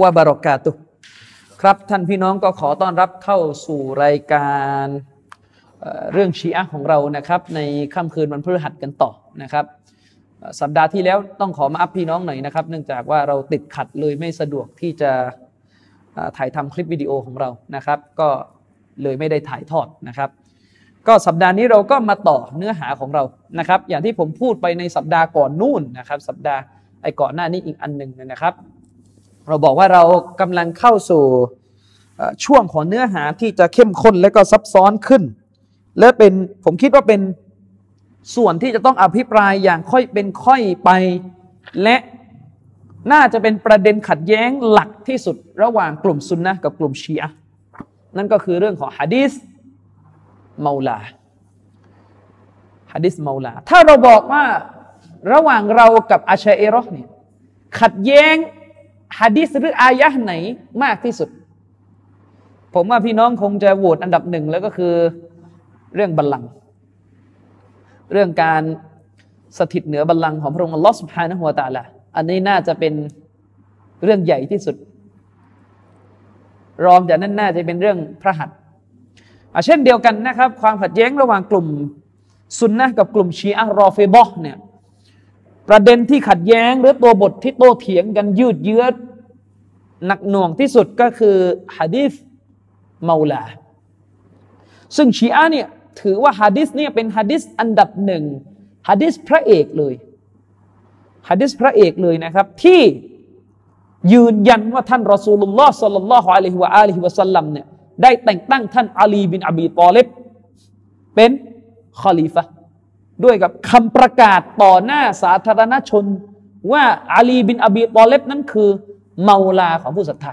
วะบารอกาตุครับท่านพี่น้องก็ขอต้อนรับเข้าสู่รายการเรื่องชีอะของเรานะครับ ในค่ำคืนวันพฤหัสกันต่อนะครับ สัปดาห์ที่แล้วต้องขอมาอัพพี่น้องหน่อยนะครับ เนื่องจากว่าเราติดขัดเลยไม่สะดวกที่จะถ่ายทำคลิปวิดีโอของเรานะครับ ก็เลยไม่ได้ถ่ายทอดนะครับ ก็สัปดาห์นี้เราก็มาต่อเนื้อหาของเรานะครับ อย่างที่ผมพูดไปในสัปดาห์ก่อนนู่นนะครับ สัปดาห์ไอ้ก่อนหน้านี้อีกอันหนึ่งนะครับ เราบอกว่าเรากำลังเข้าสู่ช่วงของเนื้อหาที่จะเข้มข้นและก็ซับซ้อนขึ้น และเป็นผมคิดว่าเป็นส่วนที่จะต้องอภิปรายอย่างค่อยเป็นค่อยไป และน่าจะเป็นประเด็นขัดแย้งหลักที่สุดระหว่างกลุ่มซุนนะกับกลุ่มชีอะนั่นก็คือเรื่องของฮะดิษมาลาฮะดิษมาลา ถ้าเราบอกว่าระหว่างเรากับอาชัยเอรอเนี่ยขัดแย้ง ฮะดิษหรืออายะไหนมากที่สุด ผมว่าพี่น้องคงจะโหวตอันดับหนึ่งแล้วก็คือเรื่องบัลลังก์เรื่องการสถิตเหนือบัลลังก์ของพระองค์อัลลอฮฺสุบฮานะฮุวาตาละอันนี้น่าจะเป็นเรื่องใหญ่ที่สุด รองจากนั้นน่าจะเป็นเรื่องพระหัตถ์เช่นเดียวกันนะครับ ความขัดแย้งระหว่างกลุ่มซุนนะกับกลุ่มชีอะรอเฟบอเนี่ย ประเด็นที่ขัดแย้ง หรือตัวบทที่โตเถียงกันยืดเยื้อหนักหน่วงที่สุดก็คือฮะดีษมาลา ซึ่งชีอะเนี่ยถือว่าฮะดิษเนี่ยเป็นฮะดิษอันดับหนึ่งฮะดิษพระเอกเลยฮะดิษพระเอกเลยนะครับที่ยืนยันว่าท่านรอซูลุลลอฮ์صلى الله عليه وآله وسلمเนี่ยได้แต่งตั้งท่านอาลีบินอบีตอเลบเป็นคอลีฟะ ด้วยกับคำประกาศต่อหน้าสาธารณชน ว่าอาลีบินอบีตอเลบนั้นคือเมาลาของผู้ศรัทธา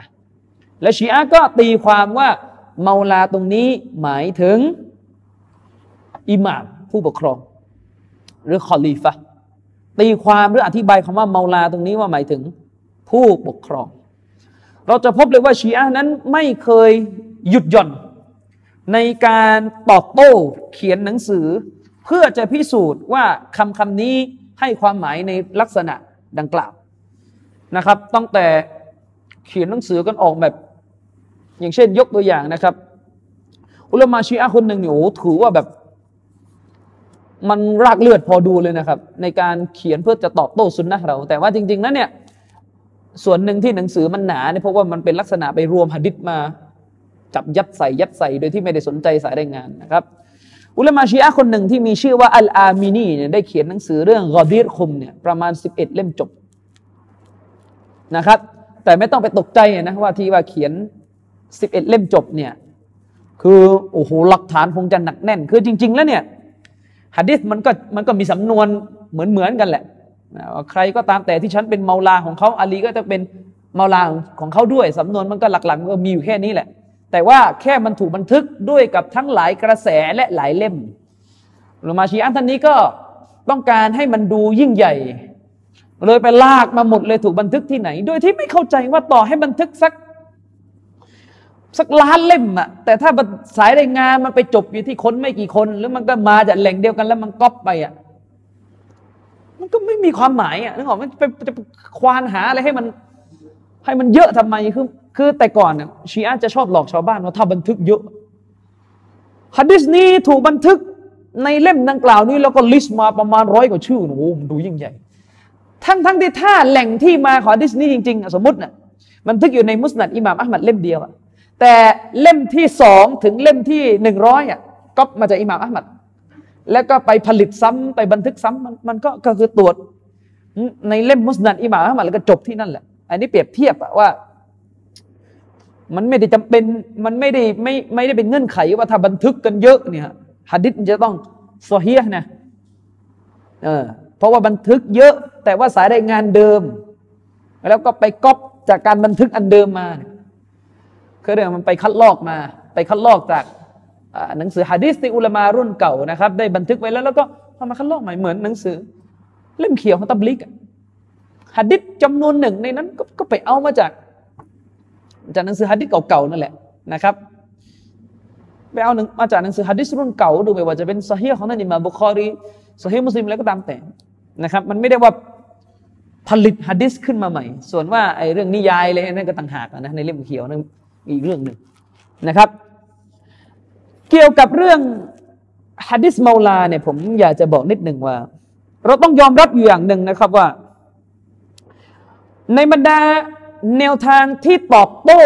และชีอะก็ตีความว่าเมาลาตรงนี้หมายถึงอิหม่ามผู้ปกครอง หรือคอลีฟะตีความหรืออธิบายคำว่าเมาลาตรงนี้ว่าหมายถึงผู้ปกครอง เราจะพบเลยว่าชีอะนั้นไม่เคยหยุดหย่อนในการตอบโต้เขียนหนังสือ เพื่อจะพิสูจน์ว่าคำคำนี้ให้ความหมายในลักษณะดังกล่าวนะครับ ตั้งแต่เขียนหนังสือกันออกแบบ อย่างเช่นยกตัวอย่างนะครับ อุลมาชีอะคนหนึ่งเนี่ยโอ้ถือว่าแบบมันรากเลือดพอดูเลยนะครับ ในการเขียนเพื่อจะตอบโต้สุนนะเรา แต่ว่าจริง ๆ นั้นเนี่ยส่วนหนึ่งที่หนังสือมันหนาเนี่ยเพราะว่ามันเป็นลักษณะไปรวมหะดิษมา จับยัดใส่ยัดใส่โดยที่ไม่ได้สนใจสายรายงานนะครับ อุลามาชีอะคนหนึ่งที่มีชื่อว่าอัลอามินีเนี่ยได้เขียนหนังสือเรื่องกอดีรคุมเนี่ยประมาณ 11 เล่มจบนะครับ แต่ไม่ต้องไปตกใจนะว่าที่ว่าเขียน 11 เล่มจบเนี่ยคือโอ้โหหลักฐานคงจะหนักแน่น คือจริง ๆ แล้วเนี่ยฮะดิษมันก็มันก็มีสำนวนเหมือนเหมือนกันแหละใครก็ตามแต่ที่ฉันเป็นเมาลาของเขาอาลีก็จะเป็นเมาลาของเขาด้วยสำนวนมันก็หลักๆก็มีอยู่แค่นี้แหละ แต่ว่าแค่มันถูกบันทึกด้วยกับทั้งหลายกระแสและหลายเล่มหรือมาชีอันท่านนี้ก็ต้องการให้มันดูยิ่งใหญ่ เลยไปลากมาหมดเลยถูกบันทึกที่ไหน โดยที่ไม่เข้าใจว่าต่อให้บันทึกสักสักล้านเล่มอะแต่ถ้าสายรายงานมันไปจบอยู่ที่คนไม่กี่คน หรือมันก็มาจากแหล่งเดียวกันแล้วมันก๊อปไปอะมันก็ไม่มีความหมายอะนึกออกมันจะจะควานหาอะไรให้มันให้มันเยอะทำไมคือ คือแต่ก่อนชีอะจะชอบหลอกชาวบ้านว่าถ้าบันทึกเยอะฮัดดิสนี้ถูกบันทึกในเล่มดังกล่าวนี้แล้วก็ลิสต์มาประมาณร้อยกว่าชื่อโอ้โหดูยิ่งใหญ่ ทั้งทั้งที่ถ้าแหล่งที่มาของฮัดดิสนี้จริงๆ สมมตินะ่ะบันทึกอยู่ในมุสนัดอิหม่ามอัลมัดเล่มเดียวอะแต่เล่มที่สองถึงเล่มที่หนึ่งร้อยอะก็มาจากอิหม่ามอัลมัดแล้วก็ไปผลิตซ้ำไปบันทึกซ้ำมันมันก็ก็คือตรวจในเล่มมุสนัดอิหม่ามอัลมัดแล้วก็จบที่นั่นแหละ อันนี้เปรียบเทียบว่า มันไม่ได้จำเป็นมันไม่ได้ไม่ไม่ได้เป็นเงื่อนไขว่าถ้าบันทึกกันเยอะเนี่ยฮัดดิษจะต้องโซเฮียนะเออเพราะว่าบันทึกเยอะ แต่ว่าสายรายงานเดิม แล้วก็ไปก๊อปจากการบันทึกอันเดิมมาก็เรื่องมันไปคัดลอกมา ไปคัดลอกจากหนังสือฮะดิษที่อุลามารุ่นเก่านะครับ ได้บันทึกไว้แล้วแล้วก็เอามาคัดลอกใหม่เหมือนหนังสือ เล่มเขียวของตับลิกฮะดิษจำนวนหนึ่งในนั้นก็ก็ไปเอามาจาก จากหนังสือฮะดิษเก่าๆนั่นแหละนะครับไปเอาหนังมาจากหนังสือฮะดิษรุ่นเก่าดูไปว่าจะเป็นซอฮีของท่านอิมามบุคอรีซอฮีมุสลิมแล้วก็ตามแต่นะครับ มันไม่ได้ว่าผลิตฮะดิษขึ้นมาใหม่ ส่วนว่าไอ้เรื่องนิยายอะไรนั่นก็ต่างหากนะในเล่มเขียวนั่นอีกเรื่องหนึ่งนะครับ เกี่ยวกับเรื่องฮะดิษมาลาเนี่ยผมอยากจะบอกนิดหนึ่งว่า เราต้องยอมรับอยู่อย่างหนึ่งนะครับว่า ในบรรดา แนวทางที่ตอบโต้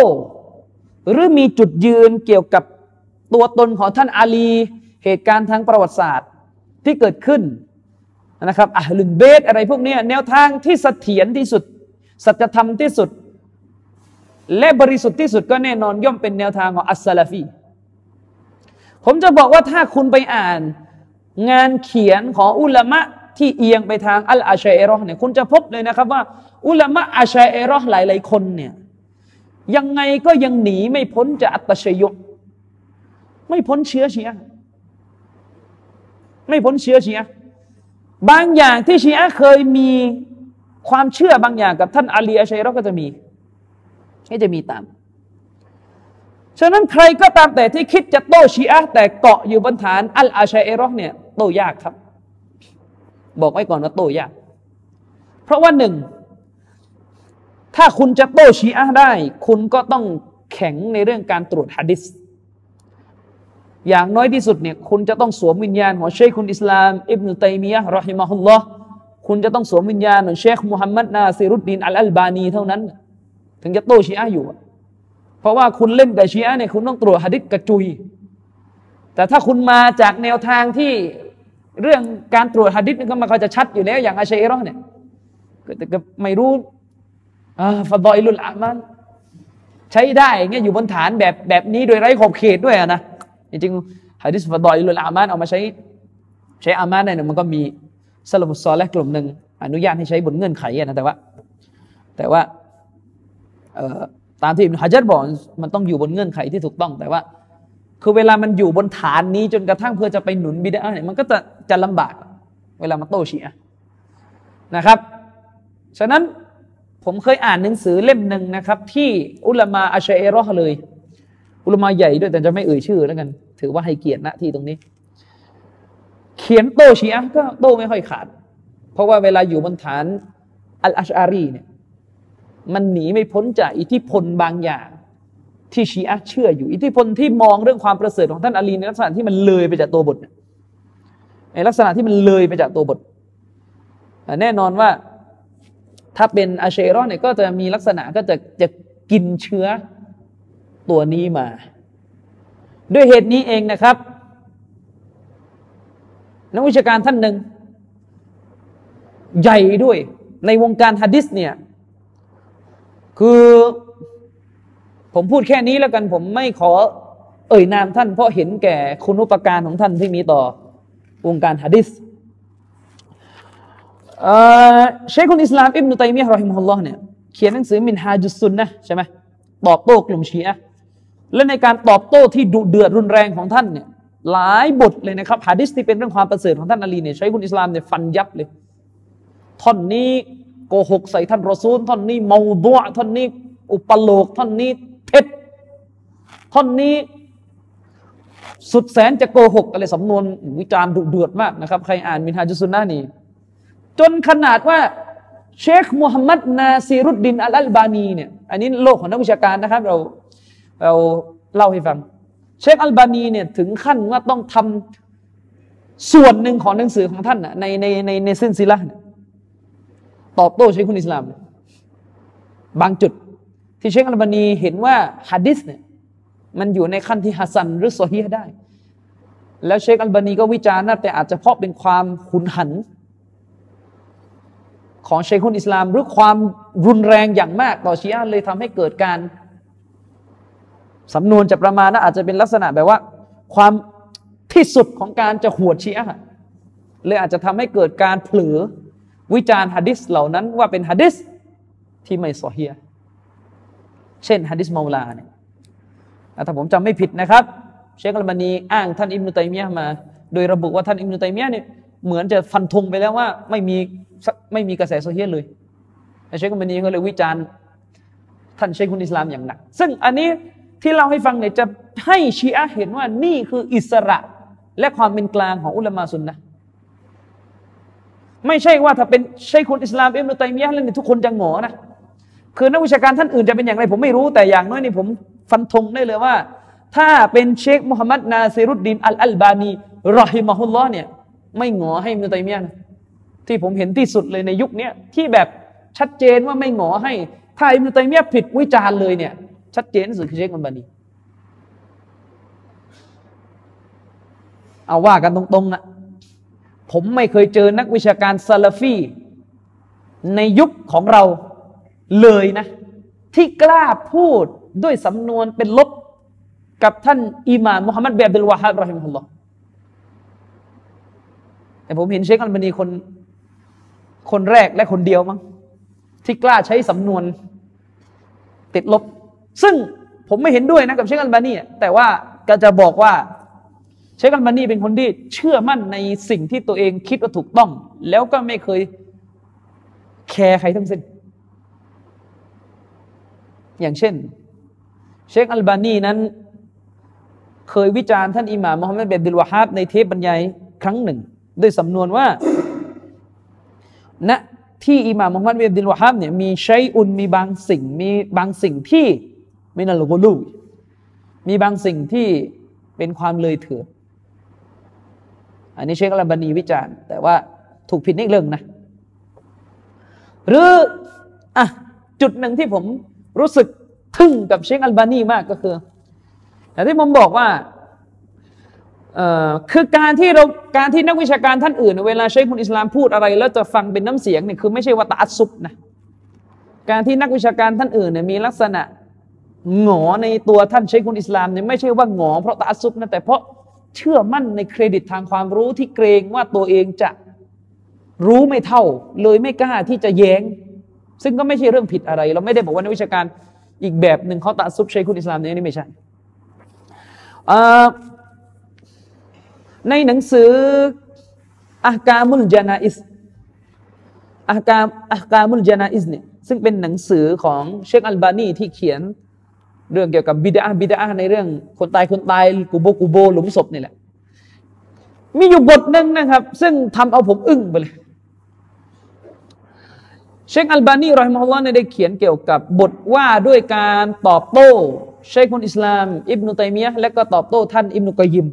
หรือมีจุดยืนเกี่ยวกับตัวตนของท่านอาลี เหตุการณ์ทางประวัติศาสตร์ที่เกิดขึ้นนะครับอัลลุนเบตอะไรพวกนี้แนวทางที่เสถียรที่สุด สัจธรรมที่สุด และบริสุทธิ์ที่สุดก็แน่นอนย่อมเป็นแนวทางของอัสซาลาฟีผมจะบอกว่าถ้าคุณไปอ่าน งานเขียนของอุลามะที่เอียงไปทางอัลอาชัยรอเนี่ยคุณจะพบเลยนะครับว่า อุลามะอาชัยเอรอหลายๆคนเนี่ยยังไงก็ยังหนีไม่พ้นจากอัตชยุไม่พ้นเชื้อเชียไม่พ้นเชื้อเชียบางอย่างที่เชีอะเคยมีความเชื่อบางอย่างกับท่านอาลีอาชัยเรอก็จะมีให้จะมีตาม ฉะนั้นใครก็ตามแต่ที่คิดจะโต้ชีอะแต่เกาะอยู่บนฐานอัลอาชัยเอรอกเนี่ยโต้ยากครับ บอกไว้ก่อนว่าโต้ยาก เพราะว่าหนึ่ง ถ้าคุณจะโต้ชีอะได้ คุณก็ต้องแข็งในเรื่องการตรวจฮะดิษอย่างน้อยที่สุดเนี่ยคุณจะต้องสวมวิญญาณของเชคคุณอิสลามอิบนุตัยมียะรอฮิมะฮุลลอฮ์คุณจะต้องสวมวิญญาณของเชคมุฮัมมัดนาซิรุดดีนอัลอัลบานีเท่านั้น ถึงจะโตชีอะอยู่ เพราะว่าคุณเล่นแต่ชีอะเนี่ยคุณต้องตรวจฮะดิษกระจุย แต่ถ้าคุณมาจากแนวทางที่เรื่องการตรวจฮะดิษนี่ก็มันก็จะชัดอยู่แล้วอย่างอาชัยรอเนี่ยก็ไม่รู้ อ่าฟาดอยลุลอามันใช้ได้เงี้ยอยู่บนฐานแบบแบบนี้โดยไร้ขอบเขตด้วยนะจริงๆฮะดิษฟดอยลุลอามานเอามาใช้ใช้อามานได้เนี่ยมันก็มีสลับซอและกลุ่มหนึ่งอนุญาตให้ใช้บนเงื่อนไขนะแต่ว่า แต่ว่าตามที่อิบนุฮะจัดบอกมันต้องอยู่บนเงื่อนไขที่ถูกต้องแต่ว่า คือเวลามันอยู่บนฐานนี้จนกระทั่งเพื่อจะไปหนุนบิดาเนี่ยมันก็จะจะลำบาก เวลามาโต้ชีอะนะครับ ฉะนั้น ผมเคยอ่านหนังสือเล่มหนึ่งนะครับ ที่อุลามาอัชเอรอเลย อุลมาใหญ่ด้วยแต่จะไม่เอ่ยชื่อแล้วกัน ถือว่าให้เกียรติณที่ตรงนี้ เขียนโตชีอะก็โตไม่ค่อยขาด เพราะว่าเวลาอยู่บนฐานอัลอาชอารีเนี่ยมันหนีไม่พ้นจากอิทธิพลบางอย่าง ที่ชีอะเชื่ออยู่ อิทธิพลที่มองเรื่องความประเสริฐของท่านอาลีในลักษณะที่มันเลยไปจากตัวบทในลักษณะที่มันเลยไปจากตัวบท แน่นอนว่า ถ้าเป็นอาเชรอนเนี่ยก็จะมีลักษณะก็จะจะกินเชื้อตัวนี้มา ด้วยเหตุนี้เองนะครับ นักวิชาการท่านหนึ่ง ใหญ่ด้วยในวงการฮะดิษเนี่ย คือผมพูดแค่นี้แล้วกันผมไม่ขอเอ่ยนามท่านเพราะเห็นแก่คุณุปการของท่านที่มีต่อวงการฮะดิษ เชคุนอิสลามอิบนุตัยมียะรอฮิมุลลอฮ์เนี่ยเขียนหนังสือมินฮาจุสุนนะใช่ไหมตอบโต้กลุ่มชีอะและในการตอบโต้ที่ดุเดือดรุนแรงของท่านเนี่ยหลายบทเลยนะครับฮะดิษที่เป็นเรื่องความประเสริฐของท่านอาลีเนี่ยใช้คุณอิสลามเนี่ยฟันยับเลย ท่อนนี้โกหกใส่ท่านรอซูล ท่อนนี้เมาดัวท่อนนี้ อุปโลกท่อนนี้เท็จท่อนนี้ สุดแสนจะโกหกอะไรสำนวนวิจารณ์ดุเดือดมากนะครับ ใครอ่านมินฮาจุสุนนะนี่ จนขนาดว่าเชคมูฮัมมัดนาซีรุดดินอัลอัลบานีเนี่ยอันนี้โลกของนักวิชาการนะครับ เราเราเล่าให้ฟัง เชคอัลบานีเนี่ยถึงขั้นว่าต้องทำส่วนหนึ่งของหนังสือของท่านในในในในเส้นซิละตอบโต้เชคคุณอิสลาม บางจุดที่เชคอัลบานีเห็นว่าฮะดิษเนี่ยมันอยู่ในขั้นที่ฮัสซันหรือโซฮีได้ แล้วเชคอัลบานีก็วิจารณ์นะแต่อาจจะเพราะเป็นความหุนหัน ของเชคุนอิสลาม หรือความรุนแรงอย่างมากต่อชีอะเลยทำให้เกิดการสำนวนจะประมาณนะอาจจะเป็นลักษณะแบบว่า ความที่สุดของการจะหวดชีอะเลยอาจจะทำให้เกิดการเผลอวิจารณ์ฮะดิษเหล่านั้นว่าเป็นฮะดิษที่ไม่สอเฮียเช่นฮะดิษมาลาเนี่ยถ้าผมจำไม่ผิดนะครับ เชคอัลบานีอ้างท่านอิบนุตัยมียะมา โดยระบุว่าท่านอิบนุตัยมียะเนี่ยเหมือนจะฟันธงไปแล้วว่าไม่มี ไม่มีกระแสโซเฮียเลยเชคอัลบานีก็เลยวิจารณ์ท่านเชคุนอิสลามอย่างหนัก ซึ่งอันนี้ที่เราให้ฟังเนี่ยจะให้ชีอะเห็นว่านี่คืออิสระและความเป็นกลางของอุลามะสุนนะไม่ใช่ว่าถ้าเป็นใช่คนอิสลามเอ็มนุตัยมียะแล้วเนี่ยทุกคนจะหงอนะคือนักวิชาการท่านอื่นจะเป็นอย่างไรผมไม่รู้แต่อย่างน้อยนี่ผมฟันธงได้เลยว่า ถ้าเป็นเชคมุฮัมมัดนาซิรุดดินอัลอัลบานีรอฮิมะฮุลลอฮ์เนี่ยไม่หงอให้อิมนุตัยมียะ ที่ผมเห็นที่สุดเลยในยุคนี้ที่แบบชัดเจนว่าไม่หงอให้ถ้าอิมนุตัยมียผิดวิจารณ์เลยเนี่ย ชัดเจนที่สุดคือเชคอัลบานีเอาว่ากันตรงๆนะผมไม่เคยเจอนักวิชาการซาลาฟีในยุคของเราเลยนะ ที่กล้าพูดด้วยสำนวนเป็นลบกับท่านอิมามมุฮัมมัดเบียบดุลวาฮับรอฮิมุลลอฮ์แต่ผมเห็นเชคอัลบานีคน คนแรกและคนเดียวมั้งที่กล้าใช้สำนวนติดลบ ซึ่งผมไม่เห็นด้วยนะกับเชคอัลบานีแต่ว่าก็จะบอกว่าเชคอัลบานีเป็นคนที่เชื่อมั่นในสิ่งที่ตัวเองคิดว่าถูกต้อง แล้วก็ไม่เคยแคร์ใครทั้งสิ้น อย่างเช่น เชคอัลบานีนั้น เคยวิจารณ์ท่านอิหม่ามมุฮัมมัดเบดิลวาฮับในเทปบรรยายครั้งหนึ่ง ด้วยสำนวนว่า ณนะที่อิหม่ามมุฮัมมัดเบดิลวาฮับเนี่ยมีใช้อุนมีบางสิ่งมีบางสิ่งที่ไม่นัลโกลูมีบางสิ่งที่เป็นความเลยเถื่อนอันนี้เชคอัลบานีวิจารณ์ แต่ว่าถูกผิดนิดเรื่องนะ หรืออะจุดหนึ่งที่ผมรู้สึกทึ่งกับเชคอัลบานีมากก็คือแต่ที่ผมบอกว่า คือการที่เราการที่นักวิชาการท่านอื่น เวลาเชคคนอิสลามพูดอะไร แล้วจะฟังเป็นน้ำเสียงเนี่ยคือไม่ใช่ว่าตาอัซุบนะการที่นักวิชาการท่านอื่นเนี่ยมีลักษณะหงอในตัวท่านเชคคนอิสลามเนี่ยไม่ใช่ว่าหงอเพราะตาอัซุบนะแต่เพราะเชื่อมั่นในเครดิตทางความรู้ที่เกรงว่าตัวเองจะรู้ไม่เท่า เลยไม่กล้าที่จะแย้ง ซึ่งก็ไม่ใช่เรื่องผิดอะไร เราไม่ได้บอกว่าในวิชาการอีกแบบหนึ่งเขาตะซุบใช้คุณอิสลามนี้นี่ไม่ใช่ ในหนังสืออากามุลจานาอิสอาการอากามุลจานาอิสเนี่ยซึ่งเป็นหนังสือของเชคอัลบานีที่เขียนเรื่องเกี่ยวกับบิดาบิดาในเรื่องคนตายคนตายกูโบกูโบหลุมศพนี่แหละ มีอยู่บทหนึ่งนะครับ ซึ่งทำเอาผมอึ้งไปเลย เชคอัลบานีรอยมอลลอฮ์ได้เขียนเกี่ยวกับบทว่าด้วยการตอบโต้เชคคนอิสลาม อิบนุตัยมียะและก็ตอบโต้ท่านอิบนุกอยิม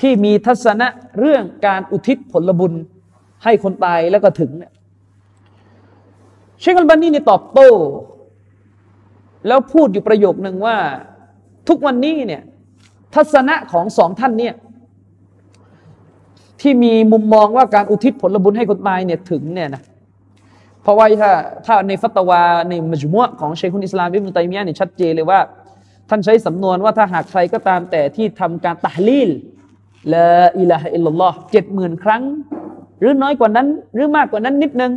ที่มีทัศนะเรื่องการอุทิศผลบุญให้คนตายแล้วก็ถึงเนี่ยเชคอัลบานีนี่ตอบโต้ แล้วพูดอยู่ประโยคหนึ่งว่า ทุกวันนี้เนี่ยทัศนะของสองท่านเนี่ยที่มีมุมมองว่าการอุทิศผลบุญให้คนตายเนี่ยถึงเนี่ยนะเพราะว่าถ้าถ้าในฟัตวาในมัจมุะของเชคุนอิสลามอิบนุตัยมียะเนี่ยชัดเจนเลยว่า ท่านใช้สำนวนว่าถ้าหากใครก็ตามแต่ที่ทำการตะลีล ละอิลาฮะอิลลัลลอฮ์เจ็ดหมื่นครั้ง หรือน้อยกว่านั้น หรือมากกว่านั้นนิดนึง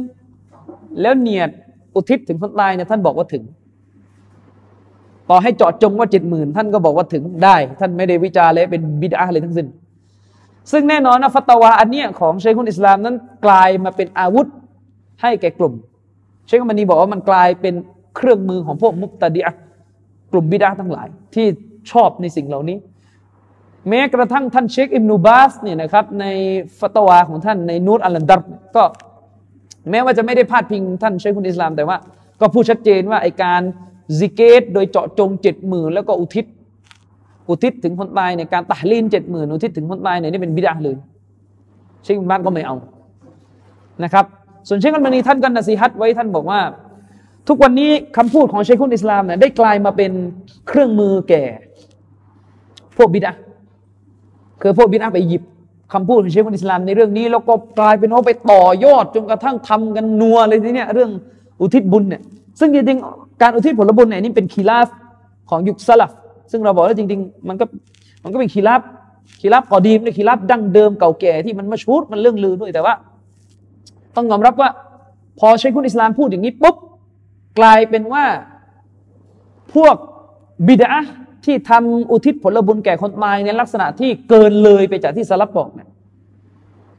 แล้วเนียดอุทิศถึงคนตายเนี่ยท่านบอกว่าถึง ต่อให้เจาะจงว่าเจ็ดหมื่นท่านก็บอกว่าถึงได้ ท่านไม่ได้วิจารณ์เลยเป็นบิดาเลยทั้งสิ้นซึ่งแน่นอนนะฟัตวาอันเนี้ยของเชคุนอิสลามนั้นกลายมาเป็นอาวุธให้แก่กลุ่ม เชคมันนีบอกว่ามันกลายเป็นเครื่องมือของพวกมุตตะดีอะกลุ่มบิดาทั้งหลาย ที่ชอบในสิ่งเหล่านี้ แม้กระทั่งท่านเชคอิมนูบาสเนี่ยนะครับในฟัตวาของท่านในนูรอัลลันดัรก็แม้ว่าจะไม่ได้พาดพิงท่านเชคุนอิสลาม แต่ว่าก็พูดชัดเจนว่าไอการซิกเกต โดยเจาะจงเจ็ดหมื่นแล้วก็อุทิศ อุทิศถึงคนตายในการตะลีนเจ็ดหมื่นอุทิศถึงคนตายเนี่ยนี่เป็นบิดาเลยเชคบ้านก็ไม่เอานะครับ ส่วนเชคกันมานีท่านกันนสีฮัตไว้ท่านบอกว่า ทุกวันนี้คำพูดของเชคุนอิสลามเนี่ยได้กลายมาเป็นเครื่องมือแก่ พวกบิดา คือพวกบิดาไปหยิบคำพูดของเชคุนอิสลามในเรื่องนี้ แล้วก็กลายเป็นว่าไปต่อยอดจนกระทั่งทำกันนัวเลยทีเนี้ยเรื่องอุทิศบุญเนี่ยซึ่งจริงๆการอุทิศผลบุญเนี่ยนี่เป็นคีราฟของยุคสลับซึ่งเราบอกว่าจริง ๆ มันก็มันก็เป็นคีราฟคีราฟกอดีมเนี่ยคีราฟดั้งเดิมเก่าแก่ที่มันมาชูดมันเรื่องลือด้วยแต่ว่า ต้องยอมรับว่า พอใช้คุณอิสลามพูดอย่างนี้ปุ๊บกลายเป็นว่าพวกบิดา ที่ทำอุทิศผลบุญแก่คนตายในลักษณะที่เกินเลยไปจากที่สลับบอกเนี่ย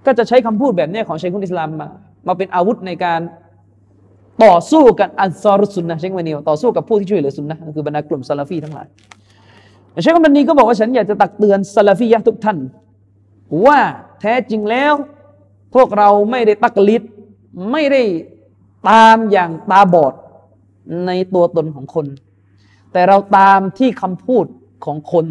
ก็จะใช้คำพูดแบบนี้ของเชคุนอิสลามมา มาเป็นอาวุธในการต่อสู้กันอันซอรุสุนนะเชคมานีต่อสู้กับผู้ที่ช่วยเหลือสุนนะคือบรรดากลุ่มซาลาฟีทั้งหลายเชคมันนีก็บอกว่าฉันอยากจะตักเตือนซาลาฟียะทุกท่าน ว่าแท้จริงแล้ว พวกเราไม่ได้ตักลิดไม่ได้ตามอย่างตาบอดในตัวตนของคน แต่เราตามที่คำพูดของคน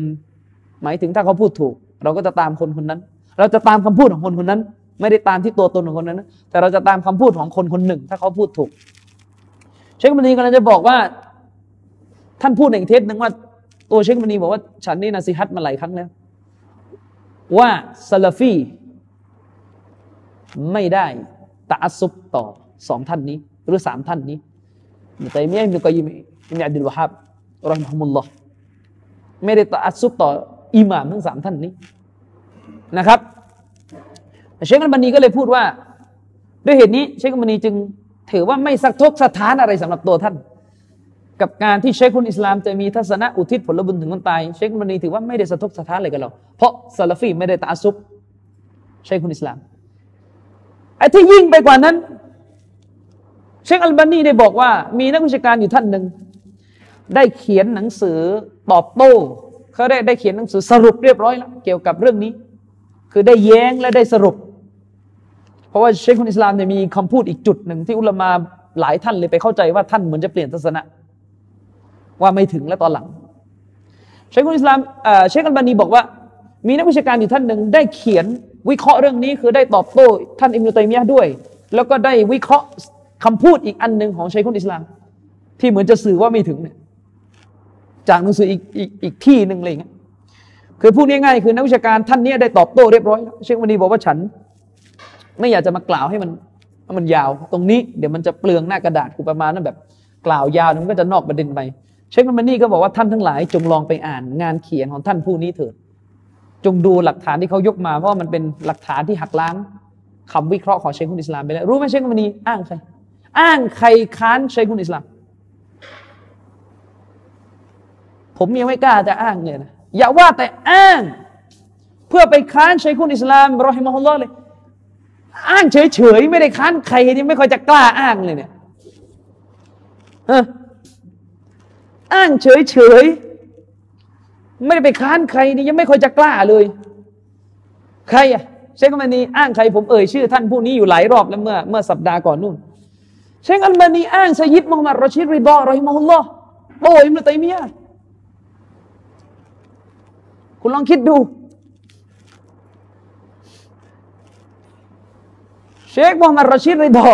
หมายถึงถ้าเขาพูดถูก เราก็จะตามคนคนนั้น เราจะตามคำพูดของคนคนนั้น ไม่ได้ตามที่ตัวตนของคนนั้น แต่เราจะตามคำพูดของคนคนหนึ่ง ถ้าเขาพูดถูก เชคมณีกำลังจะบอกว่า ท่านพูดในเทศหนึ่งว่า ตัวเชคมณีบอกว่าฉันนี่นะสิฮัตมาหลายครั้งแล้วว่าซาลาฟีไม่ได้ตาซุบต่อสองท่านนี้ หรือสามท่านนี้อิตัยมียะอิบนุกยิมอิบนุอับดุลวะฮับ รอฮิมฮุมุลลอฮ์ไม่ได้ตาซุบต่ออิหม่ามทั้งสามท่านนี้นะครับเชคอัลบานีก็เลยพูดว่า ด้วยเหตุนี้เชคอัลบานีจึงถือว่าไม่สักทกสถานอะไรสำหรับตัวท่าน กับการที่เชคคนอิสลามจะมีทัศนะอุทิศผลบุญถึงคนตาย เชคอัลบนีถือว่าไม่ได้สะทกสถานอะไรกับเราเพราะซาลฟีไม่ได้ตาซุบเชคคนอิสลามไอ้ที่ยิ่งไปกว่านั้น เชคอัลบานีได้บอกว่ามีนักวิชาการอยู่ท่านหนึ่ง ได้เขียนหนังสือตอบโต้เขาได้ได้เขียนหนังสือสรุปเรียบร้อยแล้วเกี่ยวกับเรื่องนี้ คือได้แย้งและได้สรุป เพราะว่าเชคคนอิสลามเนี่ยมีคำพูดอีกจุดหนึ่งที่อุลามาหลายท่านเลยไปเข้าใจว่าท่านเหมือนจะเปลี่ยนทัศนะว่าไม่ถึงและตอนหลัง เชคคนอิสลามเชคอัลบานีบอกว่า มีนักวิชาการอยู่ท่านหนึ่งได้เขียนวิเคราะห์เรื่องนี้คือได้ตอบโต้ท่านอิมรุตัยมียะด้วย แล้วก็ได้วิเคราะห์คำพูดอีกอันหนึ่งของชัยคุนอิสลาม ที่เหมือนจะสื่อว่าไม่ถึงเนี่ย จากหนังสืออีกอีกอีกที่หนึ่งเลยเงี้ยคือพูดง่ายๆคือนักวิชาการท่านนี้ได้ตอบโต้เรียบร้อยเชควันนีบอกว่าฉัน ไม่อยากจะมากล่าวให้มันมันยาว ตรงนี้เดี๋ยวมันจะเปลืองหน้ากระดาษกูประมาณนั้นแบบ กล่าวยาวมันก็จะนอกประเด็นไปเชควันนี่ก็บอกว่าท่านทั้งหลายจงลองไปอ่านงานเขียนของท่านผู้นี้เถิดจงดูหลักฐานที่เขายกมาเพราะมันเป็นหลักฐานที่หักล้างคำวิเคราะห์ของเชคุนอิสลามไปแล้วรู้ไหมเชคุนีอ้างใคร อ้างใครค้านเชคุนอิสลาม ผมยังไม่กล้าจะอ้างเลยนะอย่าว่าแต่อ้าง เพื่อไปค้านเชคุนอิสลามรอฮิมะฮุลลอฮ์เลย อ้างเฉยๆไม่ได้ค้านใครนี่ไม่ค่อยจะกล้าอ้างเลยเนี่ยอ้างเฉยๆไม่ได้ไปค้านใครนี่ยังไม่ค่อยจะกล้าเลย ใครอะเชคอัลมานีอ้างใครผมเอ่ยชื่อ ท่านผู้นี้อยู่หลายรอบแล้วเมื่อเมื่อสัปดาห์ก่อนนู่น เชคอัลมานีอ้างสยิดมุฮัมมัดรอชิดริบอรอฮิมะฮุลลอฮ์โอ้อิมรุตัยมียะ คุณลองคิดดู เชคมุฮัมมัดรอชิดริบอ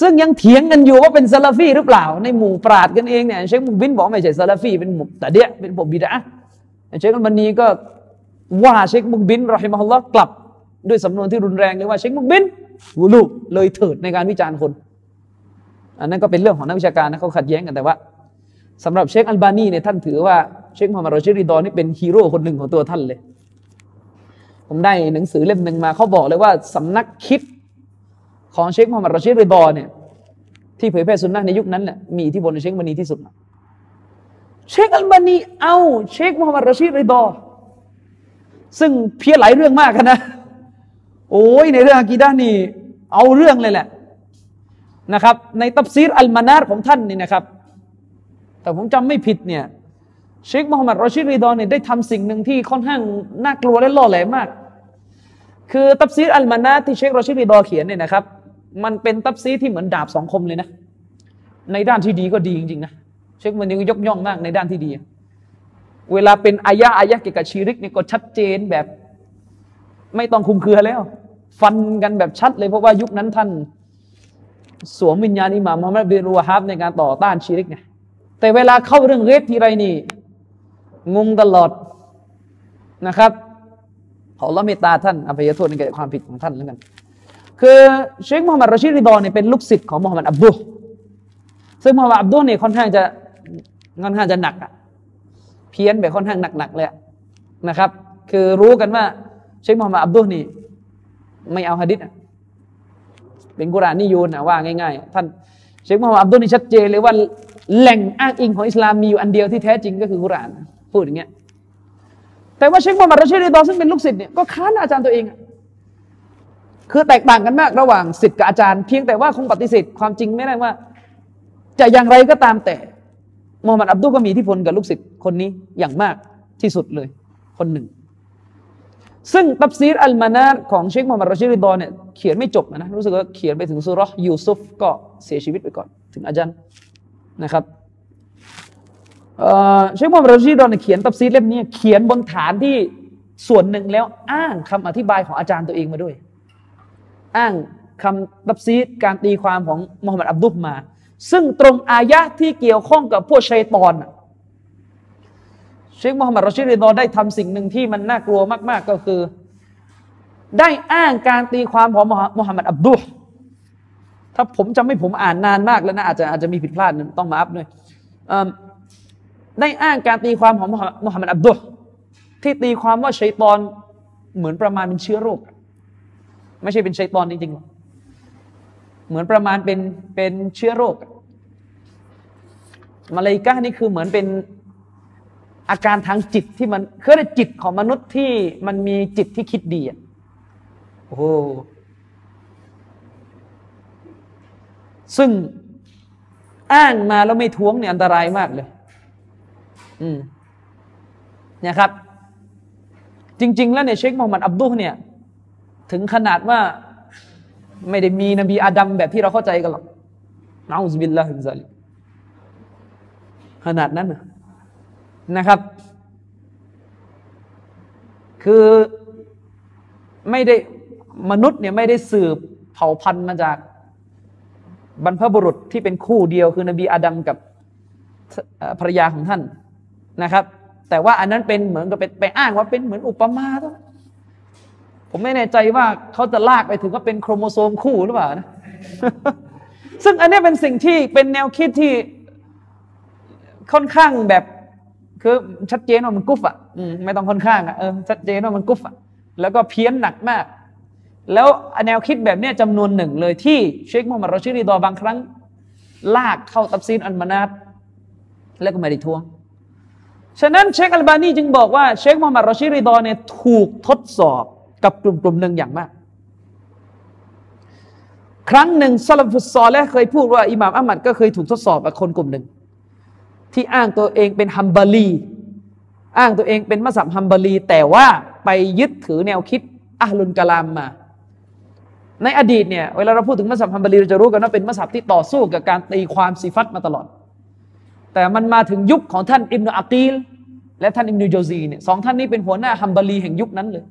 ซึ่งยังเถียงกันอยู่ว่าเป็นซาลาฟีหรือเปล่า ในหมู่ปราดกันเองเนี่ยเชคมุบินบอกไม่ใช่ซาลาฟีเป็นหมู่แต่เดียเป็นผมบิดาเชคมุบันนีก็ว่าเชคมุบินรอฮิมะฮุลลอฮ์กลับด้วยสำนวนที่รุนแรงเลยว่าเชคมุบินวูลูเลยเถิดในการวิจารณ์คน อันนั้นก็เป็นเรื่องของนักวิชาการนะเขาขัดแย้งกันแต่ว่าสำหรับเชคอัลบานีเนี่ยท่านถือว่า เชคมุฮัมมัดรอชีดริดอนี่เป็นฮีโร่คนหนึ่งของตัวท่านเลย ผมได้หนังสือเล่มหนึ่งมาเขาบอกเลยว่าสำนักคิดของเชคมูฮัมหมัดรอชีดริดอเนี่ยที่เผยแพร่สุนนะในยุคนั้นแหละมีอิทธิพลต่อเชคอัลบานีที่สุดเชคอัลบานีเอาเชคมูฮัมหมัดรอชีดริดอซึ่งเพี้ยนหลายเรื่องมากนะ โอ้ยในเรื่องอากีดานี่ เอาเรื่องเลยแหละนะครับ ในตัฟซีรอัลมานาร์ของท่านนี่นะครับ ถ้าผมจำไม่ผิดเนี่ย เชคมูฮัมหมัดรอชีดริดอเนี่ยได้ทำสิ่งหนึ่งที่ค่อนข้างน่ากลัวและล่อแหลมมาก คือตัฟซีรอัลมานาร์ที่เชครอชีดริดอเขียนเนี่ยนะครับ มันเป็นตัฟซีรที่เหมือนดาบสองคมเลยนะ ในด้านที่ดีก็ดีจริงๆนะ เชคอัลบานียังยกย่องมากในด้านที่ดี เวลาเป็นอายะอายะเกี่ยวกับชิริกเนี่ยก็ชัดเจนแบบ ไม่ต้องคุมเครือแล้ว ฟันกันแบบชัดเลยเพราะว่ายุคนั้นท่านสวมวิญญาณอิหม่ามมุฮัมมัดบิรูฮาบในการต่อต้านชีริกไงแต่เวลาเข้าเรื่องเรฟทีไรนี่ งงตลอดนะครับขอละเมตตาท่านอภัยโทษในแก่ความผิดของท่านแล้วกัน คือเชคมูฮัมหมัดรอชิดริดอเนี่ยเป็นลูกศิษย์ของมูฮัมหมัดอับดุลซึ่งมูฮัมหมัดอับดุลเนี่ยค่อนข้างจะค่อนข้างจะหนักอะเพี้ยนแบบค่อนข้างหนักๆเลยนะครับ คือรู้กันว่าเชคมูฮัมหมัดอับดุลนี่ไม่เอาฮะดิษเป็นกุรานนิยูนนะว่าง่ายๆท่านเชคมูฮัมหมัดอับดุลนี่ชัดเจนเลยว่าแหล่งอ้างอิงของอิสลามมีอยู่อันเดียวที่แท้จริงก็คือกุราน พูดอย่างเงี้ยแต่ว่าเชคมูฮัมหมัดรชีดีดอซึ่งเป็นลูกศิษย์เนี่ยก็ค้านอาจารย์ตัวเอง คือแตกต่างกันมากระหว่างศิษย์กับอาจารย์เพียงแต่ว่าคงปฏิเสธความจริงไม่ได้ว่า จะอย่างไรก็ตามแต่มูฮัมหมัดอับดุฮ์ก็มีอิทธิพลกับลูกศิษย์คนนี้อย่างมากที่สุดเลย คนหนึ่ง ซึ่งตัฟซีรอัลมานาร์ของเชคมูฮัมหมัดรอชีดริดอเนี่ยเขียนไม่จบนะรู้สึกว่าเขียนไปถึงซูเราะฮ์ยูซุฟก็เสียชีวิตไปก่อน ถึงอาจารย์นะครับ เชคมูฮัมหมัดรอชีดริดอเขียนตัฟซีรเล่มนี้เขียนบนฐานที่ส่วนหนึ่งแล้วอ้างคำอธิบายของอาจารย์ตัวเองมาด้วย อ้างคำตับซีการตีความของมูฮัมหมัดอับดุลมา ซึ่งตรงอายะที่เกี่ยวข้องกับพวกชัยตอนเชคมูฮัมหมัดรอชีดอนได้ทำสิ่งหนึ่งที่มันน่ากลัวมาก ๆก็คือ ได้อ้างการตีความของมูฮัมหมัดอับดุลถ้าผมจำไม่ผมอ่านนานมากแล้วนะอาจจะอาจจะมีผิดพลาดต้องมาอัพด้วย ได้อ้างการตีความของมุฮัมมัดอับดุลที่ตีความว่าชัยตอนเหมือนประมาณเป็นเชื้อโรค ไม่ใช่เป็นชัยตอนจริงๆเหมือนประมาณเป็นเป็นเชื้อโรคมาเลกานี่คือเหมือนเป็นอาการทางจิตที่มันคือจิตของมนุษย์ที่มันมีจิตที่คิดดีอะโอ้ซึ่งอ้างมาแล้วไม่ท้วงเนี่ยอันตรายมากเลย นี่ยครับ จริง ๆ แล้วเนี่ยเชคมูฮัมหมัดอับดุลเนี่ย ถึงขนาดว่า ไม่ได้มีนบีอาดัมแบบที่เราเข้าใจกันหรอกนาอุบิลลาฮิมซาลิขนาดนั้นนะครับ คือไม่ได้มนุษย์เนี่ยไม่ได้สืบเผ่าพันธุ์มาจากบรรพบุรุษที่เป็นคู่เดียวคือนบีอาดัมกับภรรยาของท่าน นะครับ แต่ว่าอันนั้นเป็นเหมือนกับเป็นไปอ้างว่าเป็นเหมือนอุปมาตัวผมไม่แน่ใจว่าเขาจะลากไปถึงว่าเป็นโครโมโซมคู่หรือเปล่านะซึ่งอันนี้เป็นสิ่งที่เป็นแนวคิดที่ค่อนข้างแบบคือชัดเจนว่ามันกุฟอะไม่ต้องค่อนข้างอะเออชัดเจนว่ามันกุฟอะแล้วก็เพี้ยนหนักมาก แล้วแนวคิดแบบนี้จำนวนหนึ่งเลยที่เชคมูฮัมมัดรอชิดีดอบางครั้ง ลากเข้าตับซีนอันมานาตแล้วก็ไม่ได้ทวง ฉะนั้นเชคอัลบานีจึงบอกว่าเชคมูฮัมหมัดรอชิดีดอเนี่ยถูกทดสอบกับกลุ่มกลุ่มหนึ่งอย่างมาก ครั้งหนึ่งซาลฟุตซอลและเคยพูดว่าอิหม่ามอัมมัดก็เคยถูกทดสอบกับคนกลุ่มหนึ่ง ที่อ้างตัวเองเป็นฮัมบาลีอ้างตัวเองเป็นมัสยิดฮัมบาลีแต่ว่าไปยึดถือแนวคิดอิลมุลกะลามมา ในอดีตเนี่ยเวลาเราพูดถึงมัซฮับฮัมบาลีเราจะรู้กันว่าเป็นมัซฮับที่ต่อสู้กับการตีความซีฟัตมาตลอด แต่มันมาถึงยุคของท่านอิบนุอักีล และท่านอิบนุโจซีเนี่ยสองท่านนี้เป็นหัวหน้าฮัมบาลีแห่งยุคนั้นเลย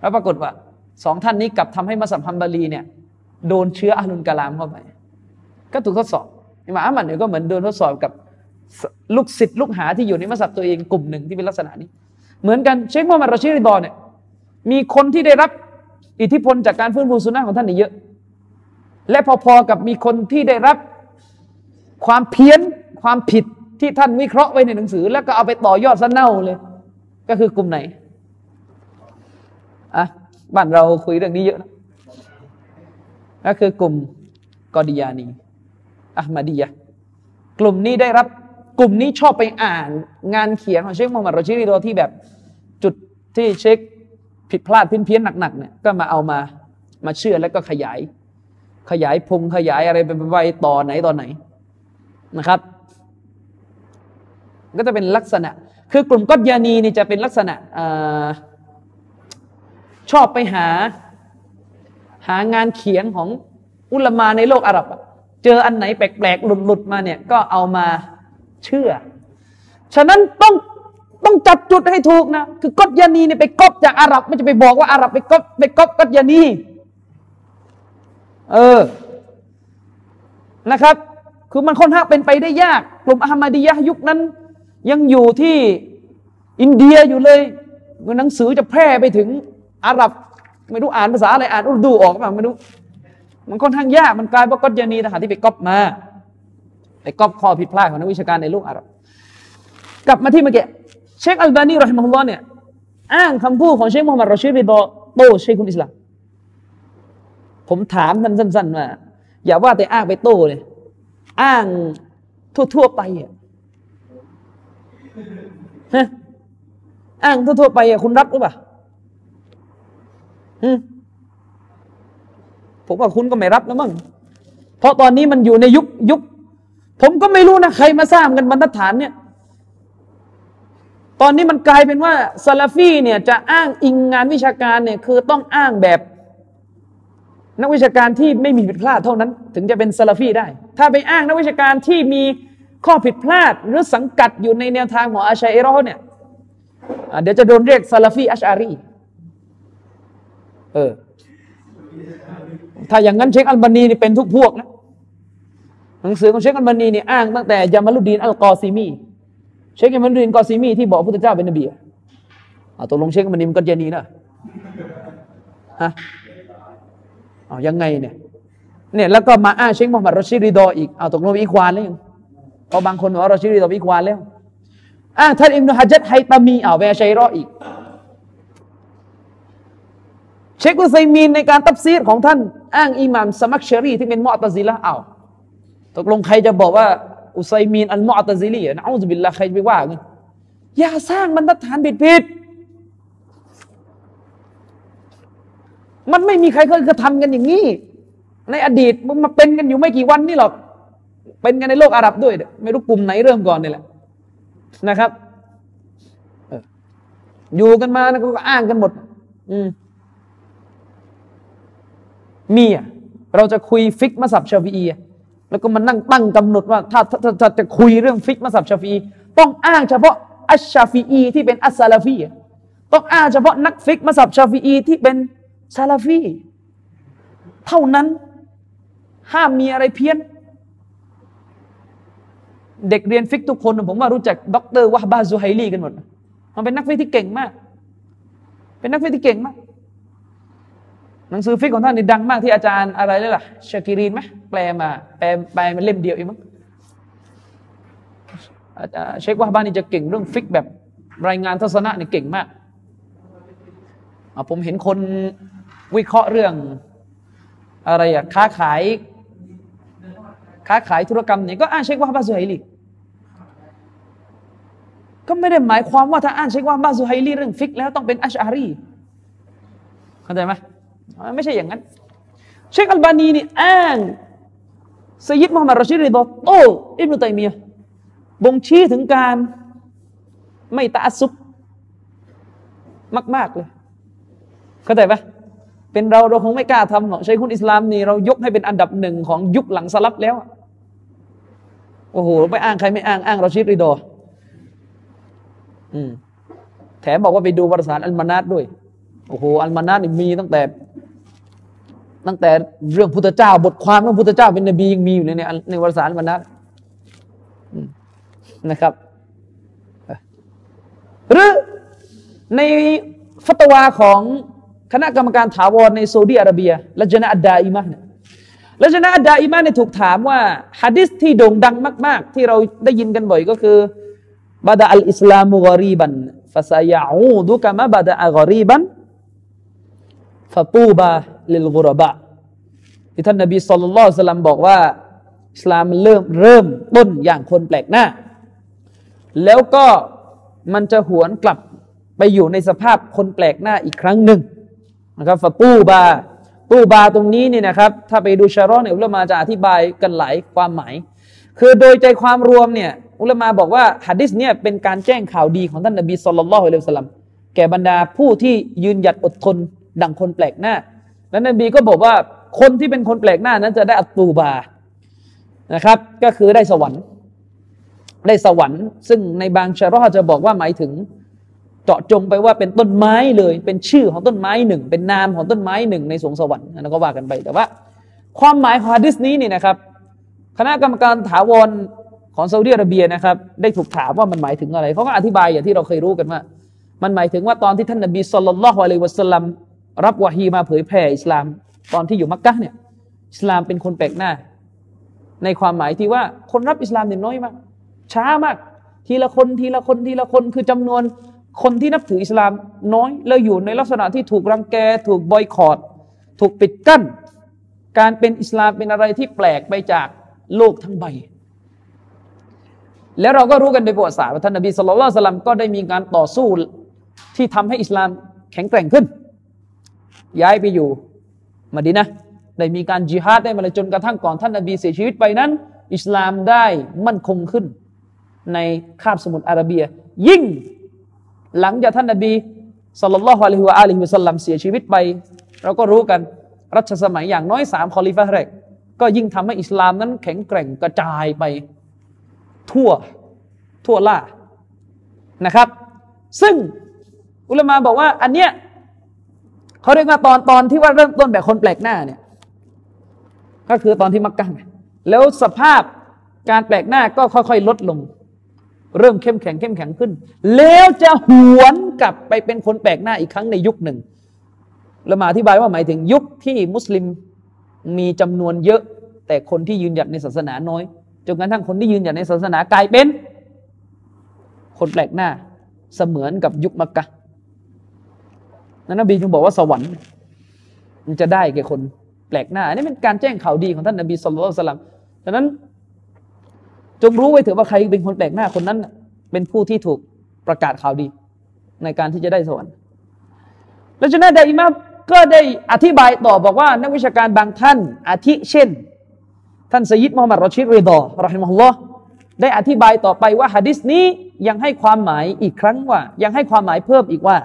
แล้วปรากฏว่าสองท่านนี้กลับทำให้มัซฮับฮัมบาลีเนี่ยโดนเชื้ออิลมุลกะลามเข้าไป ก็ถูกทดสอบอิหม่ามอะห์มัดเนี่ยก็เหมือนโดนทดสอบกับลูกศิษย์ลูกหาที่อยู่ในมัซฮับตัวเองกลุ่มหนึ่งที่เป็นลักษณะนี้ เหมือนกันเชคมูฮัมหมัดรอชิริดอนเนี่ยมีคนที่ได้รับอิทธิพลจากการฟื้นฟูสุนัขของท่านนี่เยอะ และพอๆกับมีคนที่ได้รับความเพี้ยน ความผิดที่ท่านวิเคราะห์ไว้ในหนังสือ แล้วก็เอาไปต่อยอดซะเน่าเลย ก็คือกลุ่มไหนอะบ้านเราคุยเรื่องนี้เยอะนะก็คือกลุ่มกอดิยานีอะมาดียะกลุ่มนี้ได้รับกลุ่มนี้ชอบไปอ่านงานเขียนของเชคมูฮัมหมัดรอชิริโดที่แบบจุดที่เชคผิดพลาดเพี้ยนเพี้ยนหนักๆเนี่ยก็มาเอามามาเชื่อแล้วก็ขยาย ขยายพงขยายอะไรไปไปต่อไหนต่อไหนนะครับ ก็จะเป็นลักษณะ คือกลุ่มกัตยานีนี่จะเป็นลักษณะอชอบไปหา หางานเขียนของอุลมาในโลกอาหรับเจออันไหนแปลกๆหลุดๆมาเนี่ยก็เอามาเชื่อ ฉะนั้นต้องต้องจับจุดให้ถูกนะ คือกอตยานีเนี่ยไปก๊อปจากอาหรับไม่จะไปบอกว่าอาหรับไปก๊อปไปก๊อปกอตยานีเออนะครับ คือมันค่อนข้างเป็นไปได้ยาก กลุ่มอามาดียะยุคนั้น ยังอยู่ที่อินเดียอยู่เลยหนังสือจะแพร่ไปถึงอาหรับ ไม่รู้อ่านภาษาอะไรอ่านอุรดูออกมาไม่รู้มันค่อนข้างยากมันกลายว่ากอตยานีทหารที่ไปก๊อปมาไปก๊อปข้อผิดพลาดของนักวิชาการในโลกอาหรับ กลับมาที่เมื่อกี้เชคอัลบานีรอฮิมฮุลลอฮ์เนี่ยอ้างคำพูดของเชคมูฮัมหมัดรอชีริดอโตเชคุนอิสลามผมถามท่านสั้นๆว่าอย่าว่าแต่อ้างไปโต้เลย อ้างทั่วๆไปอะ ฮะอ้างทั่วๆไปอะคุณรับหรือเปล่าผมว่าคุณก็ไม่รับแล้วมั้งเพราะตอนนี้มันอยู่ในยุคยุค ผมก็ไม่รู้นะ ใครมาสร้างกันบรรทัดฐานเนี่ย ตอนนี้มันกลายเป็นว่าซาลาฟีเนี่ยจะอ้างอิงงานวิชาการเนี่ยคือต้องอ้างแบบ นักวิชาการที่ไม่มีผิดพลาดเท่านั้น ถึงจะเป็นซาลาฟีได้ ถ้าไปอ้างนักวิชาการที่มี ข้อผิดพลาดหรือสังกัดอยู่ในแนวทางของอาชาอิเราะฮ์เนี่ยเดี๋ยวจะโดนเรียกซาลาฟีอัชอารีเออถ้าอย่างนั้นเชคอัลบานีนี่เป็นทุกพวกนะหนังสือของเชคอัลบานีนี่อ้างตั้งแต่ยามาลุดีนอัลกอซีมีเชคยามาลุดีนกอซีมีที่บอกพระพุทธเจ้าเป็นนบีอะตกลงเชคอัลบานีมันก็เจนีนะฮะเอายังไงเนี่ยเนี่ยแล้วก็มาอ้างเชคมุฮัมมัดรอชิริดออีกเอาตกลงอีควานแล้วยัง เพราะบางคนบอกว่ารอชิริดออีควานแล้วอ้าท่านอิมนุฮัจัดไฮตามีเอาเวชัยรออีก เชคอุซัยมีนในการตับซีดของท่าน อ้างอิหม่ามสมักเชรีที่เป็นมอตซิละอ้าวตกลงใครจะบอกว่า อุซัยมีนอันมอตซิลีนะอูซบิลละใครไปว่ากันอย่าสร้างบรรทัดฐานผิดผิดมันไม่มีใครเคยกระทำกันอย่างนี้ ในอดีตมันมาเป็นกันอยู่ไม่กี่วันนี่หรอก เป็นกันในโลกอาหรับด้วย ไม่รู้กลุ่มไหนเริ่มก่อนนี่แหละนะครับอยู่กันมานะก็อ้างกันหมด อืมมีอะเราจะคุยฟิกฮ์มัซฮับชาฟีอีแล้วก็มานั่งตั้งกำหนดว่าถ้าถ้าถ้าจะคุยเรื่องฟิกฮ์มัซฮับชาฟีอีต้องอ้างเฉพาะอัชชาฟีอีที่เป็นอัสซาลาฟีต้องอ้างเฉพาะนักฟิกฮ์มัซฮับชาฟีอีที่เป็นซาลาฟีเท่านั้นห้ามมีอะไรเพี้ยน เด็กเรียนฟิกทุกคน ผมว่ารู้จักด็อกเตอร์วะฮ์บะฮ์ซุฮัยลีกันหมด มันเป็นนักฟิกที่เก่งมาก เป็นนักฟิกที่เก่งมาก หนังสือฟิกของท่านนี่ดังมากที่อาจารย์อะไรเลยล่ะชากิรีนไหมแปลมา แปลแปมันเล่มเดียวเองมั้งเชคว่าบ้านนี่จะเก่งเรื่องฟิกแบบรายงานทัศนะนี่เก่งมาก ผมเห็นคนวิเคราะห์เรื่องอะไรอะค้าขายค้าขายธุรกรรมเนี่ยก็อ่านเชคว่าบาสุไฮลี ก็ไม่ได้หมายความว่าถ้าอ่านเชคว่าบ้านสุไฮลีเรื่องฟิกแล้วต้องเป็นอัชอารีเข้าใจไหมไม่ใช่อย่างนั้น เชคอัลบานีนี่อ้างสยิดมุฮัมมัดรอชิริดอโตอิบนุตัยมียบ่งชี้ถึงการไม่ตาซุบมาก ๆ เลย เข้าใจปะเป็นเราเราคงไม่กล้าทำหรอกใช้คุณอิสลามนี่เรายกให้เป็นอันดับหนึ่งของยุคหลังสลับแล้ว โอ้โห ไปอ้างใครไม่อ้าง อ้างรอชิดริดอ อืมแถมบอกว่าไปดูวารสารอัลมานาดด้วย โอ้โห อัลมานาดนี่มีตั้งแต่ ตั้งแต่เรื่องพุทธเจ้า บทความเรื่องพุทธเจ้าเป็นนบียังมีอยู่ในในวารสารวันนั้นะครับ หรือในฟัตวาของคณะกรรมการถาวรในซาอุดีอาระเบียละจนะอัดดาอิมะเนี่ยละจนะอัดดาอิมะเนี่ยถูกถามว่าฮะดิษที่โด่งดังมาก ๆ ที่เราได้ยินกันบ่อยก็คือ บาดาอัลอิสลามุกอรีบันฟาซายาอูดุกะมะบาดาอัลกอรีบันฟาตูบาลิลกุรบะที่ท่านนบีสุลต่านสลัมบอกว่าอิสลามเริ่มเริ่มต้นอย่างคนแปลกหน้า แล้วก็มันจะหวนกลับไปอยู่ในสภาพคนแปลกหน้าอีกครั้งหนึ่งนะครับฟาตูบาตูบาตรงนี้นี่นะครับ ถ้าไปดูชารอนเนี่ยอุลามาจะอธิบายกันหลายความหมาย คือโดยใจความรวมเนี่ย อุลามาบอกว่าฮะดิษเนี่ยเป็นการแจ้งข่าวดีของท่านนบีสุลต่านละฮ์อัลลอฮ์แก่บรรดาผู้ที่ยืนหยัดอดทนดังคนแปลกหน้า แล้วนบีก็บอกว่าคนที่เป็นคนแปลกหน้านั้นจะได้อัตูบานะครับ ก็คือได้สวรรค์ได้สวรรค์ซึ่งในบางชารอจะบอกว่าหมายถึงเจาะจงไปว่าเป็นต้นไม้เลย เป็นชื่อของต้นไม้หนึ่ง เป็นนามของต้นไม้หนึ่งในสวงสวรรค์นั่นก็ว่ากันไปแต่ว่า ความหมายของฮะดิษนี้นี่นะครับ คณะกรรมการถาวร ของซาอุดิอาระเบียนะครับได้ถูกถามว่ามันหมายถึงอะไรเขาก็อธิบายอย่างที่เราเคยรู้กันว่า มันหมายถึงว่าตอนที่ท่านนบีสุลต่านละฮ์อะลัยวะสัลลัมรับวะฮีมาเผยแผ่อิสลามตอนที่อยู่มักกะเนี่ยอิสลามเป็นคนแปลกหน้า ในความหมายที่ว่าคนรับอิสลามเนี่ยน้อยมาก ช้ามาก ทีละคนทีละคนทีละคนคือจำนวนคนที่นับถืออิสลามน้อยแล้วอยู่ในลักษณะที่ถูกรังแก ถูกบอยคอรดถูกปิดกั้น การเป็นอิสลามเป็นอะไรที่แปลกไปจากโลกทั้งใบ แล้วเราก็รู้กันในประวัติศาสตร์ว่าท่านนบีสุลต่านสลัมก็ได้มีการต่อสู้ที่ทำให้อิสลามแข็งแกร่งขึ้น ย้ายไปอยู่มาดีนะได้มีการจิฮาดได้มาเลยจนกระทั่งก่อนท่านนบีเสียชีวิตไปนั้น อิสลามได้มั่นคงขึ้น ในคาบสมุทรอาระเบีย ยิ่งหลังจากท่านนบีสุลต่านละฮ์อะลัยฮิวะอาลัยฮิวะสัลลัมเสียชีวิตไป เราก็รู้กันรัชสมัยอย่างน้อยสามคอลิฟะแรกก็ยิ่งทำให้อิสลามนั้นแข็งแกร่งกระจายไป ทั่วทั่วล่านะครับ ซึ่งอุลามาบอกว่าอันเนี้ยเขาเรียกว่าตอนตอนที่ว่าเริ่มต้นแบบคนแปลกหน้าเนี่ยก็คือตอนที่มักกะแล้วสภาพการแปลกหน้าก็ค่อยๆ ลดลง เริ่มเข้มแข็งเข้มแข็งขึ้น แล้วจะหวนกลับไปเป็นคนแปลกหน้าอีกครั้งในยุคหนึ่งเรามาอธิบายว่าหมายถึงยุคที่มุสลิมมีจำนวนเยอะ แต่คนที่ยืนหยัดในศาสนาน้อย นกระทั่งคนที่ยืนหยัดในศาสนากลายเป็น คนแปลกหน้า เสมือนกับยุคมักกะนั้นนบีจึงบอกว่าสวรรค์ มันจะได้แก่คนแปลกหน้าอันนี้เป็นการแจ้งข่าวดีของท่านนบีสุลต่านดังนั้น จงรู้ไว้เถอะว่าใครเป็นคนแปลกหน้าคนนั้น เป็นผู้ที่ถูกประกาศข่าวดี ในการที่จะได้สวรรค์แล้วจานั้นไดอิมาก็ได้อธิบายต่อบอกว่านักวิชาการบางท่านอาทิเช่น ท่านสยิดมูฮัมหมัดรอชิดรีดอรอฮิมฮุลลอฮ์ได้อธิบายต่อไปว่าฮะดิษนี้ยังให้ความหมายอีกครั้งว่า ยังให้ความหมายเพิ่มอีกว่า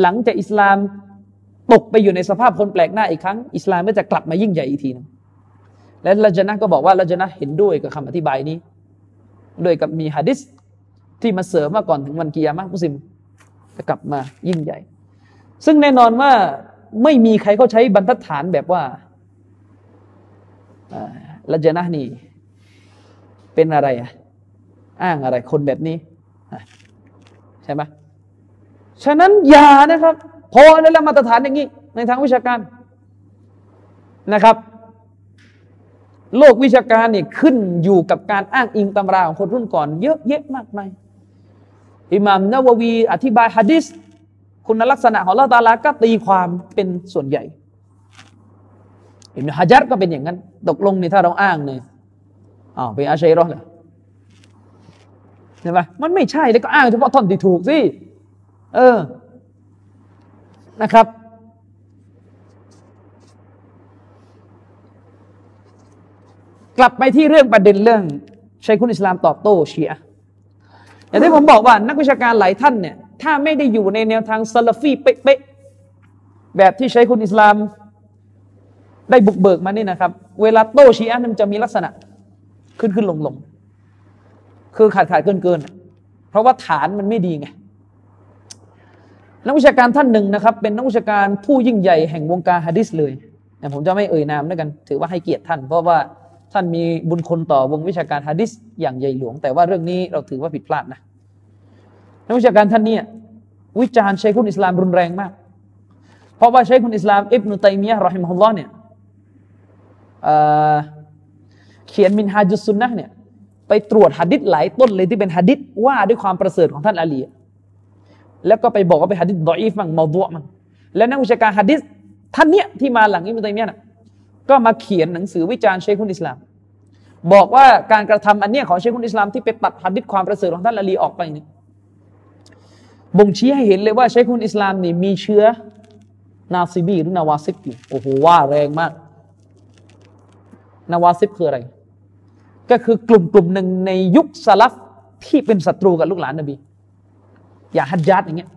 หลังจากอิสลามตกไปอยู่ในสภาพคนแปลกหน้าอีกครั้ง อิสลามก็จะกลับมายิ่งใหญ่อีกทีนึงและละจนะก็บอกว่าละจนะเห็นด้วยกับคำอธิบายนี้ด้วยกับมีฮะดิษที่มาเสริมมาก่อนถึงวันกิยามะมุสลิมจะกลับมายิ่งใหญ่ ซึ่งแน่นอนว่าไม่มีใครเขาใช้บรรทัดฐานแบบว่า ละจนะนี่เป็นอะไรอะอ้างอะไรคนแบบนี้ใช่ไหมฉะนั้นอย่านะครับพอในละมาตรฐานอย่างนี้ ในทางวิชาการนะครับ โลกวิชาการนี่ขึ้นอยู่กับการอ้างอิงตำราของคนรุ่นก่อน เยอะแยะมากมายอิหม่ามนาววี อธิบายฮะดิษคุณลักษณะของละตาลาก็ตีความเป็นส่วนใหญ่ อิบนุฮะจัดก็เป็นอย่างนั้น ตกลงนี่ถ้าเราอ้างเนี่ยอ้าวเป็นอาชัยรอเลยใช่ไหมมันไม่ใช่แล้วก็อ้างเฉพาะท่อนที่ถูกสิเออนะครับกลับไปที่เรื่องประเด็นเรื่องชัยคุณอิสลามตอบโต้เชียอย่างที่ผมบอกว่านักวิชาการหลายท่านเนี่ยถ้าไม่ได้อยู่ในแนวทางซาลฟีเป๊ะๆแบบที่ชัยคุณอิสลาม ได้บุกเบิกมานี่นะครับ เวลาโต้ชีอะมันจะมีลักษณะขึ้นขึ้นลงลงคือขาดขาดเกินเกินเพราะว่าฐานมันไม่ดีไงนักวิชาการท่านหนึ่งนะครับ เป็นนักวิชาการผู้ยิ่งใหญ่แห่งวงการฮะดิษเลยแต่ผมจะไม่เอ่ยนามด้วยกัน ถือว่าให้เกียรติท่าน เพราะว่าท่านมีบุญคุณต่อวงวิชาการฮะดิษอย่างใหญ่หลวง แต่ว่าเรื่องนี้เราถือว่าผิดพลาดนะนักวิชาการท่านนี้วิจารณ์ใช้คุณอิสลามรุนแรงมาก เพราะว่าใช้คุณอิสลามอิบนุตัยมียะรอฮิมฮุลลอฮ์เนี่ย เขียนมินฮาจุสุนนะเนี่ยไปตรวจหะดิษหลายต้นเลยที่เป็นหะดิษว่าด้วยความประเสริฐของท่านอาลี แล้วก็ไปบอกว่าเป็นหะดิษดออีฟมั่งมาดวมั่งแล้วนักวิชาการหะดิษท่านเนี้ยที่มาหลังอิบนุตัยมียะน่ะก็มาเขียนหนังสือวิจารณ์เชคุนอิสลาม บอกว่าการกระทำอันเนี้ยของเชคุนอิสลามที่ไปตัดหะดิษความประเสริฐของท่านอาลีออกไปเนี่ยบ่งชี้ให้เห็นเลยว่าใช้คุณอิสลามนี่มีเชื้อนาซิบีหรือนาวาซิบอยู่โอ้โหว่าแรงมาก นาวาซิบคืออะไร ก็คือกลุ่มกลุ่มหนึ่งในยุคสลับที่เป็นศัตรูกับลูกหลานนบี อย่างฮัจญัดอย่างเงี้ย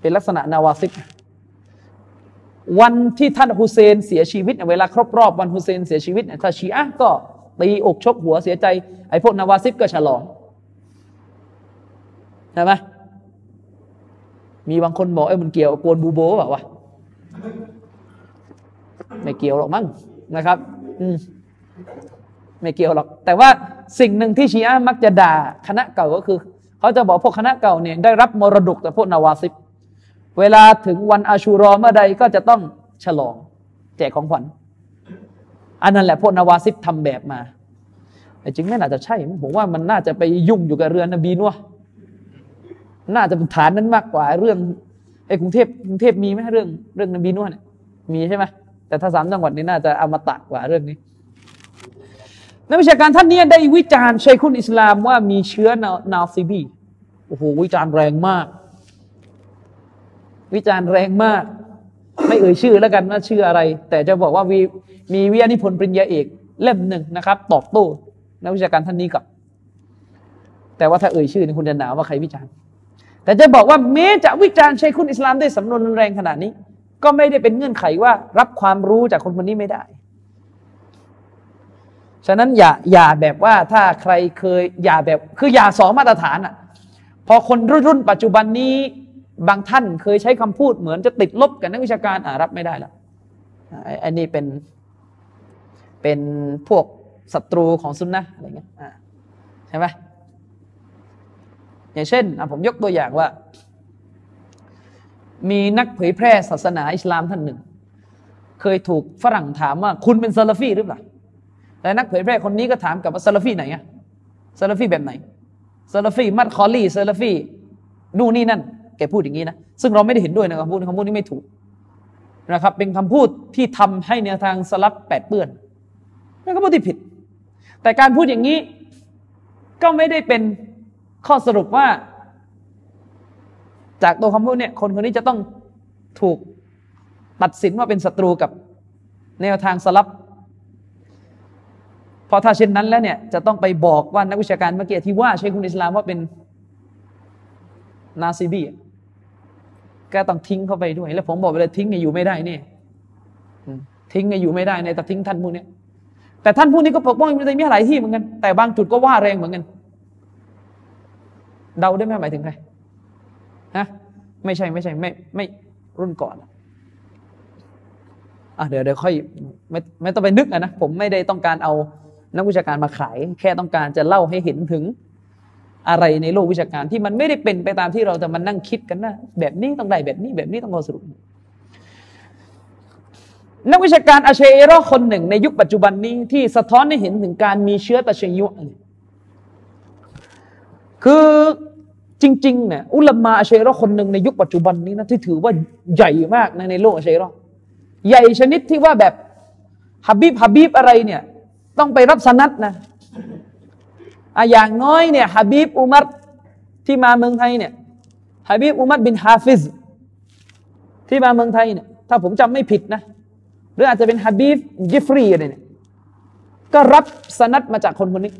เป็นลักษณะนาวาซิบวันที่ท่านฮุเซนเสียชีวิต เวลาครบรอบวันฮุเซนเสียชีวิตถ้าชีอะก็ตีอกชกหัวเสียใจ ไอ้พวกนาวาซิบก็ฉลองใช่ไหมมีบางคนบอกเอ้มันเกี่ยวกวนบูโบเปล่าวะไม่เกี่ยวหรอกมั้งนะครับ อืม ไม่เกี่ยวหรอก แต่ว่าสิ่งหนึ่งที่ชีอะมักจะด่าคณะเก่าก็คือ เขาจะบอกพวกคณะเก่าเนี่ยได้รับมรดกจากพวกนาวาซิบเวลาถึงวันอาชูรอเมื่อใดก็จะต้องฉลอง แจกของขวัญอันนั้นแหละพวกนาวาซิบทำแบบมาแต่จริงไม่น่าจะใช่ผมว่ามันน่าจะไปยุ่งอยู่กับเรือนนบีนัวน่าจะเป็นฐานนั้นมากกว่าเรื่องไอ้กรุงเทพกรุงเทพมีไหมเรื่องเรื่องนบีนวเนี่ยมีใช่ไหมแต่ถ้าสามจังหวัดนี้น่าจะอมตะกว่าเรื่องนี้ นักวิชาการท่านนี้ได้วิจารณ์ชัยคุณอิสลามว่ามีเชื้อนาซีบีโอ้โหวิจารณ์แรงมาก วิจารณ์แรงมาก ไม่เอ่ยชื่อแล้วกันว่าชื่ออะไร แต่จะบอกว่ามีมีวิทยานิพนธ์ปริญญาเอกเล่มหนึ่งนะครับ ตอบโต้นักวิชาการท่านนี้กับ แต่ว่าถ้าเอ่ยชื่อนี่คุณจะหนาวว่าใครวิจารณ์ แต่จะบอกว่าแม้จะวิจารณ์ชัยคุณอิสลามได้สำนวนแรงขนาดนี้ ก็ไม่ได้เป็นเงื่อนไขว่ารับความรู้จากคนคนนี้ไม่ได้ ฉะนั้นอย่าอย่าแบบว่าถ้าใครเคยอย่าแบบคืออย่าสองมาตรฐานอะพอคนรุ่นรุ่นปัจจุบันนี้บางท่านเคยใช้คำพูดเหมือนจะติดลบกับนักวิชาการอ่ารับไม่ได้แล้วอันนี้เป็นเป็นพวกศัตรูของซุนนะอะไรเงี้ยใช่ไหมอย่างเช่นผมยกตัวอย่างว่า มีนักเผยแพร่ศาสนาอิสลามท่านหนึ่ง เคยถูกฝรั่งถามว่า คุณเป็นซาลฟีหรือเปล่า แต่นักเผยแพร่คนนี้ก็ถามกับว่าซาลฟีไหนอะซาลฟีแบบไหนซาลฟีมัดคอลี่ซาลฟีนู่นนี่นั่น แกพูดอย่างนี้นะ ซึ่งเราไม่ได้เห็นด้วยนะคำพูดคำพูดนี้ไม่ถูกนะครับ เป็นคำพูดที่ทำให้แนวทางสลับแปดเปื้อนไม่ก็พูดที่ผิด แต่การพูดอย่างนี้ ก็ไม่ได้เป็นข้อสรุปว่า จากตัวคำพูดเนี่ย คนคนนี้จะต้องถูกตัดสินว่าเป็นศัตรูกับแนวทางสลับ พอถ้าเช่นนั้นแล้วเนี่ยจะต้องไปบอกว่านักวิชาการเมื่อกี้ที่ว่าใช้คุณอิสลามว่าเป็นนาซีบีก็ต้องทิ้งเข้าไปด้วย แล้วผมบอกไปเลยทิ้งอยู่ไม่ได้เนี่ยทิ้งอยู่ไม่ได้ในแต่ทิ้งท่านผู้นี้แต่ท่านผู้นี้ก็ปกป้องอิบนุตัยมียะหลายที่เหมือนกันแต่บางจุดก็ว่าแรงเหมือนกันเดาได้ไหมหมายถึงใครฮะไม่ใช่ไม่ใช่ไม่ไม่รุ่นก่อนอะเดี๋ยวเดี๋ยวค่อยไม่ไม่ต้องไปนึกอะนะผมไม่ได้ต้องการเอา นักวิชาการมาขาย แค่ต้องการจะเล่าให้เห็นถึงอะไรในโลกวิชาการที่มันไม่ได้เป็นไปตามที่เราจะมานั่งคิดกันนะแบบนี้ต้องได้แบบนี้แบบนี้ต้องสรุป นักวิชาการอาเชโรคนหนึ่งในยุคปัจจุบันนี้ที่สะท้อนให้เห็นถึงการมีเชื้อตะเชยุคือจริงๆเนี่ยอุลามาอาเชโรคนหนึ่งในยุคปัจจุบันนี้นะที่ถือว่าใหญ่มากในในโลกอาเชโรใหญ่ชนิดที่ว่าแบบฮับบีบฮับบีบอะไรเนี่ย ต้องไปรับสนัดนะอะอย่างน้อยเนี่ยฮะบีบอุมัรที่มาเมืองไทยเนี่ยฮะบีบอุมัรบินฮาฟิซที่มาเมืองไทยเนี่ยถ้าผมจำไม่ผิดนะ หรืออาจจะเป็นฮะบีบจิฟรีอะไรเนี่ยก็รับสนัดมาจากคนคนนี้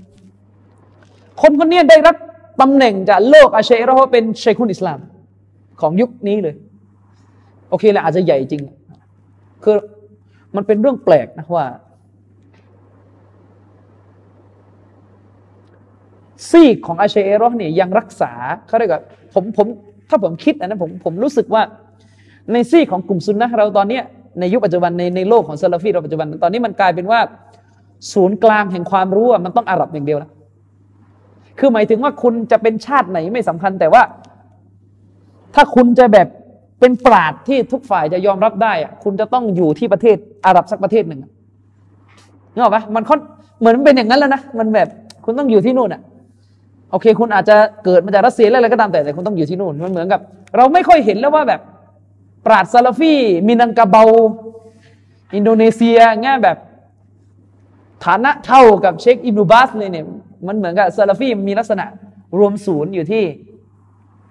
คนคนนี้ได้รับตำแหน่งจากโลกอาเชรอเป็นเชคุนอิสลาม ของยุคนี้เลย โอเคแหละอาจจะใหญ่จริง คือมันเป็นเรื่องแปลกนะว่า ซีกของอาเชเอรอเนี่ยยังรักษาเขาเรียกว่าผมผมถ้าผมคิดนะผมผมรู้สึกว่า ในซีกของกลุ่มซุนนะเราตอนนี้ในยุคปัจจุบันในในโลกของซาลาฟีเราปัจจุบัน ตอนนี้มันกลายเป็นว่า ศูนย์กลางแห่งความรู้มันต้องอาหรับอย่างเดียวแล้วคือหมายถึงว่าคุณจะเป็นชาติไหนไม่สำคัญ แต่ว่า ถ้าคุณจะแบบเป็นปราดที่ทุกฝ่ายจะยอมรับได้อะคุณจะต้องอยู่ที่ประเทศอาหรับสักประเทศหนึ่งนึกออกปะมันค่อนเหมือนเป็นอย่างนั้นแล้วนะมันแบบคุณต้องอยู่ที่นู่นอะ โอเค คุณอาจจะเกิดมาจากรัสเซียอะไรก็ตามแต่แต่คุณต้องอยู่ที่นู่นมันเหมือนกับ เราไม่ค่อยเห็นแล้วว่าแบบปราดซาลฟี่มินังกาเบา อินโดนีเซียง่ายแบบ ฐานะเท่ากับเชคอิบนูบาสเลยเนี่ยมันเหมือนกับซาลฟี่มีลักษณะรวมศูนย์อยู่ที่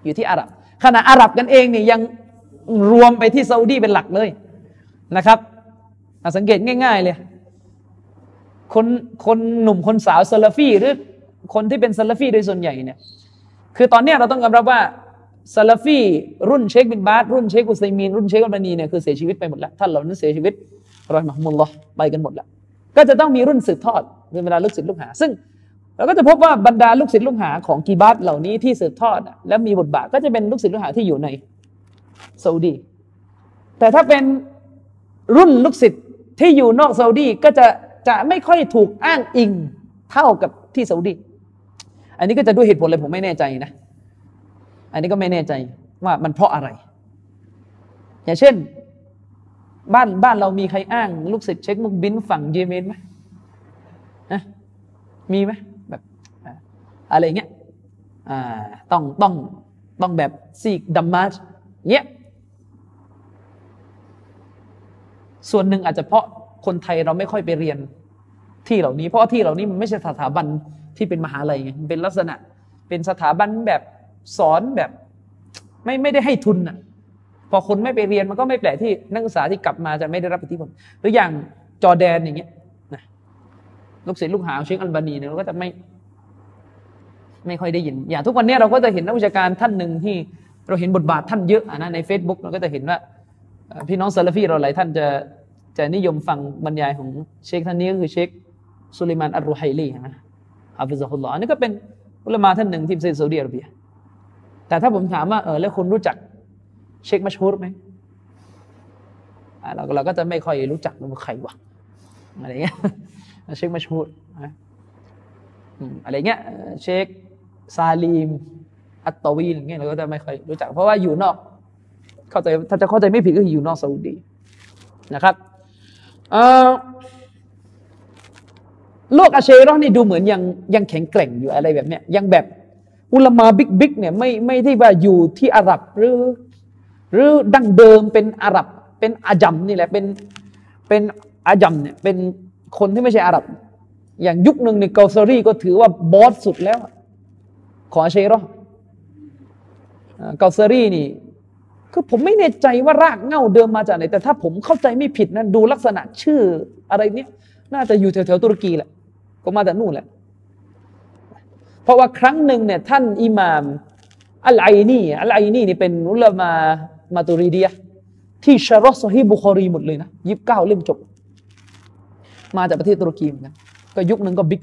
อยู่ที่อาหรับขณะอาหรับกันเองเนี่ยยังรวมไปที่ซาอุดีเป็นหลักเลยนะครับสังเกตง่าย ๆเลย คนคนหนุ่มคนสาวซาลฟี่หรือ คนที่เป็นซาลฟีโดยส่วนใหญ่เนี่ยคือตอนนี้เราต้องยอมรับว่าซาลฟีรุ่นเชคบินบาสรุ่นเชคอุซัยมีนรุ่นเชคอัลบานีเนี่ยคือเสียชีวิตไปหมดแล้วท่านเหล่านั้นเสียชีวิตรอยมหมุลลอไปกันหมดแล้ว ก็จะต้องมีรุ่นสืบทอดในเวลาลูกศิษย์ลูกหา ซึ่งเราก็จะพบว่าบรรดาลูกศิษย์ลูกหาของกีบาสเหล่านี้ที่สืบทอด และมีบทบาทก็จะเป็นลูกศิษย์ลูกหาที่อยู่ในซาอุดี แต่ถ้าเป็นรุ่นลูกศิษย์ที่อยู่นอกซาอุดีก็จะจะไม่ค่อยถูกอ้างอิงเท่ากับที่ซาอุดี อันนี้ก็จะด้วยเหตุผลอะไรผมไม่แน่ใจนะ อันนี้ก็ไม่แน่ใจว่ามันเพราะอะไร อย่างเช่น บ้านบ้านเรามีใครอ้าง ลูกศิษย์เช็คมุกบินฝั่งเยเมนไหมนะมีไหมแบบอะไรเงี้ยอ่าต้องต้องต้องแบบซีกดัมมาชเงี้ยส่วนหนึ่งอาจจะเพราะคนไทยเราไม่ค่อยไปเรียนที่เหล่านี้ เพราะที่เหล่านี้มันไม่ใช่สถาบัน ที่เป็นมหาลัยไงมันเป็นลักษณะ เป็นสถาบันแบบสอนแบบไม่ไม่ได้ให้ทุนอะพอคนไม่ไปเรียนมันก็ไม่แปลกที่นักศึกษาที่กลับมาจะไม่ได้รับอิทธิพลหรืออย่างจอแดนอย่างเงี้ยนะลูกศิษย์ลูกหาเชคอัลบานีเนี่ยเราก็จะไม่ ไม่ค่อยได้ยิน อย่างทุกวันนี้เราก็จะเห็นนักวิชาการท่านหนึ่งที่เราเห็นบทบาทท่านเยอะนะใน Facebook เราก็จะเห็นว่า พี่น้องซาลฟีเราหลายท่านจะจะนิยมฟังบรรยายของเชคท่านนี้ก็คือเชคสุลิมานอัลรุไฮลีนะ อัฟฟิซฮุลลอฮ์อันนี้ก็เป็นอุลามาท่านหนึ่งที่ประเทศซาอุดิอาระเบีย แต่ถ้าผมถามว่าเออแล้วคุณรู้จักเชคมัชฮูรไหมเราเราก็จะไม่ค่อยรู้จักว่าใครวะอะไรเงี้ยเชคมัชฮูรอะไรเงี้ยเชคซาลีม อัตตวีนเงี้ยเราก็จะไม่ค่อยรู้จัก เพราะว่าอยู่นอก เข้าใจถ้าจะเข้าใจไม่ผิดก็อยู่นอกซาอุดีนะครับ เออ โลกอาเชรอนี่ดูเหมือนยังยังแข็งแกร่งอยู่อะไรแบบเนี้ยยังแบบอุลามา big big เนี่ยไม่ไม่ได้ว่าอยู่ที่อาหรับหรือ หรือดั้งเดิมเป็นอาหรับเป็นอาจัมนี่แหละเป็นเป็นอาจัมเนี่ยเป็นคนที่ไม่ใช่อาหรับ อย่างยุคหนึ่งในเกาซารีก็ถือว่า boss สุดแล้ว ของอาเชรอเกาซารีนี่คือผมไม่แน่ใจว่ารากเง่าเดิมมาจากไหนแต่ถ้าผมเข้าใจไม่ผิดนะดูลักษณะชื่ออะไรเนี้ยน่าจะอยู่แถวๆตุรกีแหละ ก็มาจากนู่นแหละ เพราะว่าครั้งหนึ่งเนี่ยท่านอิหม่ามอัลไอนีอัลไอนีนี่เป็นอุลามามาตุรีเดียที่ชารอสฮีบุคอรีหมดเลยนะยิบเก้าเล่มจบ มาจากประเทศตุรกีเหมือนกันก็ยุคหนึ่งก็บิ๊ก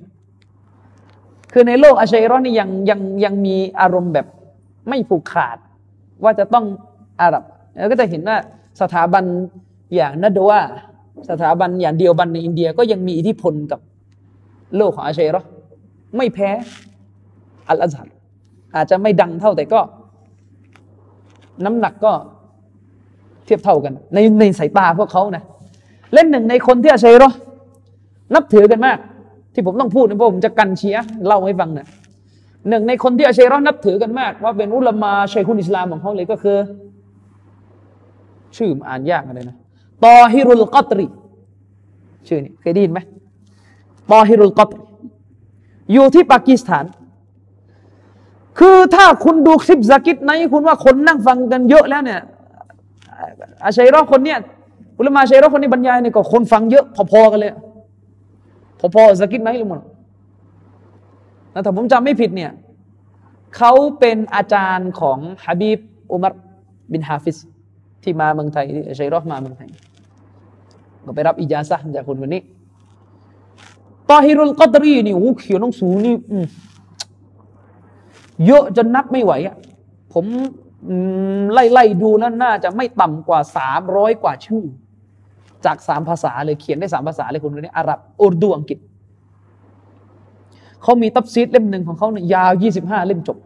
คือในโลกอาชัยรอนนี่ยังยังยังมีอารมณ์แบบไม่ผูกขาด ว่าจะต้องอาหรับ แล้วก็จะเห็นว่าสถาบันอย่างนัดว่าสถาบันอย่างเดียวบันในอินเดียก็ยังมีอิทธิพลกับ โลกของอาเชรอไม่แพ้อัลอาซัดอาจจะไม่ดังเท่าแต่ก็ น้ำหนักก็เทียบเท่ากัน ในในสายตาพวกเขานะเล่นหนึ่งในคนที่อาเชรอนับถือกันมาก ที่ผมต้องพูดนะเพราะผมจะกันเชียเล่าให้ฟังนะหนึ่งในคนที่อาเชรอนับถือกันมาก ว่าเป็นอุลามาชัยคุนอิสลามของเขาเลยก็คือ ชื่ออ่านยากอะไรนะตอฮิรุลกัตรี ชื่อนี้เคยได้ยินไหม ตอฮิรุลกัตอยู่ที่ปากีสถาน คือถ้าคุณดูคลิปสกิดในคุณว่าคนนั่งฟังกันเยอะแล้วเนี่ยอาชัยรอคนเนี้ยอุลามาชัยรอคนนี้บรรยายเนี่ยก็คนฟังเยอะ พอๆกันเลย พอๆสกิดไหนเลยมั้งแต่ผมจำไม่ผิดเนี่ยเขาเป็นอาจารย์ของฮะบีบอุมารบินฮาฟิสที่มาเมืองไทยอาชัยรอมาเมืองไทยก็ไปรับอิจาซะจากคนคนนี้ ตอฮิรุลกัตรีนี่โอ้เขียนหนังสือนี่เยอะจนนับไม่ไหวอะผมไล่ไล่ดูแล้วน่าจะไม่ต่ำกว่าสามร้อยกว่าชื่อ จากสามภาษาเลยเขียนได้สามภาษาเลยคนนี้อาหรับอุรดูอังกฤษเขามีตับซีดเล่มหนึ่งของเขาเนี่ยยาวยี่สิบห้าเล่มจบ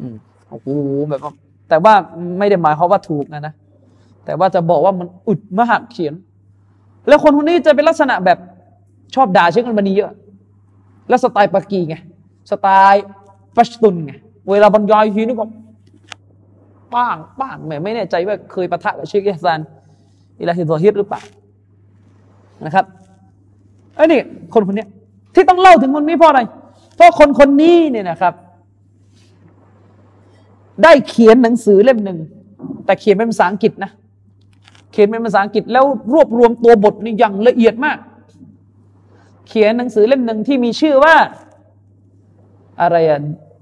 อืมโอ้โหแบบแต่ว่าไม่ได้หมายความว่าถูกนะนะ แต่ว่าจะบอกว่ามันอุดมหากเขียน แล้วคนคนนี้จะเป็นลักษณะแบบ ชอบด่าเชคอัลบานีเยอะ แล้วสไตล์ปากีไง สไตล์ปัชตุนไง เวลาบรรยายทีนี่ก็ป้างป้างแม่ไม่แน่ใจว่าเคยประทะกับเชคอิซานอิลาฮิดอฮิดหรือเปล่านะครับไอ้นี่คนคนนี้ที่ต้องเล่าถึงคนนี้เพราะอะไร เพราะคนคนนี้เนี่ยนะครับ ได้เขียนหนังสือเล่มหนึ่งแต่เขียนเป็นภาษาอังกฤษนะ เขียนเป็นภาษาอังกฤษแล้วรวบรวมตัวบทนี่อย่างละเอียดมาก เขียนหนังสือเล่มหนึ่งที่มีชื่อว่า อะไรอะ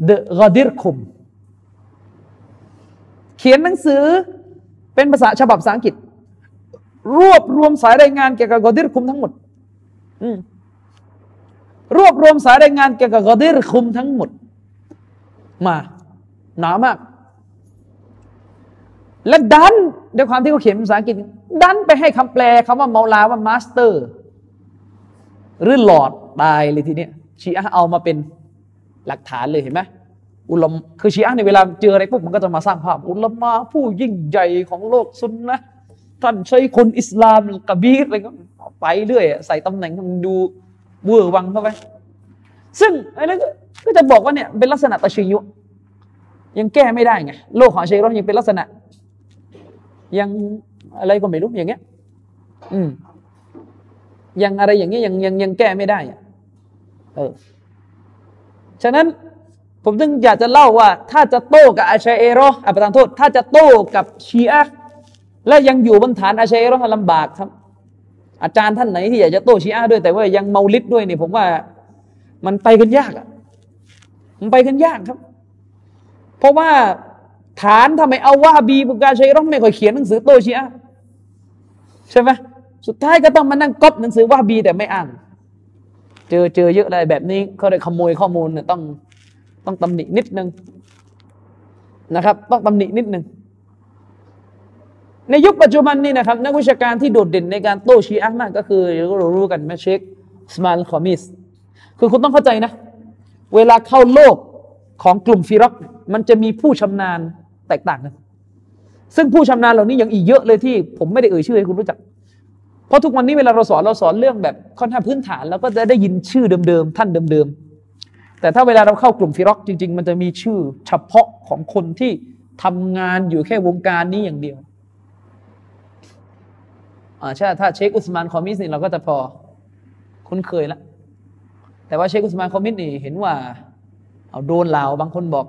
The Ghadirkum เขียนหนังสือเป็นภาษาฉบับภาษาอังกฤษ รวบรวมสายรายงานเกี่ยวกับกอดิรคุมทั้งหมดรวบรวมสายรายงานเกี่ยวกับกอดิรคุมทั้งหมด มาหนามาก และดันด้วยความที่เขาเขียนภาษาอังกฤษ ดันไปให้คำแปลคำว่าเมาลาว่ามาสเตอร์ หรือหลอดตายเลยทีเนี้ยชีอะเอามาเป็นหลักฐานเลยเห็นไหมอุลมคือชีอะในเวลาเจออะไรปุ๊บมันก็จะมาสร้างภาพ อุลมาผู้ยิ่งใหญ่ของโลกซุนนะท่านใช้คนอิสลามกบีรอะไรก็ไปเรื่อยใส่ตำแหน่งมันดูเวอร์วังเข้าไป ซึ่งอ้นั่นก็จะบอกว่าเนี่ยเป็นลักษณะตะชิยุยังแก้ไม่ได้ไงโลกของเชยรอนยังเป็นลักษณะ ยังอะไรก็ไม่รู้อย่างเงี้ย อืม ยังอะไรอย่างนี้ยังยังยังแก้ไม่ได้อะเออฉะนั้นผมจึงอยากจะเล่าว่า ถ้าจะโต้กับอาชัยเอรออะประทานโทษ ถ้าจะโต้กับชีอะและยังอยู่บนฐานอาชัยเอรอลำบากครับ อาจารย์ท่านไหนที่อยากจะโต้ชีอะด้วยแต่ว่ายังเมาลิดด้วยเนี่ยผมว่ามันไปกันยากอะมันไปกันยากครับ เพราะว่าฐานทำไมเอาว่าบีบุกาชัยรอไม่ค่อยเขียนหนังสือโตชีอะใช่ไหม สุดท้ายก็ต้องมานั่งก๊อปหนังสือว่าบีแต่ไม่อ่าน เจอเจอเยอะเลยแบบนี้เขาได้ขโมยข้อมูลเนี่ยต้องต้องตำหนินิดนึงนะครับ ต้องตำหนินิดนึงในยุคปัจจุบันนี้นะครับ นักวิชาการที่โดดเด่นในการโต้ชีอะมากก็คือเรารู้กันแมชเชคสมาลคอมิสคือคุณต้องเข้าใจนะ เวลาเข้าโลกของกลุ่มฟิรักมันจะมีผู้ชำนาญแตกต่างกัน ซึ่งผู้ชำนาญเหล่านี้ยังอีกเยอะเลยที่ผมไม่ได้เอ่ยชื่อให้คุณรู้จัก ราะทุกวันนี้เวลาเราสอนเราสอนเรื่องแบบค่อนข้างพื้นฐานแล้วก็จะได้ยินชื่อเดิมๆท่านเดิมๆ แต่ถ้าเวลาเราเข้ากลุ่มฟิรักจริง ๆ มันจะมีชื่อเฉพาะของคนที่ทำงานอยู่แค่วงการนี้อย่างเดียวอ่าใช่ถ้าเชคอุสมานคอมิสนี่เราก็จะพอคุ้นเคยล้วแต่ว่าเชคอุสมานคอมิสนี่เห็นว่าเอาโดนลาวบางคนบอก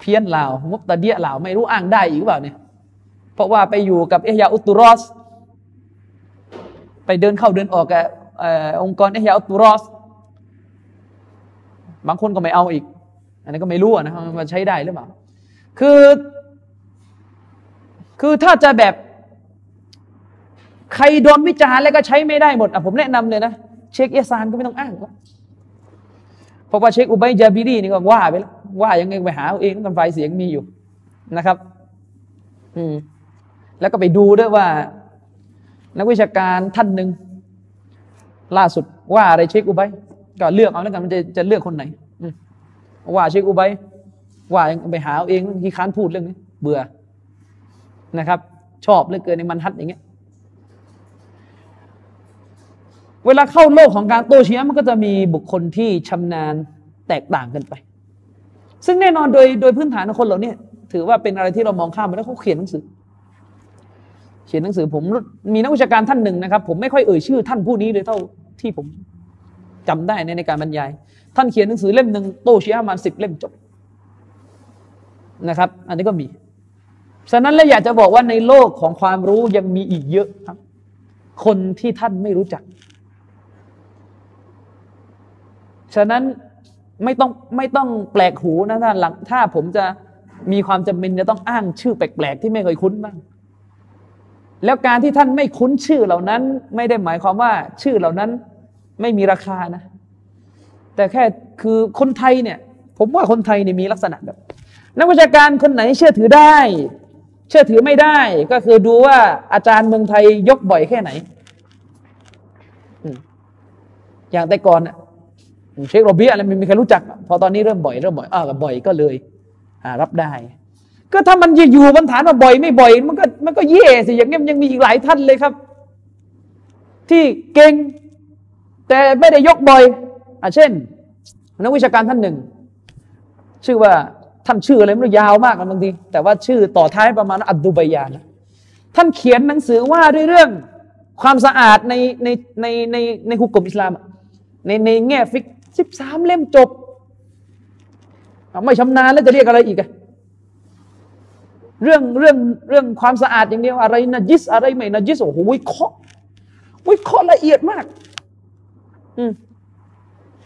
เพี้ยนลาวมุกตะเดียลาวไม่รู้อ้างได้อีกเปล่าเนี่ยเพราะว่าไปอยู่กับเอียอุตุรอส ไปเดินเข้าเดินออกกับองค์กรเอียอุตุรอส บางคนก็ไม่เอาอีก อันนี้ก็ไม่รู้นะมันใช้ได้หรือเปล่า คือ คือถ้าจะแบบ ใครโดนวิจารณ์แล้วก็ใช้ไม่ได้หมดอะผมแนะนำเลยนะ เช็คเอซานก็ไม่ต้องอ้างเพราะว่าเช็คอุบัยจาบิรีนี่ก็ว่าไปแล้วว่ายังไงไปหาเองกันไฟเสียงมีอยู่นะครับ อืม แล้วก็ไปดูด้วยว่า นักวิชาการท่านหนึ่งล่าสุดว่าอะไรเชคอุบัยก็เลือกเอาแล้วกันมันจะจะเลือกคนไหนว่าเชคอุบัยว่าไปหาเอาเองที่ค้านพูดเรื่องนี้เบื่อนะครับ ชอบเหลือเกินในมันฮัดอย่างเงี้ยเวลาเข้าโลกของการโต้เชียมันก็จะมีบุคคลที่ชำนาญแตกต่างกันไป ซึ่งแน่นอนโดยโดยพื้นฐานของคนเหล่านี้ถือว่าเป็นอะไรที่เรามองข้ามไปแล้วเขาเขียนหนังสือ เขียนหนังสือผมมีนักวิชาการท่านหนึ่งนะครับ ผมไม่ค่อยเอ่ยชื่อ ท่านผู้นี้เลยเท่าที่ผมจำได้ในในการบรรยาย ท่านเขียนหนังสือเล่มหนึ่งโตเชียมาสิบเล่มจบนะครับ อันนี้ก็มีฉะนั้นแล้วอยากจะบอกว่าในโลกของความรู้ยังมีอีกเยอะครับ คนที่ท่านไม่รู้จัก ฉะนั้นไม่ต้องไม่ต้องแปลกหูนะถ้านหลังถ้าผมจะมีความจำเป็นจะต้องอ้างชื่อแปลกๆ ที่ไม่เคยคุ้นบ้าง แล้วการที่ท่านไม่คุ้นชื่อเหล่านั้น ไม่ได้หมายความว่าชื่อเหล่านั้นไม่มีราคานะ แต่แค่คือคนไทยเนี่ย ผมว่าคนไทยเนี่ยมีลักษณะแบบ นักวิชาการคนไหนเชื่อถือได้ เชื่อถือไม่ได้ ก็คือดูว่าอาจารย์เมืองไทยยกบ่อยแค่ไหน อย่างแต่ก่อนอะเชคโรเบียอะไรไม่มีใครรู้จัก พอตอนนี้เริ่มบ่อยเริ่มบ่อยอ้าบ่อยก็เลยอ่ารับได้ ก็ถ้ามันจะอยู่บนฐานว่าบ่อยไม่บ่อย มันก็มันก็เย่สิอย่างเงี้ยยังมีอีกหลายท่านเลยครับ ที่เก่งแต่ไม่ได้ยกบ่อยอ่าเช่นนักวิชาการท่านหนึ่ง ชื่อว่าท่านชื่ออะไรไม่รู้ยาวมากบางทีแต่ว่าชื่อต่อท้ายประมาณอัดดุบยานท่านเขียนหนังสือว่าด้วยเรื่องความสะอาดในในในในในฮุกกลมอิสลามในในแง่ฟิกสิบสามเล่มจบ ไม่ชำนาญแล้วจะเรียกอะไรอีกอะ เรื่องเรื่องเรื่องความสะอาดอย่างเดียวอะไรนะจิสอะไรไม่นะจิสโอ้โหวิเคราะห์วิเคราะห์ละเอียดมาก อืม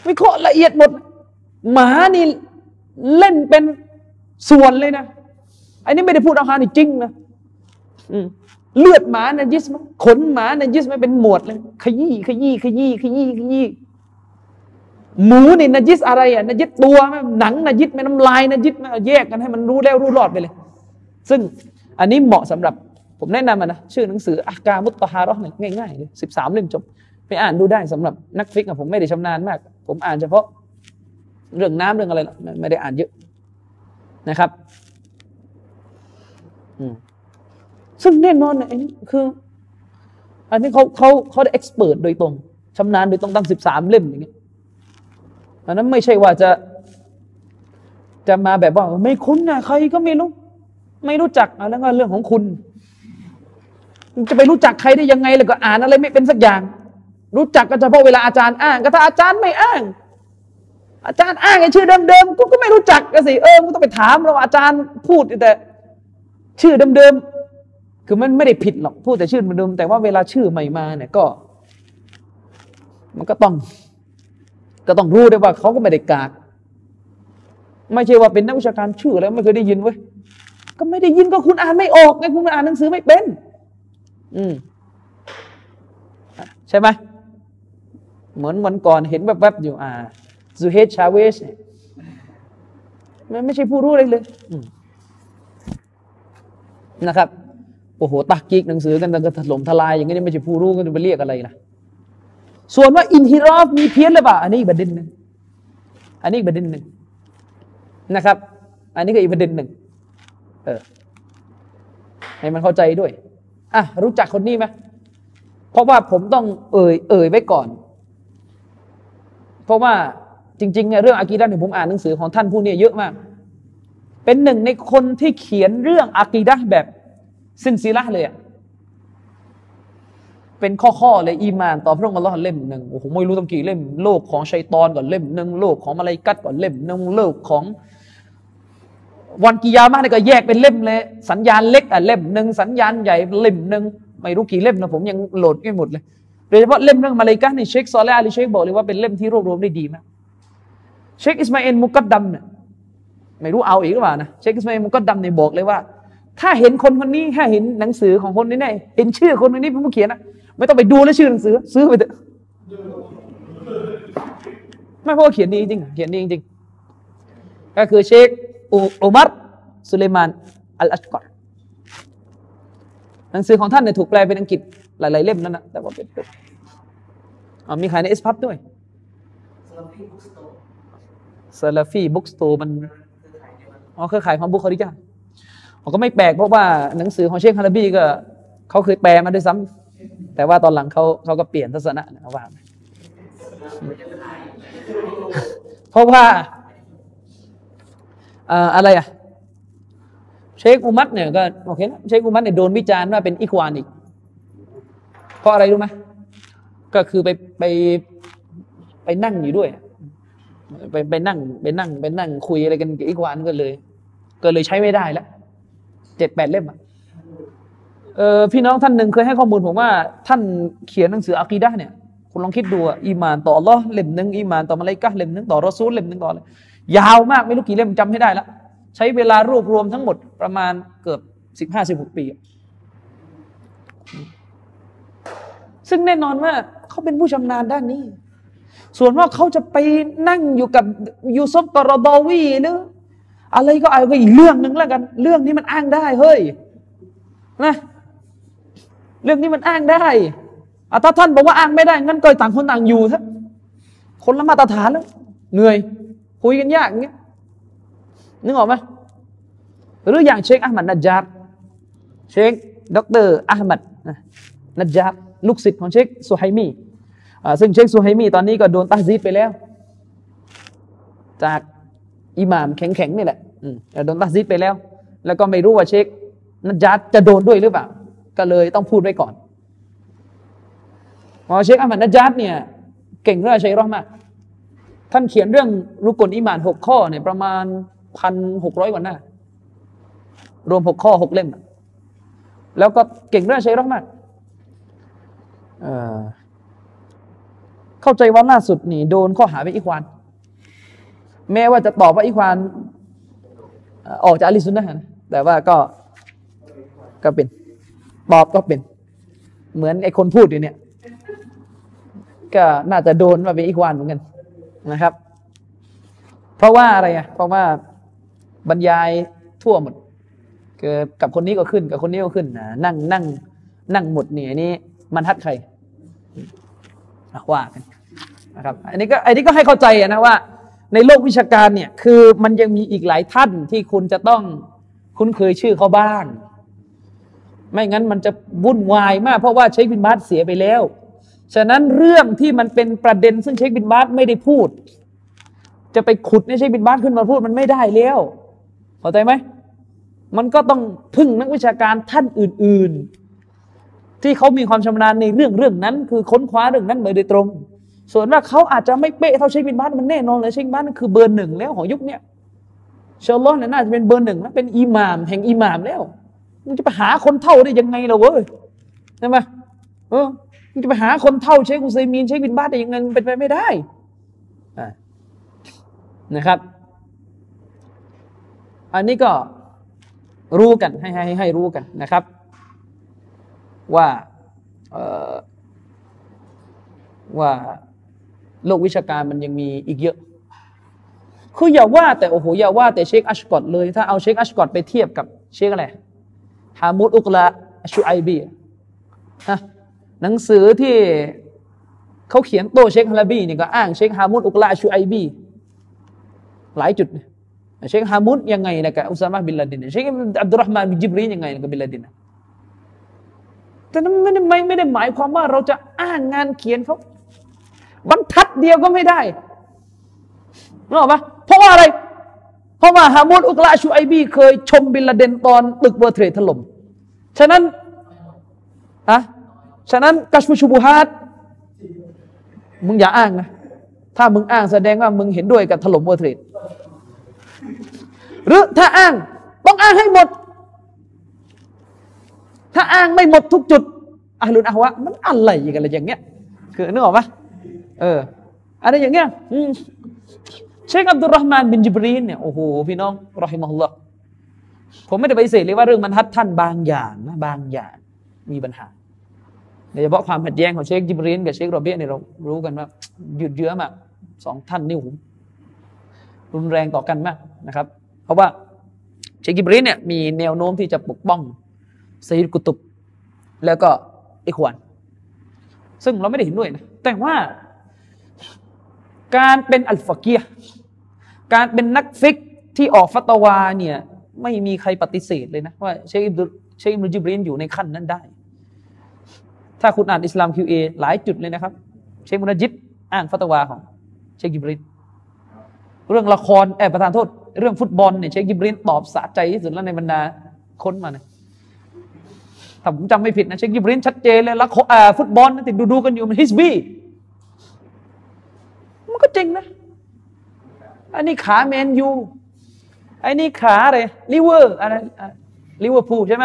วิเคราะห์ละเอียดหมด หมานี่เล่นเป็นส่วนเลยนะอันนี้ไม่ได้พูดอาหารนี่จริงนะเลือดหมานะจิสมขนหมานะจิสไม่เป็นหมวดเลยขยี้ขยี้ขยี้ขยี้ขยี้หมูนี่นจิสอะไรอะนจิสตัวหนังนจิสไม่น้ำลายนจิสแยกกันให้มันรู้แล้วรู้รอดไปเลย ซึ่งอันนี้เหมาะสำหรับผมแนะนำนะชื่อหนังสืออากามุตตฮารอเนี่ยง่ายๆเลยสิบสามเล่มจบ ไปอ่านดูได้สำหรับนักฟิกอะผมไม่ได้ชำนาญมาก ผมอ่านเฉพาะเรื่องน้ำเรื่องอะไรไม่ได้อ่านเยอะนะครับซึ่งแน่นอนอันนี้คือ อันนี้เขาเขาเขาได้เอ็กซ์เพรสโดยตรงชำนาญโดยตรงตั้งสิบสามเล่มอย่างเงี้ยอันนั้นไม่ใช่ว่าจะ จะมาแบบว่า ไม่คุ้นนะใครก็ไม่รู้ ไม่รู้จักอันนั้นก็เรื่องของคุณ จะไปรู้จักใครได้ยังไงแล้วก็อ่านอะไรไม่เป็นสักอย่าง รู้จักก็เฉพาะเวลาอาจารย์อ้าง ก็ถ้าอาจารย์ไม่อ้าง อาจารย์อ้างไอ้ชื่อเดิมๆกูก็ไม่รู้จักก็สิเออกูต้องไปถามเราอาจารย์พูดแต่ ชื่อเดิมๆคือมันไม่ได้ผิดหรอกพูดแต่ชื่อเดิมแต่ว่าเวลาชื่อใหม่มาเนี่ยก็ มันก็ต้อง ก็ต้องรู้ด้วยว่าเขาก็ไม่ได้กากไม่ใช่ว่าเป็นนักวิชาการชื่อแล้วไม่เคยได้ยินเว้ย ก็ไม่ได้ยินก็คุณอ่านไม่ออกไงคุณอ่านหนังสือไม่เป็น อืมใช่ไหมเหมือนวันก่อนเห็นแวบๆอยู่ อ่าซูเฮดชาเวสเนี่ยมันไม่ใช่ผู้รู้เลยเลยนะครับโอ้โหตักกิกหนังสือกันกันถล่มทลายอย่างนี้ไม่ใช่ผู้รู้กันจะไปเรียกอะไรล่ะ ส่วนว่าอินทิรอฟมีเพี้ยนหรือเปล่า อันนี้อีกประเด็นหนึ่งอันนี้อีกประเด็นหนึ่งนะครับ อันนี้ก็อีกประเด็นหนึ่ง เออ ให้มันเข้าใจด้วย อะ รู้จักคนนี้ไหมเพราะว่าผมต้องเอ่ย เอ่ยไว้ก่อน เพราะว่าจริงๆเนี่ยเรื่องอากีดะเนี่ยผมอ่านหนังสือของท่านผู้นี้เยอะมาก เป็นหนึ่งในคนที่เขียนเรื่องอากีดะแบบสินซีละเลยอะเป็นข้อๆเลยอีมาน ต่อพระองค์อัลลอฮ์เล่มหนึ่งโอ้โหไม่รู้ตั้งกี่เล่มโลกของชัยตอนก่อนเล่มหนึ่งโลกของมาลายกัดก่อนเล่มหนึ่งโลกของ วันกิยามะเนี่ยก็แยกเป็นเล่มเลยสัญญาณเล็กอะเล่มหนึ่งสัญญาณใหญ่เล่มหนึ่งไม่รู้กี่เล่มนะผมยังโหลดไม่หมดเลยโดยเฉพาะเล่มเรื่องมาลาอีกัตนี่เชคซอลและอาลีเชคบอกเลยว่าเป็นเล่มที่รวบรวมได้ดีมากเชคอิสมาอิลมุกัดดัมเนี่ยไม่รู้เอาอีกหรือเปล่านะเชคอิสมาอิลมุกัดดัมเนี่ยบอกเลยว่า ถ้าเห็นคนคนนี้ถ้าเห็นหนังสือของคนนี้เนี่ยเห็นชื่อคนคนนี้เป็นผู้เขียนนะไม่ต้องไปดูแล้วชื่อหนังสือ ซื้อไปเถอะไม่เพราะเขียนดีจริงเขียนดีจริงก็คือเชค อุมัรสุเลมานอัลอัชกอรหนังสือของท่านเนี่ยถูกแปลเป็นอังกฤษหลาย ๆ เล่มนั่นนะแต่ว่าเป็นมีขายในเอสพับด้วยซาลาฟีบุ๊กสโตร์มันอ๋อเครือข่ายของบุคคลิจาเขาก็ไม่แปลกเพราะว่าหนังสือของเชคฮาราบีก็เขาเคยแปลมาด้วยซ้ำแต่ว่าตอนหลังเขาเขาก็เปลี่ยนทัศนะนะว่าเพราะว่า อะไรอะเชคอุมัตเนี่ยก็โอเคนะเชคอุมัตเนี่ยโดนวิจารณ์ว่าเป็นอิควานอีก เพราะอะไรรู้ไหมก็คือไปไปไปนั่งอยู่ด้วย ไปไปนั่งไปนั่งไปนั่งคุยอะไรกันกับอิควานก็เลย ก็เลยใช้ไม่ได้แล้วเจ็ดแปดเล่มอะเออพี่น้องท่านหนึ่งเคยให้ข้อมูลผมว่าท่านเขียนหนังสืออะกีดะเนี่ยคุณลองคิดดูอะอีมานต่อลอเล่มหนึ่งอีมานต่อมาลกะเล่มหนึ่งต่อรอซูลเล่มหนึ่งต่อเลย ยาวมากไม่รู้กี่เล่มจำให้ได้ละใช้เวลารวบรวมทั้งหมดประมาณเกือบสิบห้าสิบหกปี ซึ่งแน่นอนว่าเขาเป็นผู้ชำนาญด้านนี้ ส่วนว่าเขาจะไปนั่งอยู่กับยูซุฟกรดอวีหรืออะไรก็เอาก็อีกเรื่องหนึ่งแล้วกัน เรื่องนี้มันอ้างได้เฮ้ยนะเรื่องนี้มันอ้างได้อาถ้าท่านบอกว่าอ้างไม่ได้งั้นก็ต่างคนต่างอยู่ซะคนละมาตรฐานแล้วเหนื่อย คุยกันยากอย่างเงี้ยนึกออกไหมหรืออย่างเชคอัลมัดนัจญาบเชคดรอัลมัดนัจญาบลูกศิษย์ของเชคสุไฮมีซึ่งเชคสุไฮมีตอนนี้ก็โดนตัดซีดไปแล้ว จากอิหม่ามแข็งๆนี่แหละโดนตัดซีดไปแล้ว แล้วก็ไม่รู้ว่าเชคนัจญาบจะโดนด้วยหรือเปล่า ก็เลยต้องพูดไว้ก่อนพอเชคอามัดนัจญาดเนี่ยเก่งเรื่องชัยรอมาก ท่านเขียนเรื่องรุกลอิมานหกข้อเนี่ยประมาณพันหกร้อยกว่าหน้ารวมหกข้อหกเล่ม แล้วก็เก่งเรื่องใชัยรอมากเข้าใจว่าล่าสุดนี่โดนข้อหาไปอีควาน แม้ว่าจะตอบว่าอีควานออกจากอลิซุนนะฮะแต่ว่าก็ก็เป็นตอบก็เป็น เหมือนไอ้คนพูดอยู่เนี่ย ก็น่าจะโดนมาเป็นอีกวันเหมือนกัน นะครับ เพราะว่าอะไรอะเพราะว่าบรรยายทั่วหมดเกิดกับคนนี้ก็ขึ้นกับคนนี้ก็ขึ้นนะนั่งนั่ง นั่งหมดเนี่ยนี้มันทัดใครว่ากันนะครับ อันนี้ก็อันนี้ก็ให้เข้าใจนะว่า ในโลกวิชาการเนี่ย คือมันยังมีอีกหลายท่านที่คุณจะต้องคุ้นเคยชื่อเขาบ้าง ไม่งั้นมันจะวุ่นวายมาก เพราะว่าเชคบินบาสเสียไปแล้ว ฉะนั้นเรื่องที่มันเป็นประเด็นซึ่งเชคบินบาสไม่ได้พูด จะไปขุดในเชคบินบาสขึ้นมาพูดมันไม่ได้แล้วเข้าใจไหมมันก็ต้องพึ่งนักวิชาการท่านอื่น ๆ ที่เขามีความชำนาญในเรื่องเรื่องนั้น คือค้นคว้าเรื่องนั้นมาโดยตรง ส่วนว่าเขาอาจจะไม่เป๊ะเท่าเชคบินบาสมันแน่นอนเลยเชคบินบาสนั่นคือเบอร์หนึ่งแล้วของยุคเนี้ยเชลลอนน่าจะเป็นเบอร์หนึ่งแล้วเป็นอิหม่าม แห่งอิหม่ามแล้วมึงจะไปหาคนเท่าได้ยังไงล่ะเว้ยใช่ไหมเออ มึงจะไปหาคนเท่าเชคอุซัยมีนเชคบินบาสได้ยังไงมันเป็นไปไม่ได้นะครับ อันนี้ก็รู้กันให้ให้ให้รู้กันนะครับ ว่าว่าโลกวิชาการมันยังมีอีกเยอะ คืออย่าว่าแต่โอ้โหอย่าว่าแต่เชคอัชกอตเลย ถ้าเอาเชคอัชกอตไปเทียบกับเชคอะไรฮามุดอุกละชูไอบีฮะ หนังสือที่เขาเขียนโตเชคฮาราบีนี่ก็อ้างเชคฮามุดอุกละชูไอบีหลายจุดเชคฮามุดยังไงนะกับอุซามะบินลาดินเชคอับดุลรห์มานบิจิบรียังไงกับบินลาดินแต่นั้นไม่ได้ไม่ไม่ได้หมายความว่าเราจะอ้างงานเขียนเขาบรรทัดเดียวก็ไม่ได้รู้ไหมเพราะว่าอะไร เพราะว่าฮามุดอุกลาชูไอบีเคยชมบินลาเดนตอนตึก World Trade ถล่มฉะนั้นอะ ฉะนั้นกัชฟุชูบูฮัดมึงอย่าอ้างนะ ถ้ามึงอ้างแสดงว่ามึงเห็นด้วยกับถล่มเวอร์เทรดหรือถ้าอ้างต้องอ้างให้หมด ถ้าอ้างไม่หมดทุกจุดอาลุนอาวะมันอะไรกันอะไรอย่างเงี้ย คือนึกออกปะเอออะไรอย่างเงี้ยเชคอับดุลรห์มานบินจิบรีนเนี่ยโอ้โหพี่น้องรอฮิมะฮุลลอฮ์ผมไม่ได้ไปเสดเลยว่าเรื่องมันทัดท่านบางอย่างนะบางอย่างมีปัญหา โดยเฉพาะความขัดแย้งของเชคจิบรีนกับเชคโรเบียเนี่ยเรารู้กันว่าหยุดเยื้อมากสองท่านนี่หุรุนแรงต่อกันมากนะครับ เพราะว่าเชคจิบรีนเนี่ยมีแนวโน้มที่จะปกป้องซีดกุตุบแล้วก็อิควานซึ่งเราไม่ได้เห็นด้วยนะแต่ว่าการเป็นอัลฟากียการเป็นนักฟิกที่ออกฟัตวาเนี่ยไม่มีใครปฏิเสธเลยนะว่าเชคอิบดุเชคอิบดุจิบรีนอยู่ในขั้นนั้นได้ ถ้าคุณอ่านอิสลามคิวเอหลายจุดเลยนะครับ เชคมุนจิบอ่านฟัตวาของเชคจิบรีนเรื่องละครแอบประธานโทษ เรื่องฟุตบอลเนี่ยเชคจิบรีนตอบสะใจที่สุดแล้วในบรรดาค้นมาเนี่ยถ้าผมจำไม่ผิดนะเชคยิบรินชัดเจนเลยแล้วฟุตบอลนะติดดูดูกันอยู่มันฮิสบี้มันก็จริงนะ อันนี้ขาแมนยูไอ้นี่ขาอะไรลิเวอร์อะไรลิเวอร์พูลใช่ไหม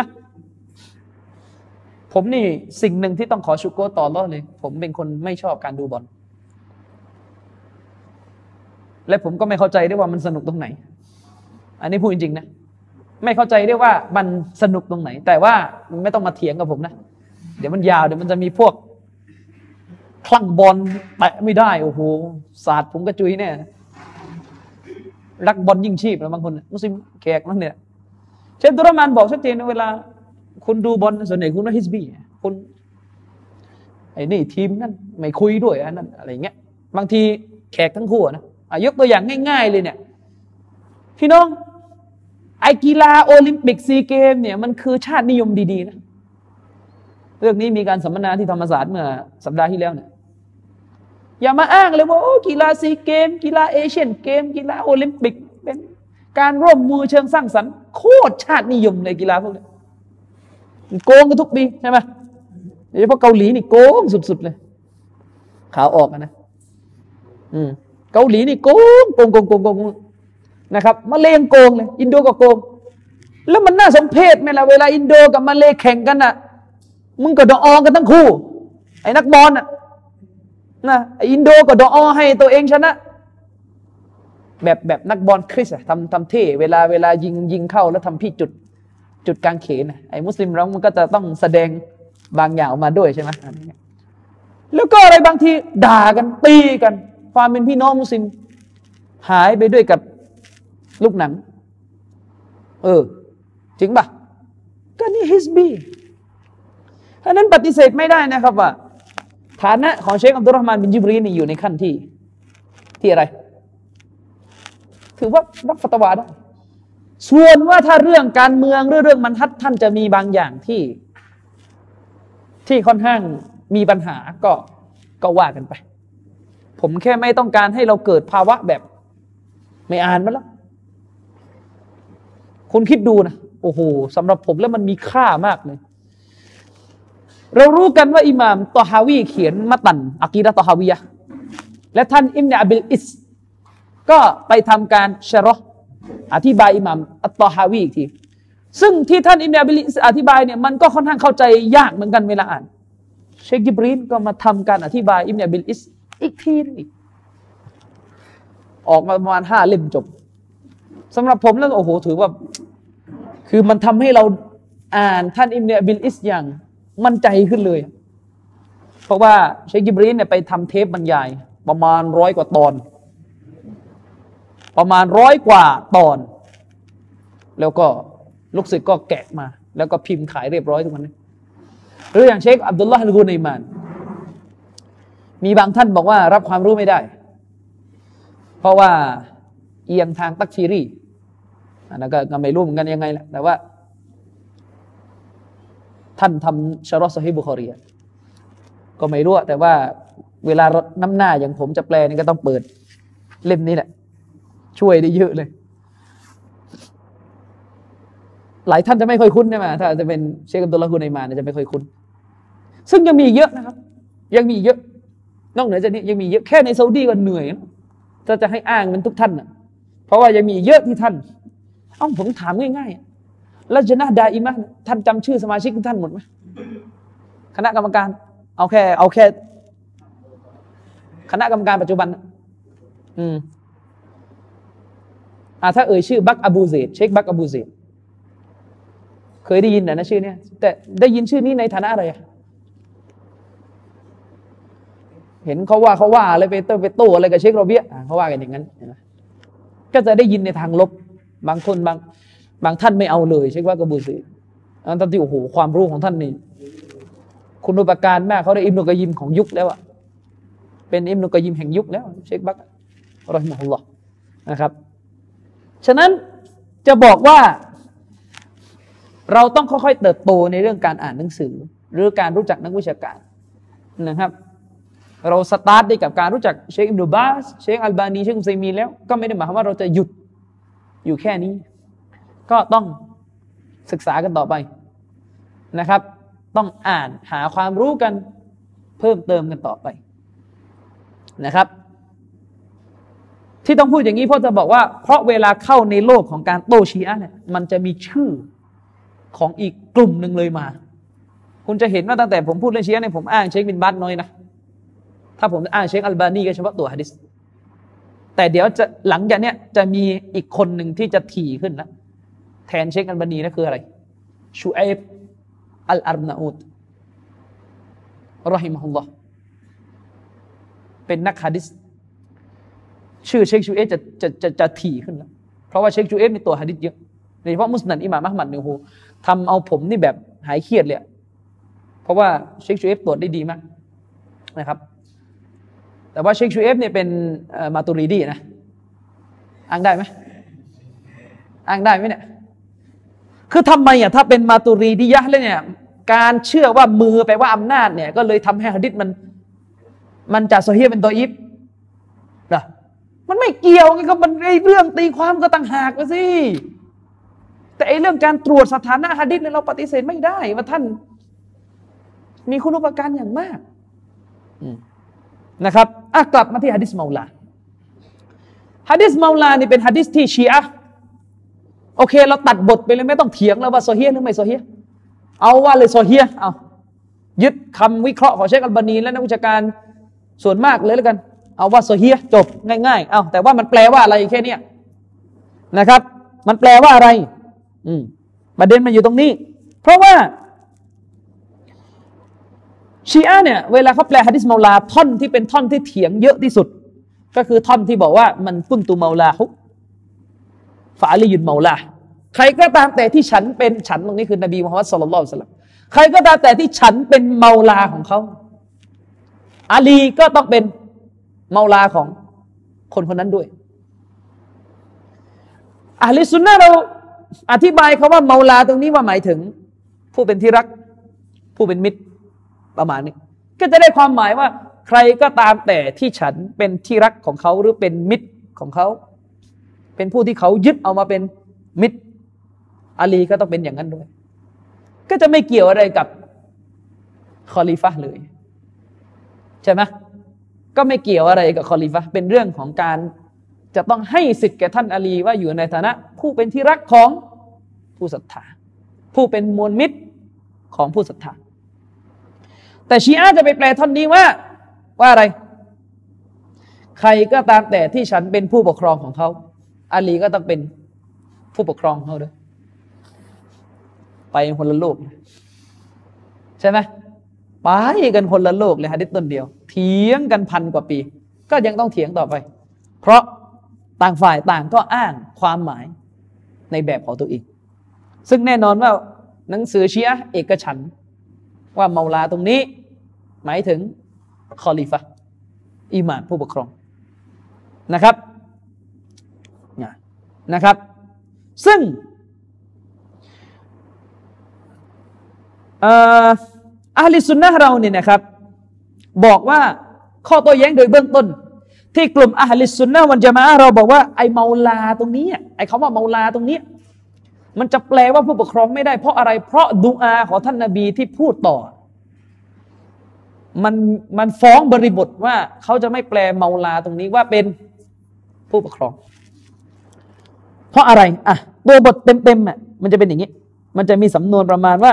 ผมนี่สิ่งหนึ่งที่ต้องขอชุกโกต่อรอดเลย ผมเป็นคนไม่ชอบการดูบอล และผมก็ไม่เข้าใจด้วยว่ามันสนุกตรงไหน อันนี้พูดจริงๆนะ ไม่เข้าใจได้ว่ามันสนุกตรงไหน แต่ว่ามันไม่ต้องมาเถียงกับผมนะ เดี๋ยวมันยาวเดี๋ยวมันจะมีพวกคลั่งบอลแตะไม่ได้โอ้โหศาสตร์ผมกระจุยแน่รักบอลยิ่งชีพแล้วบางคนมุสลิมแขกนั่นเนี่ยเชฟตุรมานบอกชัดเจนเวลา คุณดูบอลส่วนใหญ่คุณว่าฮิสบี้คุณไอ้นี่ทีมนั่นไม่คุยด้วยอันนั้นอะไรเงี้ยบางทีแขกทั้งคู่นะยกตัวอย่างง่าย ๆ เลยเนี่ย พี่น้อง ไอกีฬาโอลิมปิกซีเกมเนี่ยมันคือชาตินิยมดีๆนะเรื่องนี้มีการสัมมนาที่ธรรมศาสตร์เมื่อสัปดาห์ที่แล้วเนี่ยอย่ามาอ้างเลยว่าโอ้กีฬาซีเกม กีฬาเอเชียนเกม กีฬาโอลิมปิก เป็นการร่วมมือเชิงสร้างสรรค์โคตรชาตินิยมในกีฬาพวกนี้ โกงกันทุกปีใช่ไหมโดยเฉพาะเกาหลีนี่โกงสุดๆเลยข่าวออกนะอืมเกาหลีนี่โกงโกงโกงโกงโกงนะครับมาเลงโกงเลยอินโดก็โกง แล้วมันน่าสมเพชไหมล่ะเวลาอินโดกับมาเลแข่งกันอะมึงก็ดออกันทั้งคู่ ไอ้นักบอลอะนะอินโดก็ดออให้ตัวเองชนะ แบบแบบนักบอลคริสทำทำเท่เวลาเวลายิงยิงเข้าแล้วทำพี่จุด จุดกลางเขนไอ้มุสลิมเรามันก็จะต้องแสดงบางอย่างออกมาด้วยใช่ไหมแล้วก็อะไรบางทีด่ากันตีกัน ความเป็นพี่น้องมุสลิมหายไปด้วยกับลูกหนัง เออ จริงปะก็นี่ฮิสบีเพราะนั้นปฏิเสธไม่ได้นะครับว่า ฐานะของเชคอับดุลรห์มานบินจิบรีนี่อยู่ในขั้นที่ที่อะไร ถือว่ารับฟัตวาได้ ส่วนว่าถ้าเรื่องการเมืองหรือเรื่องมันทัดท่านจะมีบางอย่างที่ ที่ค่อนข้างมีปัญหาก็ก็ว่ากันไป ผมแค่ไม่ต้องการให้เราเกิดภาวะแบบ ไม่อ่านมาแล้วคุณคิดดูนะโอ้โหสำหรับผมแล้วมันมีค่ามากเลย เรารู้กันว่าอิหม่ามตอฮาวีเขียนมัตันอักีดะตอฮาวียะและท่านอิบนุอบิลอิส ก็ไปทำการชะรอ อธิบายอิหม่ามอัตตอฮาวีอีกทีซึ่งที่ท่านอิบนุอบิลอิสอธิบายเนี่ยมันก็ค่อนข้างเข้าใจยากเหมือนกันเวลาอ่าน เชคกิบรีนก็มาทำการอธิบายอิบนุอบิลอิสอีกทีนึงออกมาประมาณห้าเล่มจบสำหรับผมแล้วโอ้โหถือว่า คือมันทำให้เราอ่านท่านอิบนุอบิลอิสอย่างมั่นใจขึ้นเลย เพราะว่าเชคกิบรีนเนี่ยไปทำเทปบรรยาย ประมาณร้อยกว่าตอน ประมาณร้อยกว่าตอน แล้วก็ลูกศิษย์ก็แกะมา แล้วก็พิมพ์ขายเรียบร้อยทุกวันนี้หรืออย่างเชคอับดุลลาห์กูนัยมาน มีบางท่านบอกว่ารับความรู้ไม่ได้ เพราะว่าเอียงทางตักชีรีอันนั้นก็ไม่รู้เหมือนกันยังไงแหละแต่ว่า ท่านทำชารอสฮิบุคอรีก็ไม่รู้แต่ว่าเวลาน้ำหน้าอย่างผมจะแปลนี่ก็ต้องเปิดเล่มนี้แหละ ช่วยได้เยอะเลย หลายท่านจะไม่ค่อยคุ้นใช่ไหมถ้าจะเป็นเชคอับดุลลาฮุนัยมาเนี่ยจะไม่ค่อยคุ้น ซึ่งยังมีเยอะนะครับ ยังมีเยอะ นอกเหนือจากนี้ยังมีเยอะแค่ในซาอุดีก็เหนื่อยถ้าจะให้อ้างมันทุกท่านนะเพราะว่ายังมีเยอะที่ท่านเอ้าผมถามง่ายๆแล้วจะน่าดาอิมะท่านจำชื่อสมาชิกท่านหมดไหมคณะกรรมการ เอาแค่ เอาแค่ คณะกรรมการปัจจุบัน อืม ถ้าเอ่ยชื่อบักอบูเซดเชคบักอบูเซดเคยได้ยินนะชื่อเนี้ยแต่ได้ยินชื่อนี้ในฐานะอะไรเห็นเขาว่าเขาว่าอะไรไปเต้ไปโต้อะไรกับเชคโรเบียเขาว่ากันอย่างนั้นก็จะได้ยินในทางลบบางคนบางบางท่านไม่เอาเลย เชคว่ากบูซีอันท่านที่โอ้โหความรู้ของท่านนี่คุณอุปการมากเขาได้อิมนุกยิมของยุคแล้วอะเป็นอิมนุกยิมแห่งยุคแล้ว เชคบักรอฮิมุลลอฮ์นะครับ ฉะนั้นจะบอกว่า เราต้องค่อยๆเติบโตในเรื่องการอ่านหนังสือ หรือการรู้จักนักวิชาการนะครับ เราสตาร์ทได้กับการรู้จักเชคอิบนุบาสเชคอัลบานีเชคอุซัยมีแล้วก็ไม่ได้หมายความว่าเราจะหยุดอยู่แค่นี้ ก็ต้องศึกษากันต่อไปนะครับ ต้องอ่านหาความรู้กันเพิ่มเติมกันต่อไปนะครับ ที่ต้องพูดอย่างนี้เพราะจะบอกว่าเพราะเวลาเข้าในโลกของการโตชีอะเนี่ยมันจะมีชื่อของอีกกลุ่มหนึ่งเลยมา คุณจะเห็นว่าตั้งแต่ผมพูดเรื่องชีอะเนี่ยผมอ้างเชคบินบัตน้อยนะถ้าผมอ่านเชคอัลบานีก็เฉพาะตัวฮะดิษแต่เดี๋ยวจะหลังจากเนี้ยจะมีอีกคนหนึ่งที่จะถี่ขึ้นนะแทนเชคอัลบานีนั่นคืออะไรชูเอฟอัลอาร์นาอูดรอฮิมฮุลลอฮ์เป็นนักฮะดิษ ชื่อเชคชูเอฟจะจะจะจะถี่ขึ้นแล้ว เพราะว่าเชคชูเอฟมีตัวฮะดิษเยอะโดยเฉพาะมุสนัดอิหม่ามอะห์มัดเนี่ยโหทำเอาผมนี่แบบหายเครียดเลยเพราะว่าเชคชูเอฟตรวจได้ดีมากนะครับ แต่ว่าเชคชูเอฟเนี่ยเป็นมาตูรีดีนะอ้างได้ไหมอ้างได้ไหมเนี่ยคือทำไมอะถ้าเป็นมาตูรีดียะเลยเนี่ย การเชื่อว่ามือแปลว่าอำนาจเนี่ย ก็เลยทำให้ฮะดิษมัน มันจะโซเฮียเป็นตัวอิฟนะ มันไม่เกี่ยวไงก็มันไอเรื่องตีความก็ต่างหากสิ แต่ไอเรื่องการตรวจสถานะฮะดิษเนี่ยเราปฏิเสธไม่ได้ว่าท่าน มีคุณอุปการอย่างมากนะครับอะกลับมาที่ฮะดิษมาลาฮะดิษมาลานี่เป็นฮะดิษที่ชีอะโอเค เราตัดบทไปเลยไม่ต้องเถียงแล้วว่าโซเฮียหรือไม่โซเฮียเอาว่าเลยโซเฮียเอายึดคำวิเคราะห์ของเชคอัลบานีและนักวิชาการส่วนมากเลยแล้วกัน เอาว่าโซเฮียจบง่ายๆ เอาแต่ว่ามันแปลว่าอะไรแค่นี้นะครับ มันแปลว่าอะไร อืมประเด็นมันอยู่ตรงนี้ เพราะว่าชีอะเนี่ยเวลาเขาแปลฮะดิษมาลาท่อนที่เป็นท่อนที่เถียงเยอะที่สุด ก็คือท่อนที่บอกว่ามันกุนตูมาลาฮุฟาลียุนมาลาใครก็ตามแต่ที่ฉันเป็นฉันตรงนี้คือนบีมุฮัมมัดสุลลัลสลัมใครก็ตามแต่ที่ฉันเป็นเมาลาของเขาอาลีก็ต้องเป็น เมาลาของคนคนนั้นด้วยอาลีซุนนะเราอธิบายคาว่าเมาลาตรงนี้ว่าหมายถึง ผู้เป็นที่รัก ผู้เป็นมิตรประมาณนี้ ก็จะได้ความหมายว่า ใครก็ตามแต่ที่ฉันเป็นที่รักของเขาหรือเป็นมิตรของเขา เป็นผู้ที่เขายึดเอามาเป็นมิตรอาลีก็ต้องเป็นอย่างนั้นด้วย ก็จะไม่เกี่ยวอะไรกับคอลิฟะเลย ใช่ไหม ก็ไม่เกี่ยวอะไรกับคอลิฟะเป็นเรื่องของการจะต้องให้สิทธิ์แก่ท่านอาลีว่าอยู่ในฐานะ ผู้เป็นที่รักของผู้ศรัทธา ผู้เป็นมวลมิตรของผู้ศรัทธา แต่ชีอะจะไปแปลท่อนนี้ว่า ว่าอะไร ใครก็ตามแต่ที่ฉันเป็นผู้ปกครองของเขาอาลีก็ต้องเป็นผู้ปกครองเขาด้วยไปคนละโลก ใช่ไหม ไปกันคนละโลกเลยฮะดิษต้นเดียว เถียงกันพันกว่าปี ก็ยังต้องเถียงต่อไป เพราะต่างฝ่ายต่างก็อ้างความหมายในแบบของตัวเองซึ่งแน่นอนว่าหนังสือเชียเอกฉันว่าเมาลาตรงนี้ หมายถึงคอลิฟะอิหมานผู้ปกครองนะครับนะครับ ซึ่งเอ่อ อาลิสุนนะเราเนี่ยนะครับ บอกว่าข้อโต้แย้งโดยเบื้องต้น ที่กลุ่มอาลิสุนนะวันจะมาเราบอกว่าไอเมาลาตรงนี้ไอคำว่าเมาลาตรงนี้ มันจะแปลว่าผู้ปกครองไม่ได้เพราะอะไรเพราะดูอาของท่านนาบีที่พูดต่อ มันมันฟ้องบริบทว่าเขาจะไม่แปลเมาลาตรงนี้ว่าเป็นผู้ปกครอง เพราะอะไรอะตัวบทเต็มๆอะมันจะเป็นอย่างนี้ มันจะมีสำนวนประมาณว่า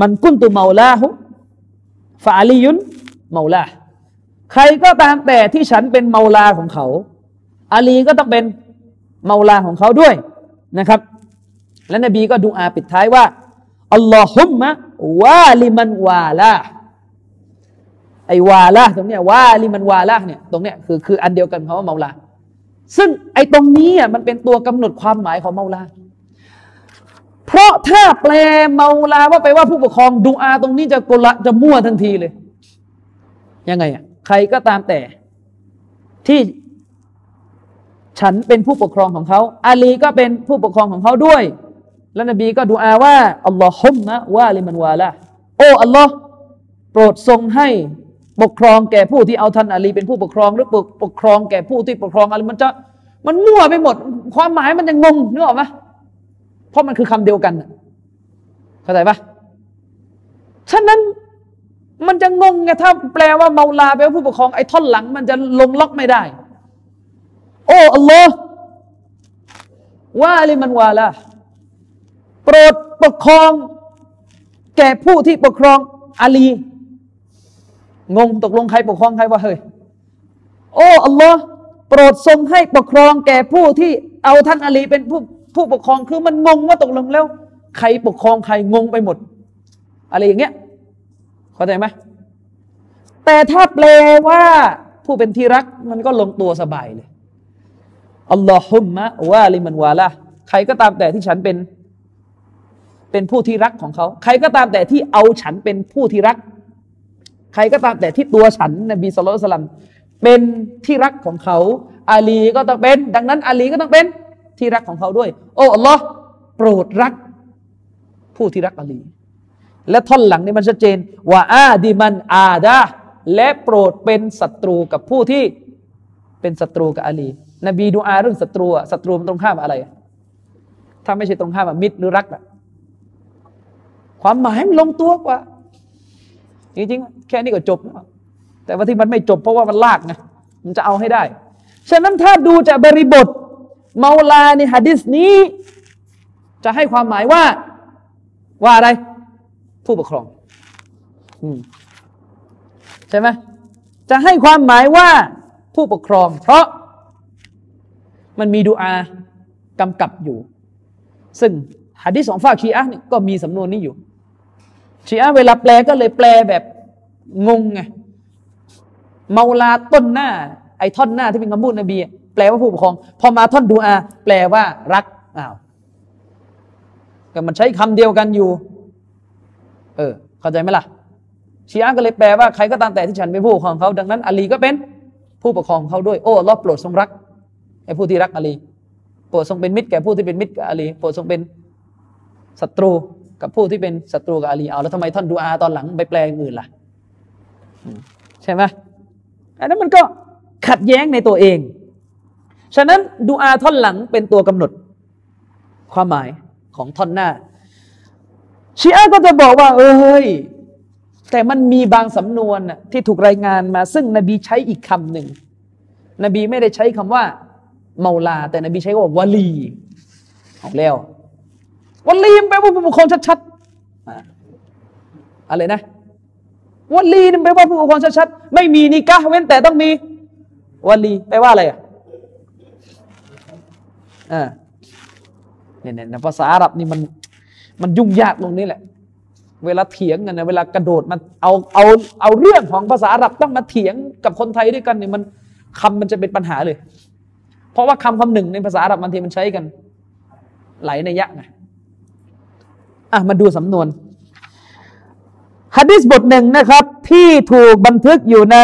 มันกุนตุเมาลาหุฟาลียุนเมาลาใครก็ตามแต่ที่ฉันเป็นเมาลาของเขา อาลีก็ต้องเป็นเมาลาของเขาด้วยนะครับ และนบีก็ดูอาปิดท้ายว่าอัลลอฮุมะวาลิมันวาลาไอวาลาตรงเนี้ยวาลิมันวาลาเนี่ยตรงเนี้ยคือคืออันเดียวกันเขาว่าเมาลา ซึ่งไอตรงนี้อะมันเป็นตัวกำหนดความหมายของเมาลา เพราะถ้าแปลเมาลาว่าไปว่าผู้ปกครองดูอาตรงนี้จะกละจะมั่วทันทีเลย ยังไงอะใครก็ตามแต่ ที่ฉันเป็นผู้ปกครองของเขาอาลีก็เป็นผู้ปกครองของเขาด้วย แล้วนบีก็ดูอาว่าอัลลอฮุมนะว่าลิมันวาละโอ้อัลลอฮ์โปรดทรงให้ปกครองแก่ผู้ที่เอาท่านอาลีเป็นผู้ปกครองหรือปกปกครองแก่ผู้ที่ปกครองอะไรมันจะมันมั่วไปหมด ความหมายมันจะงงนึกออกไหม เพราะมันคือคำเดียวกันเข้าใจปะฉะนั้นมันจะงงไงถ้าแปลว่าเมาลาแปลว่าผู้ปกครองไอ้ท่อนหลังมันจะลงล็อกไม่ได้ โอ้อัลลอฮ์ว่าลิมันวาละโปรดปกครอง แก่ผู้ที่ปกครองอาลี งงตกลงใครปกครองใครว่าเฮ้ยโอ้อัลลอฮ์โปรดทรงให้ปกครองแก่ผู้ที่เอาท่านอาลีเป็นผู้ ผู้ปกครองคือมันงงว่าตกลงแล้ว ใครปกครองใครงงไปหมด อะไรอย่างเงี้ยเข้าใจไหมแต่ถ้าแปลว่าผู้เป็นที่รักมันก็ลงตัวสบายเลยอัลลอฮุมมะว่าลิมันวาละใครก็ตามแต่ที่ฉันเป็น เป็นผู้ที่รักของเขา ใครก็ตามแต่ที่เอาฉันเป็นผู้ที่รัก ใครก็ตามแต่ที่ตัวฉันนบีสุลต่านเป็นที่รักของเขา อาลีก็ต้องเป็น ดังนั้นอาลีก็ต้องเป็น ที่รักของเขาด้วย โอ้อัลลอฮ์โปรดรัก ผู้ที่รักอาลี และท่อนหลังนี่มันชัดเจนว่าอาดิมันอาดาและโปรดเป็นศัตรูกับผู้ที่เป็นศัตรูกับอาลี นบีดูอาเรื่องศัตรูอะศัตรูมันตรงข้ามอะไร ถ้าไม่ใช่ตรงข้ามมิตรหรือรักอะความหมายมันลงตัวกว่า จริงๆ แค่นี้ก็จบแต่ว่าที่มันไม่จบเพราะว่ามันลากไงมันจะเอาให้ได้ ฉะนั้นถ้าดูจากบริบท เมาลาในฮะดิษนี้ จะให้ความหมายว่า ว่าอะไร ผู้ปกครองใช่ไหมจะให้ความหมายว่าผู้ปกครอง เพราะมันมีดูอากำกับอยู่ ซึ่งฮะดิษของฝากชีอะนี่ก็มีสำนวนนี้อยู่ชีอะเวลาแปลก็เลยแปลแบบงงไงเมาลาต้นหน้า ไอ้ท่อนหน้าที่เป็นคำพูดนบี แปลว่าผู้ปกครอง พอมาท่อนดูอา แปลว่ารักอ้าวก็มันใช้คำเดียวกันอยู่ เออ เข้าใจไหมล่ะชีอะก็เลยแปลว่าใครก็ตามแต่ที่ฉันเป็นผู้ปกครองเขาดังนั้นอาลีก็เป็นผู้ปกครองเขาด้วย โอ้ลอโปรดทรงรักไอ้ผู้ที่รักอาลี โปรดทรงเป็นมิตรแก่ผู้ที่เป็นมิตรกับอาลี โปรดทรงเป็นศัตรูกับผู้ที่เป็นศัตรูกับอาลี เอาแล้วทำไมท่อนดูอาตอนหลังไปแปลอื่นล่ะ ใช่ไหมอันนั้นมันก็ขัดแย้งในตัวเอง ฉะนั้นดูอาท่อนหลังเป็นตัวกำหนด ความหมายของท่อนหน้า ชีอะก็จะบอกว่า เอ้ย แต่มันมีบางสำนวนที่ถูกรายงานมา ซึ่งนบีใช้อีกคำหนึ่ง นบีไม่ได้ใช้คำว่า เมาลา แต่นบีใช้ว่าวลีออกแล้ววลีแปลว่าผู้ปกครองชัดๆอะไรนะวลีแปลว่าผู้ปกครองชัดๆไม่มีนิกะเว้นแต่ต้องมีวลีแปลว่าอะไรอะ อ่าเนี่ยในภาษาอาหรับนี่มันมันยุ่งยากตรงนี้แหละ เวลาเถียงกันนะเวลากระโดดมันเอาเอาเอาเรื่องของภาษาอาหรับต้องมาเถียงกับคนไทยด้วยกันเนี่ยมันคำมันจะเป็นปัญหาเลย เพราะว่าคำคำหนึ่งในภาษาอาหรับบางทีมันใช้กัน หลายในยะไงอะมาดูสำนวนฮะดิษบทหนึ่งนะครับ ที่ถูกบันทึกอยู่ใน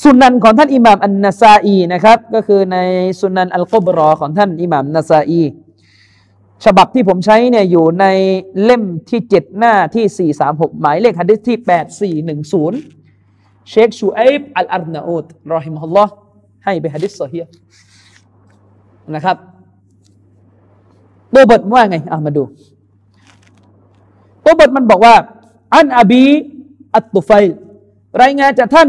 สุนันของท่านอิหม่ามอันนาซาอีนะครับ ก็คือในสุนันอัลกุบรอของท่านอิหม่ามนาซาอีฉบับที่ผมใช้เนี่ยอยู่ในเล่มที่เจ็ดหน้าที่สี่สามหกหมายเลขฮะดิษที่แปดสี่หนึ่งศูนย์เชคชูไอบอัลอารนาอูดรอฮิมฮุลลอฮ์ให้ไปฮะดิษโซเฮียนะครับตัวบทว่าไงอะมาดูตัวบทมันบอกว่า อันอบีอัตตุไฟรายงานจากท่าน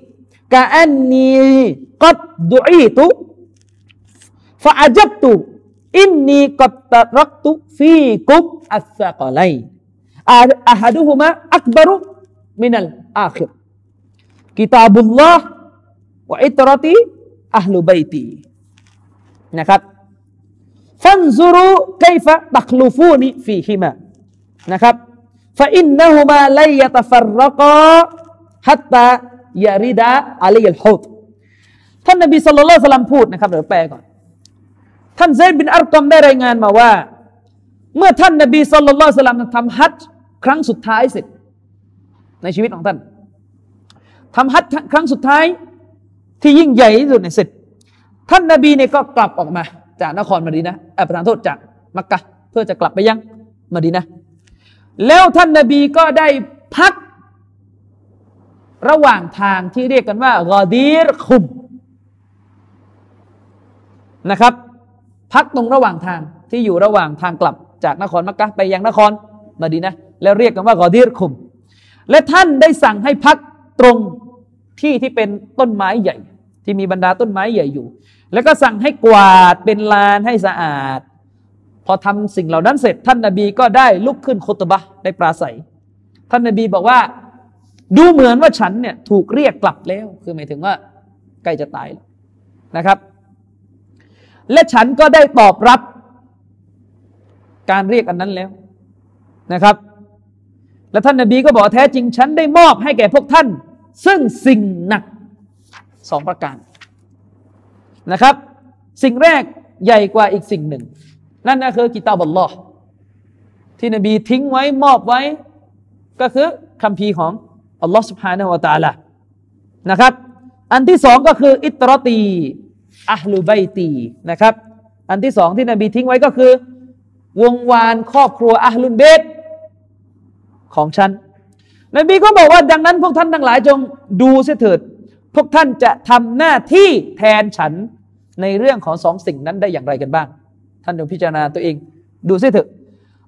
ครับฟันซุรุไคฟะตักลูฟูนีฟีฮิมะนะครับฟะอินนะฮุมาไลยะตฟัรรกะฮัตตา ยาริดะอะลัยลฮุดท่านนบีสุลต่านละสัลลัมพูดนะครับเดี๋ยวแปลก่อน ท่านเซดบินอัลกอมได้รายงานมาว่า เมื่อท่านนบีสุลต่านสลัมทำฮัจครั้งสุดท้ายเสร็จ ในชีวิตของท่านทำฮัจครั้งสุดท้ายที่ยิ่งใหญ่ที่สุดในเสร็จ ท่านนบีเนี่ยก็กลับออกมา จากนครมาดีนะประธานโทษจากมักกะเพื่อจะกลับไปยังมาดีนะแล้วท่านนบีก็ได้พัก ระหว่างทางที่เรียกกันว่ากอดีรคุมนะครับ พักตรงระหว่างทางที่อยู่ระหว่างทางกลับจากนครมักกะไปยังนครมาดีนะแล้วเรียกกันว่ากอดีรคุม และท่านได้สั่งให้พักตรงที่ที่เป็นต้นไม้ใหญ่ ที่มีบรรดาต้นไม้ใหญ่อยู่ แล้วก็สั่งให้กวาดเป็นลานให้สะอาด พอทำสิ่งเหล่านั้นเสร็จ ท่านนาบีก็ได้ลุกขึ้นโคตบะได้ปราศัย ท่านนาบีบอกว่า ดูเหมือนว่าฉันเนี่ยถูกเรียกกลับแล้ว คือหมายถึงว่าใกล้จะตายแล้วนะครับ และฉันก็ได้ตอบรับการเรียกอันนั้นแล้วนะครับ และท่านนบีก็บอกแท้จริงฉันได้มอบให้แก่พวกท่าน ซึ่งสิ่งหนักสองประการนะครับ สิ่งแรกใหญ่กว่าอีกสิ่งหนึ่ง นั่นก็คือกิตาบัลลอฮ์ที่นบีทิ้งไว้มอบไว้ ก็คือคำพีของ อัลลอฮ์ سبحانه และ تعالى นะครับ อันที่สองก็คืออิตรตีอัลลูไบตีนะครับ อันที่สองที่นบีทิ้งไว้ก็คือ วงวานครอบครัวอัลลุนเบตของฉัน นบีก็บอกว่าดังนั้น พวกท่านทั้งหลายจงดูเสียเถิด พวกท่านจะทำหน้าที่แทนฉันในเรื่องของสองสิ่งนั้นได้อย่างไรกันบ้าง ท่านจงพิจารณาตัวเอง ดูเสีย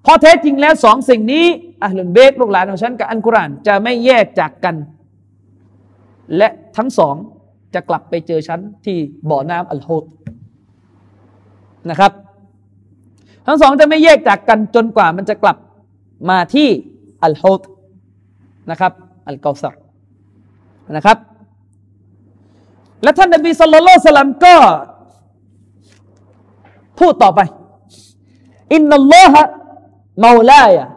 เถิดพอแท้จริงแล้วสองสิ่งนี้อัลลุนเบตลูกหลานของฉันกับอันกุรานจะไม่แยกจากกัน และทั้งสองจะกลับไปเจอฉันที่บ่อน้ำอัลโฮดนะครับ ทั้งสองจะไม่แยกจากกันจนกว่ามันจะกลับมาที่อัลโฮดนะครับอัลกอซัรนะครับ และท่านนบีสุลต่านสลัมก็พูดต่อไปอินนัลลอฮะ เมาลายะ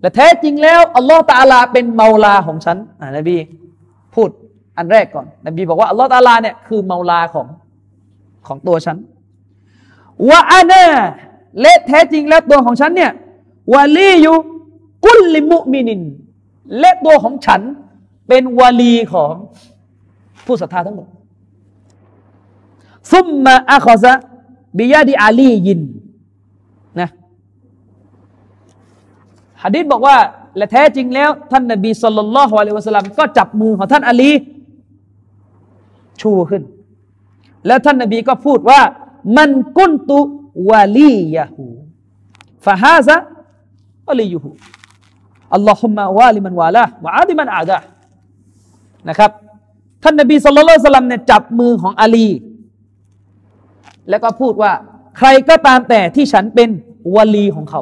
และแท้จริงแล้วอัลลอฮฺตาลาเป็นเมาลาของฉันอ่านบีพูดอันแรกก่อนนบีบอกว่าอัลลอฮฺตาลาเนี่ยคือเมาลาของของตัวฉันวะอานาและแท้จริงแล้วตัวของฉันเนี่ยวาลีอยู่กุลลิมุมินิน และตัวของฉันเป็นวลีของผู้ศรัทธาทั้งหมดซุมมาอัคซะบิยาดิอาลียินนะ ฮะดิษบอกว่า และแท้จริงแล้ว ท่านนบีสุลต่านละฮ์อะลัยวะสัลลัมก็จับมือของท่านอาลี ชูขึ้น แล้วท่านนบีก็พูดว่า มันกุนตุวาลียะฮูฟะฮาซะวาลียูฮูอัลลอฮุมะวาลิมันวาละวะอาดิมันอาดะนะครับ ท่านนบีสุลต่านละสลลัมเนี่ยจับมือของอาลี แล้วก็พูดว่า ใครก็ตามแต่ที่ฉันเป็นวลีของเขา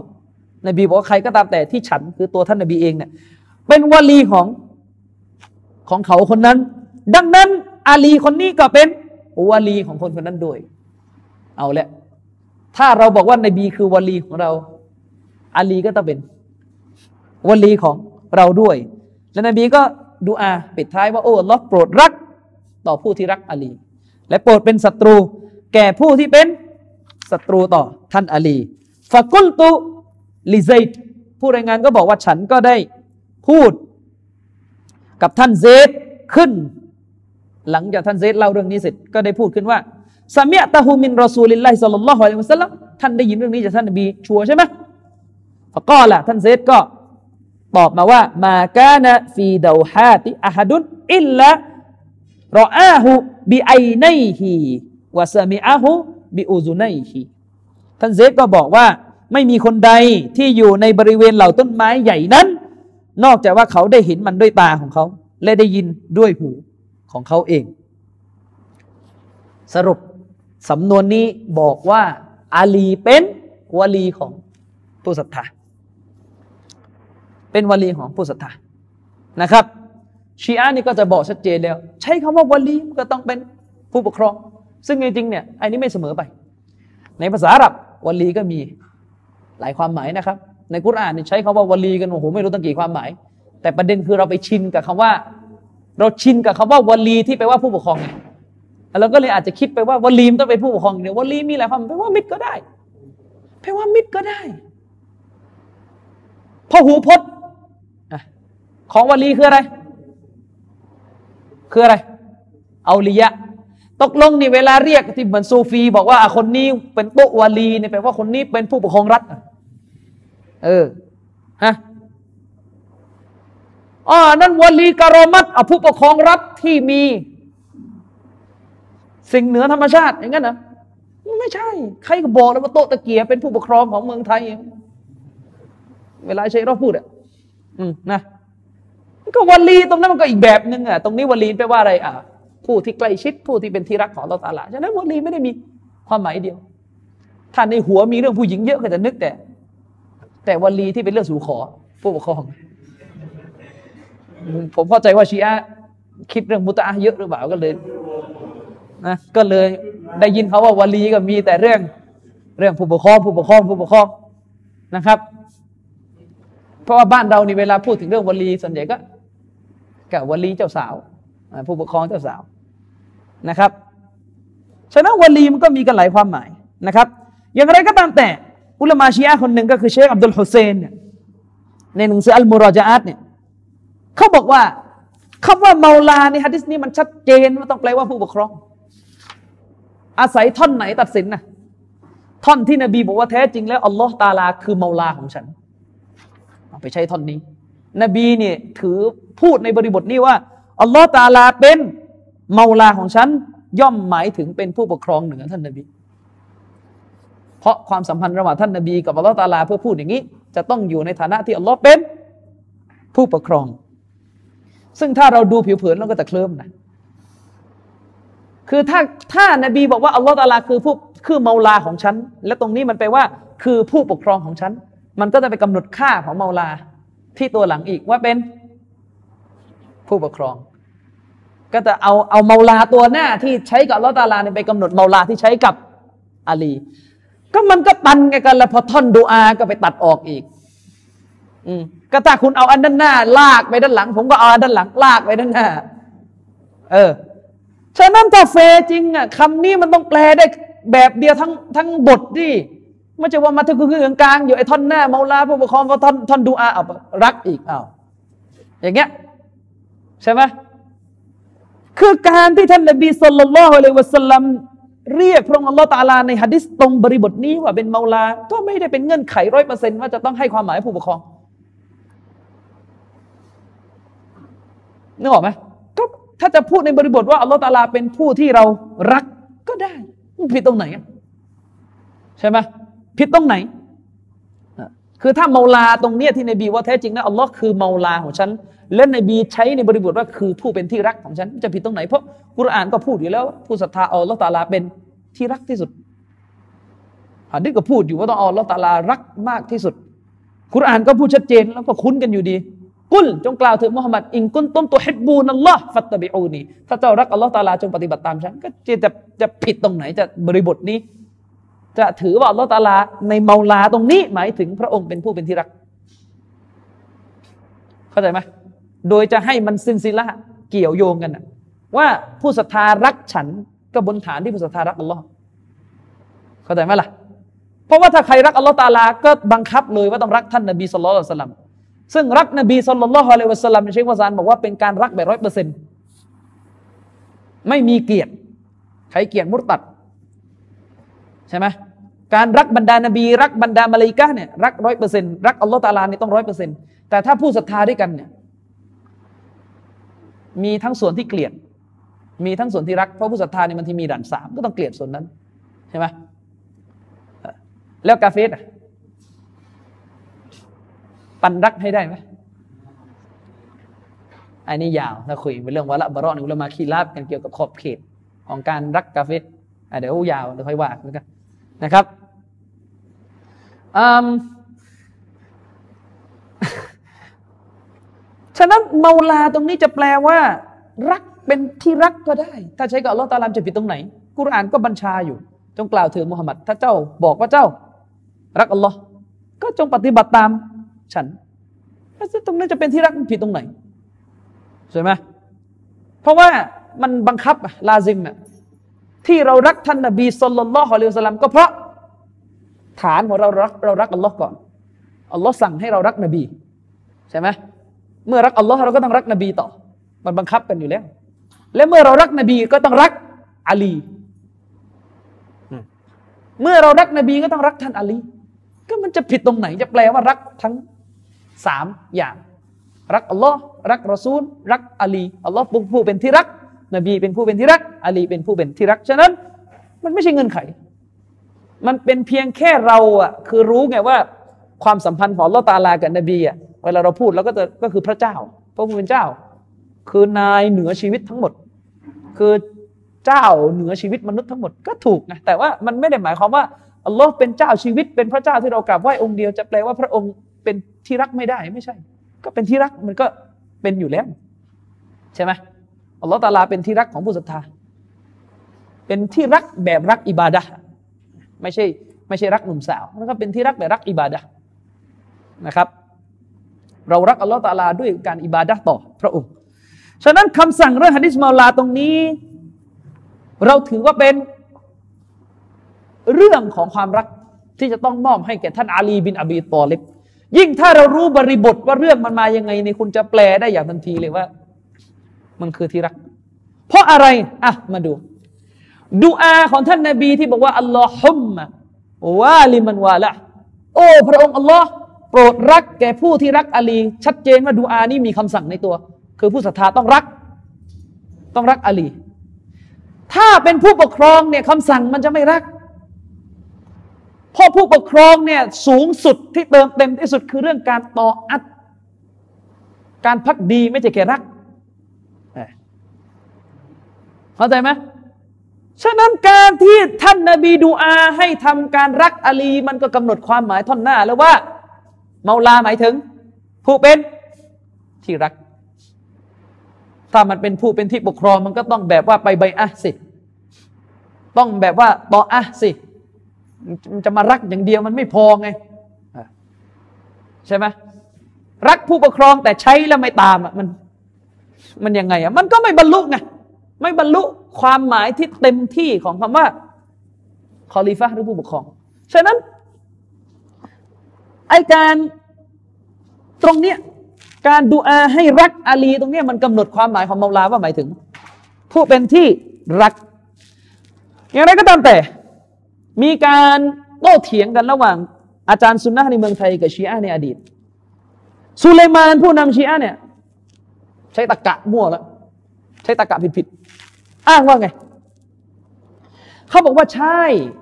นบีบอกว่าใครก็ตามแต่ที่ฉันคือตัวท่านนบีเองเนี่ยเป็นวลีของของเขาคนนั้น ดังนั้นอาลีคนนี้ก็เป็นวลีของคนคนนั้นด้วย เอาละถ้าเราบอกว่านบีคือวลีของเราอาลีก็ต้องเป็นวลีของเราด้วย และนบีก็ดูอาปิดท้ายว่าโอ้ลอโปรดรัก ต่อผู้ที่รักอาลี และโปรดเป็นศัตรู แก่ผู้ที่เป็นศัตรูต่อท่านอาลีفقلت لزيدผู้รายงานก็บอกว่าฉันก็ได้พูดกับท่านเซดขึ้น หลังจากท่านเซดเล่าเรื่องนี้เสร็จก็ได้พูดขึ้นว่าسمعته من رسول الله صلى الله عليه وسلمท่านได้ยินเรื่องนี้จากท่านนบีชัวใช่ไหมفقالท่านเซดก็ตอบมาว่า ما كان في الدوحات أحدอิลละรออาหูบิไอไนฮีวะซามิอาหูบิอูซุไนฮีท่านเซดก็บอกว่า ไม่มีคนใดที่อยู่ในบริเวณเหล่าต้นไม้ใหญ่นั้น นอกจากว่าเขาได้เห็นมันด้วยตาของเขา และได้ยินด้วยหูของเขาเอง สรุปสำนวนนี้บอกว่าอาลีเป็นวลีของผู้ศรัทธาเป็นวลีของผู้ศรัทธานะครับชีอะนี่ก็จะบอกชัดเจนแล้ว ใช้คำว่าวลีก็ต้องเป็นผู้ปกครอง ซึ่งจริงๆเนี่ยอันนี้ไม่เสมอไป ในภาษาอาหรับวลีก็มี หลายความหมายนะครับ ในกุรอานใช้คำว่าวลีกันโอ้โหไม่รู้ตั้งกี่ความหมาย แต่ประเด็นคือเราไปชินกับคำว่า เราชินกับคำว่าวลีที่แปลว่าผู้ปกครองไงเราก็เลยอาจจะคิดไปว่าวลีมต้องเป็นผู้ปกครองเนี่ยวลีมีหลายความแปลว่ามิตรก็ได้แปลว่ามิตรก็ได้พหูพจน์ของวลีคืออะไร คืออะไร เอาลียะ ตกลงนี่เวลาเรียกที่เหมือนซูฟี บอกว่าคนนี้เป็นโตวลีเนี่ยแปลว่าคนนี้เป็นผู้ปกครองรัฐ เออฮะอ๋อนั่นวลีการอมัตผู้ปกครองรัฐที่มี สิ่งเหนือธรรมชาติอย่างนั้นนะไม่ใช่ ใครก็บอกแล้วว่าโตตะเกียเป็นผู้ปกครองของเมืองไทย เวลาใช้รอบพูดอะอืมนะก็วลีตรงนั้นมันก็อีกแบบหนึ่งอะตรงนี้วลีแปลว่าอะไรอะผู้ที่ใกล้ชิดผู้ที่เป็นที่รักของเราตาละฉะนั้นวลีไม่ได้มีความหมายเดียวถ้าในหัวมีเรื่องผู้หญิงเยอะก็จะนึกแต่ แต่วลีที่เป็นเรื่องสู่ขอ ผู้ปกครอง ผมเข้าใจว่าชีอะคิดเรื่องมุตะเยอะหรือเปล่าก็เลยนะก็เลยได้ยินเขาว่าวลีก็มีแต่เรื่องเรื่องผู้ปกครองผู้ปกครองผู้ปกครองนะครับ เพราะว่าบ้านเรานี่เวลาพูดถึงเรื่องวลีส่วนใหญ่ก็กับวลีเจ้าสาว ผู้ปกครองเจ้าสาวนะครับฉะนั้นวลีมันก็มีกันหลายความหมายนะครับ อย่างไรก็ตามแต่ อุลามาชีอะคนหนึ่งก็คือเชคอับดุลฮุเซนเนี่ยในหนังสืออัลมุรอจาตเนี่ยเขาบอกว่าคำว่าเมาลาในฮะดิษนี้มันชัดเจนว่าต้องแปลว่าผู้ปกครอง อาศัยท่อนไหนตัดสินนะท่อนที่นบีบอกว่าแท้จริงแล้วอัลลอฮ์ตาลาคือเมาลาของฉันเอาไปใช้ท่อนนี้ นบีเนี่ยถือพูดในบริบทนี้ว่าอัลลอฮ์ตาลาเป็นเมาลาของฉัน ย่อมหมายถึงเป็นผู้ปกครองเหนือท่านนบี เพราะความสัมพันธ์ระหว่างท่านนบีกับอัลลอฮ์ตาลาเพื่อพูดอย่างนี้ จะต้องอยู่ในฐานะที่อัลลอฮ์เป็นผู้ปกครอง ซึ่งถ้าเราดูผิวเผินเราก็จะเคลิ้มนะคือถ้าถ้านบีบอกว่าอัลลอฮ์ตาลาคือผู้คือเมาลาของฉัน และตรงนี้มันแปลว่า คือผู้ปกครองของฉัน มันก็จะไปกำหนดค่าของเมาลาที่ตัวหลังอีกว่าเป็นผู้ปกครอง ก็จะเอาเอาเมาลาตัวหน้าที่ใช้กับลอตาลาไปกำหนดเมาลาที่ใช้กับอาลี ก็มันก็ตันกันแล้วพอท่อนดูอาก็ไปตัดออกอีก อืมก็ถ้าคุณเอาอันด้านหน้า ลากไปด้านหลัง ผมก็เอาอันด้านหลัง ลากไปด้านหน้า เออฉะนั้นถ้าเฟจริงอะคำนี้มันต้องแปลได้แบบเดียวทั้งทั้งบทดิไม่ใช่ว่ามาถึงคือกลางอยู่ไอ้ท่อนหน้าเมาลาผู้ปกครองก็ท่อนท่อนดูอาเอารักอีกเอาอย่างเงี้ยใช่ไหมคือการที่ท่านนบีสุลต่านละฮ์เลวะสัลลัม เรียกพระองค์อัลลอฮ์ตาลาในฮะดิษตรงบริบทนี้ว่าเป็นเมาลา ก็ไม่ได้เป็นเงื่อนไขร้อยเปอร์เซ็นต์ว่าจะต้องให้ความหมายผู้ปกครองนึกออกไหมก็ถ้าจะพูดในบริบทว่าอัลลอฮ์ตาลาเป็นผู้ที่เรารักก็ได้ ผิดตรงไหน ใช่ไหมผิดตรงไหน คือถ้าเมาลาตรงเนี้ยที่นบีว่าแท้จริงนะอัลลอฮ์คือเมาลาของฉัน และนบีใช้ในบริบทว่าคือผู้เป็นที่รักของฉันจะผิดตรงไหนเพราะกุรอานก็พูดอยู่แล้ว ผู้ศรัทธาอัลลอฮ์ตาลาเป็นที่รักที่สุดฮะดิษก็พูดอยู่ว่าต้องอัลลอฮ์ตาลารักมากที่สุด กุรอานก็พูดชัดเจนแล้วก็คุ้นกันอยู่ดี กุลจงกล่าวถึงมุฮัมมัดอิงกุนต้นตัวฮิบบูนัลลอฮ์ฟัตตบิอูนีถ้าเจ้ารักอัลลอฮ์ตาลาจงปฏิบัติตามฉันก็จะจะผิดตรงไหนจะบริบทนี้ จะถือว่าอัลลอฮ์ตาลา ในเมาลาตรงนี้หมายถึงพระองค์เป็นผู้เป็นที่รัก เข้าใจไหมโดยจะให้มันสินสิละเกี่ยวโยงกันนะว่าผู้ศรัทธารักฉันก็บนฐานที่ผู้ศรัทธารักอัลลอฮ์เข้าใจไหมล่ะ เพราะว่าถ้าใครรักอัลลอฮ์ตาลา ก็บังคับเลยว่าต้องรักท่านนบีสุลต่านสลัมซึ่งรักนบีสุลต่านละฮ์อะลัยวะสลัมในเชควาซานบอกว่าเป็นการรักแบบร้อยเปอร์เซ็นต์ไม่มีเกียรติใครเกียรติมุตตัด ใช่ไหมการรักบรรดานบี รักบรรดามาลายกะเนี่ยรักร้อยเปอร์เซ็นต์รักอัลลอฮ์ตาลาเนี่ยต้องร้อยเปอร์เซ็นต์แต่ถ้าผู้ศรัทธาด้วยกันเนี่ยมีทั้งส่วนที่เกลียด มีทั้งส่วนที่รัก เพราะผู้ศรัทธาเนี่ยมันที่มีด่านสามก็ต้องเกลียดส่วนนั้นใช่ไหมแล้วกาเฟสปันรักให้ได้ไหมอันนี้ยาวถ้าคุยเป็นเรื่องวะละบารอนอุลมาคีราบกันเกี่ยวกับขอบเขตของการรักกาเฟสเดี๋ยวยาวเดี๋ยวค่อยว่ากัน นะครับฉะนั้นเมาลาตรงนี้จะแปลว่า รักเป็นที่รักก็ได้ ถ้าใช้กับอัลลอฮ์ตาลามจะผิดตรงไหน กุรอานก็บัญชาอยู่ จงกล่าวถึงมุฮัมมัดถ้าเจ้าบอกว่าเจ้า รักอัลลอฮ์ก็จงปฏิบัติตามฉันตรงนี้จะเป็นที่รักผิดตรงไหนใช่ไหมเพราะว่ามันบังคับลาซิมอะ ที่เรารักท่านนบีสุลต่านละฮ์อะลัยฮิสลามก็เพราะฐานของเรารักเรารักอัลลอฮ์ก่อนอัลลอฮ์สั่งให้เรารักนบีใช่ไหมเมื่อรักอัลลอฮ์เราก็ต้องรักนบีต่อ มันบังคับกันอยู่แล้ว และเมื่อเรารักนบีก็ต้องรักอาลีเมื่อเรารักนบีก็ต้องรักท่านอาลีก็มันจะผิดตรงไหนจะแปลว่ารักทั้งสามอย่าง รักอัลลอฮ์รักรอซูล รักอาลีอัลลอฮ์ผู้เป็นที่รัก นบีเป็นผู้เป็นที่รักอาลีเป็นผู้เป็นที่รักฉะนั้น มันไม่ใช่เงินไข มันเป็นเพียงแค่เราอะคือรู้ไงว่าความสัมพันธ์ของลอตาลากับนบีอะเวลาเราพูดเราก็จะก็คือพระเจ้า พระผู้เป็นเจ้า คือนายเหนือชีวิตทั้งหมด คือเจ้าเหนือชีวิตมนุษย์ทั้งหมดก็ถูกนะแต่ว่ามันไม่ได้หมายความว่าอัลลอฮ์เป็นเจ้าชีวิตเป็นพระเจ้าที่เรากราบไหว้องค์เดียวจะแปลว่าพระองค์เป็นที่รักไม่ได้ไม่ใช่ ก็เป็นที่รักมันก็เป็นอยู่แล้ว ใช่ไหม อัลลอฮ์ตาลาเป็นที่รักของผู้ศรัทธา เป็นที่รักแบบรักอิบาดะไม่ใช่ไม่ใช่รักหนุ่มสาวแล้วก็เป็นที่รักแบบรักอิบาดะนะครับ เรารักอัลลอฮฺตาลาด้วยการอิบาดะต่อพระองค์ ฉะนั้นคำสั่งเรื่องฮะดิษมาลาตรงนี้ เราถือว่าเป็นเรื่องของความรักที่จะต้องมอบให้แก่ท่านอาลีบินอบีตอลิบยิ่งถ้าเรารู้บริบทว่าเรื่องมันมายังไงในคุณจะแปลได้อย่างทันทีเลยว่า มันคือที่รัก เพราะอะไรอะมาดูดูอาของท่านนาบีที่บอกว่าอัลลอฮุมมะวาลิมันวาละโอ้พระองค์อัลลอฮ์โปรดรักแก่ผู้ที่รักอาลี ชัดเจนว่าดูอานี้มีคำสั่งในตัว คือผู้ศรัทธาต้องรัก ต้องรักอาลี ถ้าเป็นผู้ปกครองเนี่ยคำสั่งมันจะไม่รักเพราะผู้ปกครองเนี่ยสูงสุดที่เติมเต็มที่สุดคือเรื่องการต่ออัดการพักดีไม่ใช่แค่รัก เข้าใจไหมฉะนั้นการที่ท่านนาบีดูอาให้ทำการรักอาลี มันก็กำหนดความหมายท่อนหน้าแล้วว่า เมาลาหมายถึง ผู้เป็นที่รัก ถ้ามันเป็นผู้เป็นที่ปกครอง มันก็ต้องแบบว่าไปใบอะสิ ต้องแบบว่าต่ออะสิ มันจะมารักอย่างเดียวมันไม่พอไงใช่ไหมรักผู้ปกครองแต่ใช้แล้วไม่ตามอะมัน มันยังไงอะมันก็ไม่บรรลุไง ไม่บรรลุความหมายที่เต็มที่ของคำว่าคอลีฟะหรือผู้ปกครอง ฉะนั้นไอการตรงเนี้ยการดูอาให้รักอาลี ตรงเนี้ยมันกำหนดความหมายของมาลาว่าหมายถึง ผู้เป็นที่รัก อย่างไรก็ตามแต่ มีการโต้เถียงกันระหว่าง อาจารย์ซุนนะในเมืองไทยกับชีอะในอดีตสุเลมานผู้นำชีอะเนี่ย ใช้ตะกะมั่วแล้ว ใช้ตะกะผิดๆ อ้างว่าไง เขาบอกว่าใช่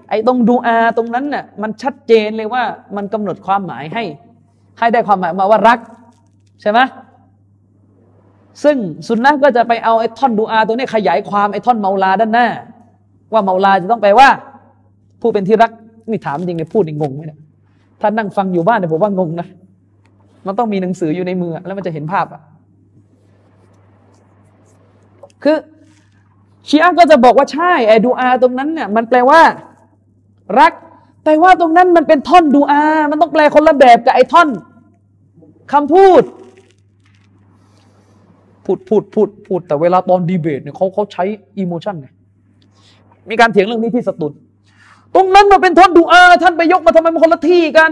ไอ้ตรงดูอาตรงนั้นน่ะมันชัดเจนเลยว่ามันกำหนดความหมายให้ ให้ได้ความหมายมาว่ารัก ใช่ไหมซึ่งสุนนะก็จะไปเอาไอ้ท่อนดูอาตัวนี้ขยายความไอ้ท่อนเมาลาด้านหน้า ว่าเมาลาจะต้องแปลว่า ผู้เป็นที่รักนี่ถามจริงเลยพูดนี่งงไหมเนี่ยถ้านั่งฟังอยู่บ้านเนี่ยผมว่างงนะมันต้องมีหนังสืออยู่ในมือ แล้วมันจะเห็นภาพอะคือ ชีอะก็จะบอกว่าใช่ไอ้ดูอาตรงนั้นเนี่ยมันแปลว่า รัก แต่ว่าตรงนั้นมันเป็นท่อนดูอา มันต้องแปลคนละแบบกับไอ้ท่อนคำพูด พูดพูดพูดพูดแต่เวลาตอนดีเบตเนี่ยเขาเขาใช้อิโมชันไงมีการเถียงเรื่องนี้ที่สตุลตรงนั้นมันเป็นท่อนดูอา ท่านไปยกมาทำไมมันคนละที่กัน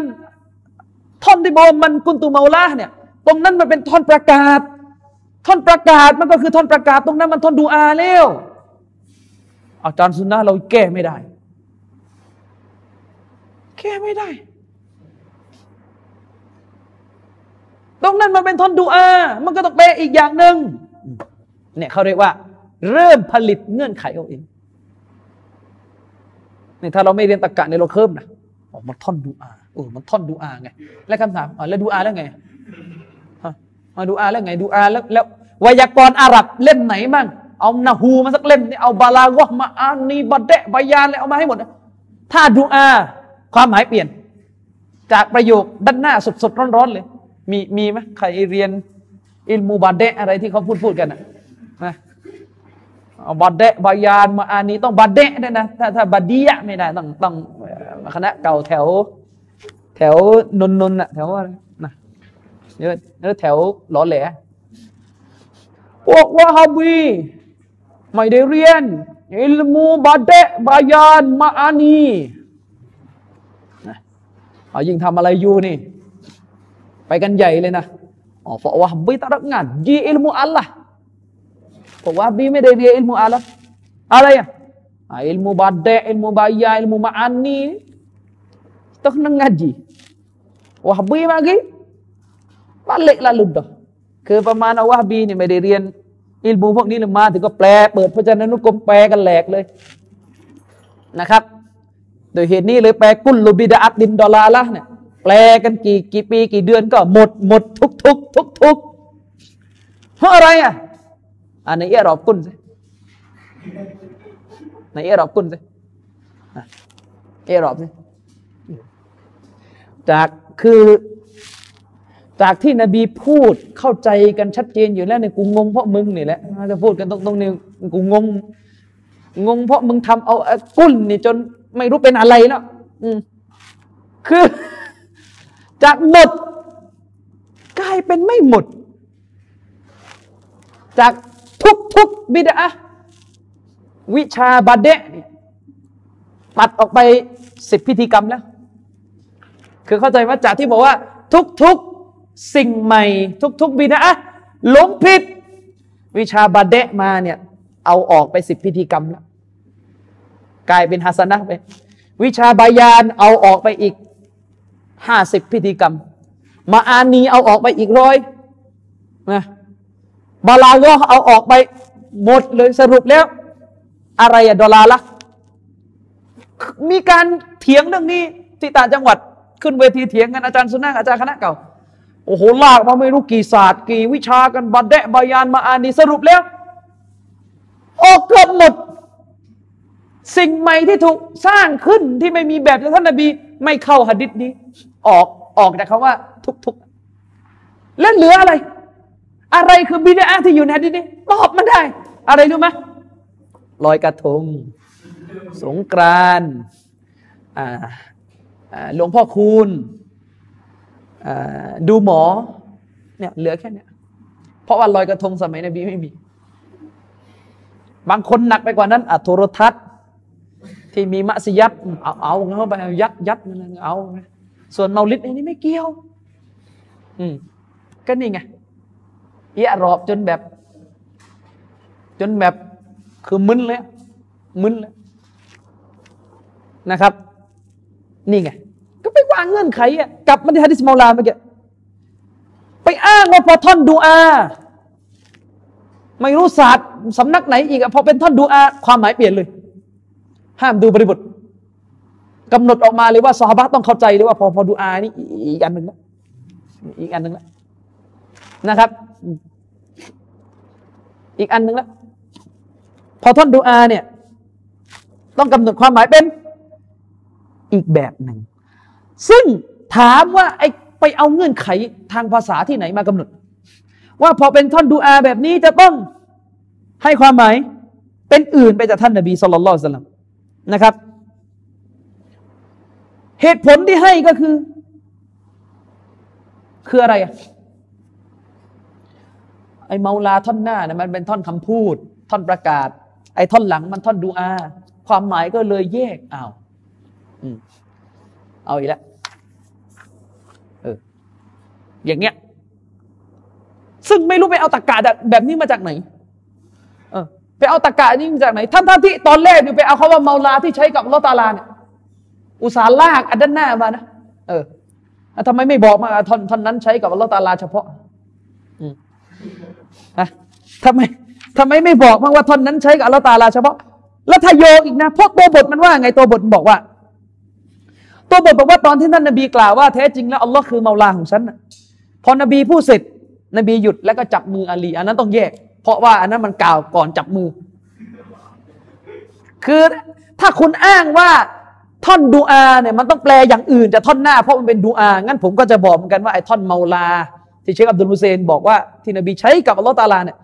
ท่อนที่บอกมันกุนตูเมาลาเนี่ย ตรงนั้นมันเป็นท่อนประกาศ ท่อนประกาศมันก็คือท่อนประกาศ ตรงนั้นมันท่อนดูอาแล้ว อาจารย์สุนนะเราแก้ไม่ได้ แก้ไม่ได้ ตรงนั้นมันเป็นท่อนดูอา มันก็ต้องแปลอีกอย่างหนึ่งเนี่ยเขาเรียกว่า เริ่มผลิตเงื่อนไขเอาเองนี่ถ้าเราไม่เรียนตะกะในเราเคิ่มนะอ๋อมันท่อนดูอาเออมันท่อนดูอาไง แล้วคำถามอ๋อแล้วดูอาแล้วไงมาดูอาแล้วไงดูอาแล้วแล้วไวยากรณ์อาหรับเล่มไหนบ้าง เอานาฮูมาสักเล่มนี่เอาบาลากะมาอานีบัดเดะบายานเลยเอามาให้หมด ถ้าดูอาความหมายเปลี่ยน จากประโยคด้านหน้าสดๆร้อนๆเลย มีมีไหมใครเรียน อิลมูบัดเดะอะไรที่เขาพูดพูดกันนะเอาบัดเดะบายานมาอานีต้องบัดเดะด้วยนะถ้าถ้าบัดดียะไม่ได้ต้องต้องคณะเก่าแถว แถวนนนน่ะแถวอะไรนะเยอแถวหล่อแหลพวกวะฮาบี ไม่ได้เรียน อิลมูบาเดะบายานมาอานีเอายิ่งทำอะไรอยู่นี่ ไปกันใหญ่เลยนะอ๋อเพราะว่าบีตักงานยีอิลมูอัลละเพราะว่าบีไม่ได้เรียนอิลมูอัลละอะไรอะอิลมูบาเดะอิลมูบายาอิลมูมาอานีต้องนั่ง ngaji Wahbi lagi balik lalu dah คือประมาณเอาวะบีเนี่ยไม่ได้เรียน อิลมูพวกนี้เลยมาถึงก็แปลเปิดพจนานุกรมแปลกันแหลกเลยนะครับ โดยเหตุนี้เลยแปลกุลลูบิดาอัดดินดอลลาละเนี่ยแปลกันกี่กี่ปีกี่เดือนก็หมดหมดทุกทุกทุกทุกเพราะอะไรอะอันในเอรอบกุนสิในเอรอบกุนสิเอรอบสิจากคือ จากที่นบีพูดเข้าใจกันชัดเจนอยู่แล้วเนี่ยกูงงเพราะมึงนี่แหละจะพูดกันตรงๆนี่กูงงงงเพราะมึงทำเอากุ้นนี่จนไม่รู้เป็นอะไรแล้วอืมคือ จากหมดกลายเป็นไม่หมด จากทุกทุกบิดาวิชาบาเดะตัดออกไปสิบพิธีกรรมแล้ว คือเข้าใจว่าจากที่บอกว่า ทุกทุก สิ่งใหม่ทุก ๆบิดาหลงผิด วิชาบาเดะมาเนี่ย เอาออกไปสิบพิธีกรรมแล้วกลายเป็นฮัสนะไป วิชาบายานเอาออกไปอีกห้าสิบพิธีกรรม มาอานีเอาออกไปอีกร้อยนะบาลาก็เอาออกไปหมดเลยสรุปแล้ว อะไรอะดอลลาร์ละมีการเถียงเรื่องนี้ที่ต่างจังหวัดขึ้นเวทีเถียงกันอาจารย์สุนัขอาจารย์คณะเก่า โอ้โหลากมาไม่รู้กี่ศาสตร์ กี่วิชากันบัดแดะบายานมาอานีสรุปแล้ว ออกเกือบหมด สิ่งใหม่ที่ถูกสร้างขึ้นที่ไม่มีแบบจากท่านนบี ไม่เข้าหะดิษนี้ ออกออกจากคำว่า ทุกๆ แล้วเหลืออะไร อะไรคือบิดาที่อยู่ในหะดิษนี้ตอบมันได้ อะไรรู้ไหมลอยกระทง สงกรานหลวงพ่อคูณ ดูหมอเนี่ยเหลือแค่เนี้ยเพราะว่าลอยกระทงสมัยนบีไม่มี บางคนหนักไปกว่านั้นอัโทรทัศน์ ที่มีมัสยิดเอาเอาเข้าไปยัดยัดเอาส่วนเมาลิดอันี่ไม่เกี่ยว อืมก็นี่ไงเอะรอบจนแบบ จนแบบคือมึนเลยมึนเลยนะครับ นี่ไง ไปวางเงื่อนไขอะกลับมาที่ฮะดิษมาลาเมื่อกี้ไปอ้างว่าพอท่อนดูอา ไม่รู้ศาสตร์สำนักไหนอีกอะพอเป็นท่อนดูอา ความหมายเปลี่ยนเลย ห้ามดูบริบทกำหนดออกมาเลยว่าซอฮาบะต้องเข้าใจเลยว่าพอพอดูอานี่อีกอันหนึ่งแล้วอีกอันหนึ่งล้วนะครับ อีกอันหนึ่งแล้วพอท่อนดูอาเนี่ย ต้องกำหนดความหมายเป็นอีกแบบหนึ่ง ซึ่งถามว่าไอไปเอาเงื่อนไขทางภาษาที่ไหนมากำหนด ว่าพอเป็นท่อนดูอาแบบนี้จะต้องให้ความหมายเป็นอื่นไปจากท่านนบีสุลต่านละนะครับ เหตุผลที่ให้ก็คือ คืออะไรอะไอเมาลาท่อนหน้าเนี่ยมันเป็นท่อนคำพูด ท่อนประกาศ ไอท่อนหลังมันท่อนดูอา ความหมายก็เลยแยกอ้าว เอาอีกแล้วเอออย่างเงี้ย ซึ่งไม่รู้ไปเอาตะกาแบบนี้มาจากไหน เออไปเอาตะกานี้มาจากไหนท่านท่านที่ตอนแรกเนี่ไปเอาคาว่าเมาลาที่ใช้กับลอตาลาเนี่ยอุตสาลากอันด้านหน้ามานะเออทำไมไม่บอกมาท่อนท่อนนั้นใช้กับลอตาลาเฉพาะ อืมอะทำไมทำไมไม่บอกมาว่าท่อนนั้นใช้กับลอตาลาเฉพาะแล้วถ้าโยกอีกนะเพราะตัวบทมันว่าไงตัวบทบอกว่า ตัวบทบอกว่าตอนที่ท่านนบีกล่าวว่าแท้จริงแล้วอัลลอฮ์คือเมาลาของฉันพอนบีพูดเสร็จ นบีหยุดแล้วก็จับมืออาลีอันนั้นต้องแยก เพราะว่าอันนั้นมันกล่าวก่อนจับมือ คือถ้าคุณอ้างว่าท่อนดูอาเนี่ยมันต้องแปลอย่างอื่นจากท่อนหน้าเพราะมันเป็นดูอางั้นผมก็จะบอกเหมือนกันว่าไอ้ท่อนเมาลา ที่เชคอับดุลฮุเซนบอกว่าที่นบีใช้กับอัลลอฮ์ตาลาเนี่ย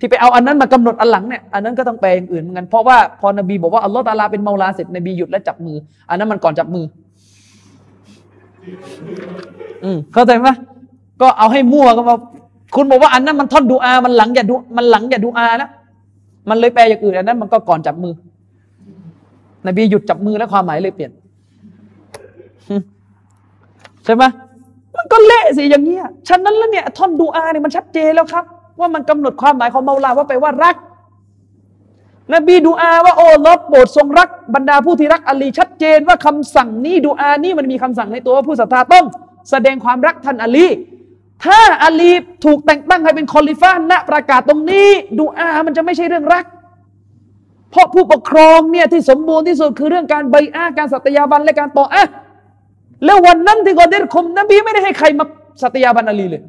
ที่ไปเอาอันนั้นมากำหนดอันหลังเนี่ยอันนั้นก็ต้องแปลอย่างอื่นเหมือนกันเพราะว่าพอนบีบอกว่าอัลลอฮ์ตาลาเป็นเมาลาเสร็จนบีหยุดและจับมือ อันนั้นมันก่อนจับมือ อืมเข้าใจไหมก็เอาให้มั่วก็มาคุณบอกว่าอันนั้นมันท่อนดูอา มันหลังอย่าดูมันหลังอย่าดูอาแล้วมันเลยแปลอย่างอื่นอันนั้น มันก็ก่อนจับมือ นบีหยุดจับมือแล้วความหมายเลยเปลี่ยนใช่ไหมมันก็เละสิอย่างเงี้ยฉะนั้นแล้วเนี่ยท่อนดูอาเนี่ยมันชัดเจนแล้วครับ ว่ามันกำหนดความหมายของเมาลาว่าไปว่ารัก นบีดูอาว่าโอ้ลบโปรดทรงรักบรรดาผู้ที่รักอลีชัดเจนว่าคำสั่งนี้ดูอานี่มันมีคำสั่งในตัวว่าผู้ศรัทธาต้องแสดงความรักท่านอลีถ้าอาลีถูกแต่งตั้งให้เป็นคอลิฟ้าณประกาศตรงนี้ดูอามันจะไม่ใช่เรื่องรัก เพราะผู้ปกครองเนี่ยที่สมบูรณ์ที่สุดคือเรื่องการใบอาการสัตยาบันและการต่ออะแล้ววันนั้นที่กอเดรคมนบีไม่ได้ให้ใครมาสัตยาบันอาลีเลย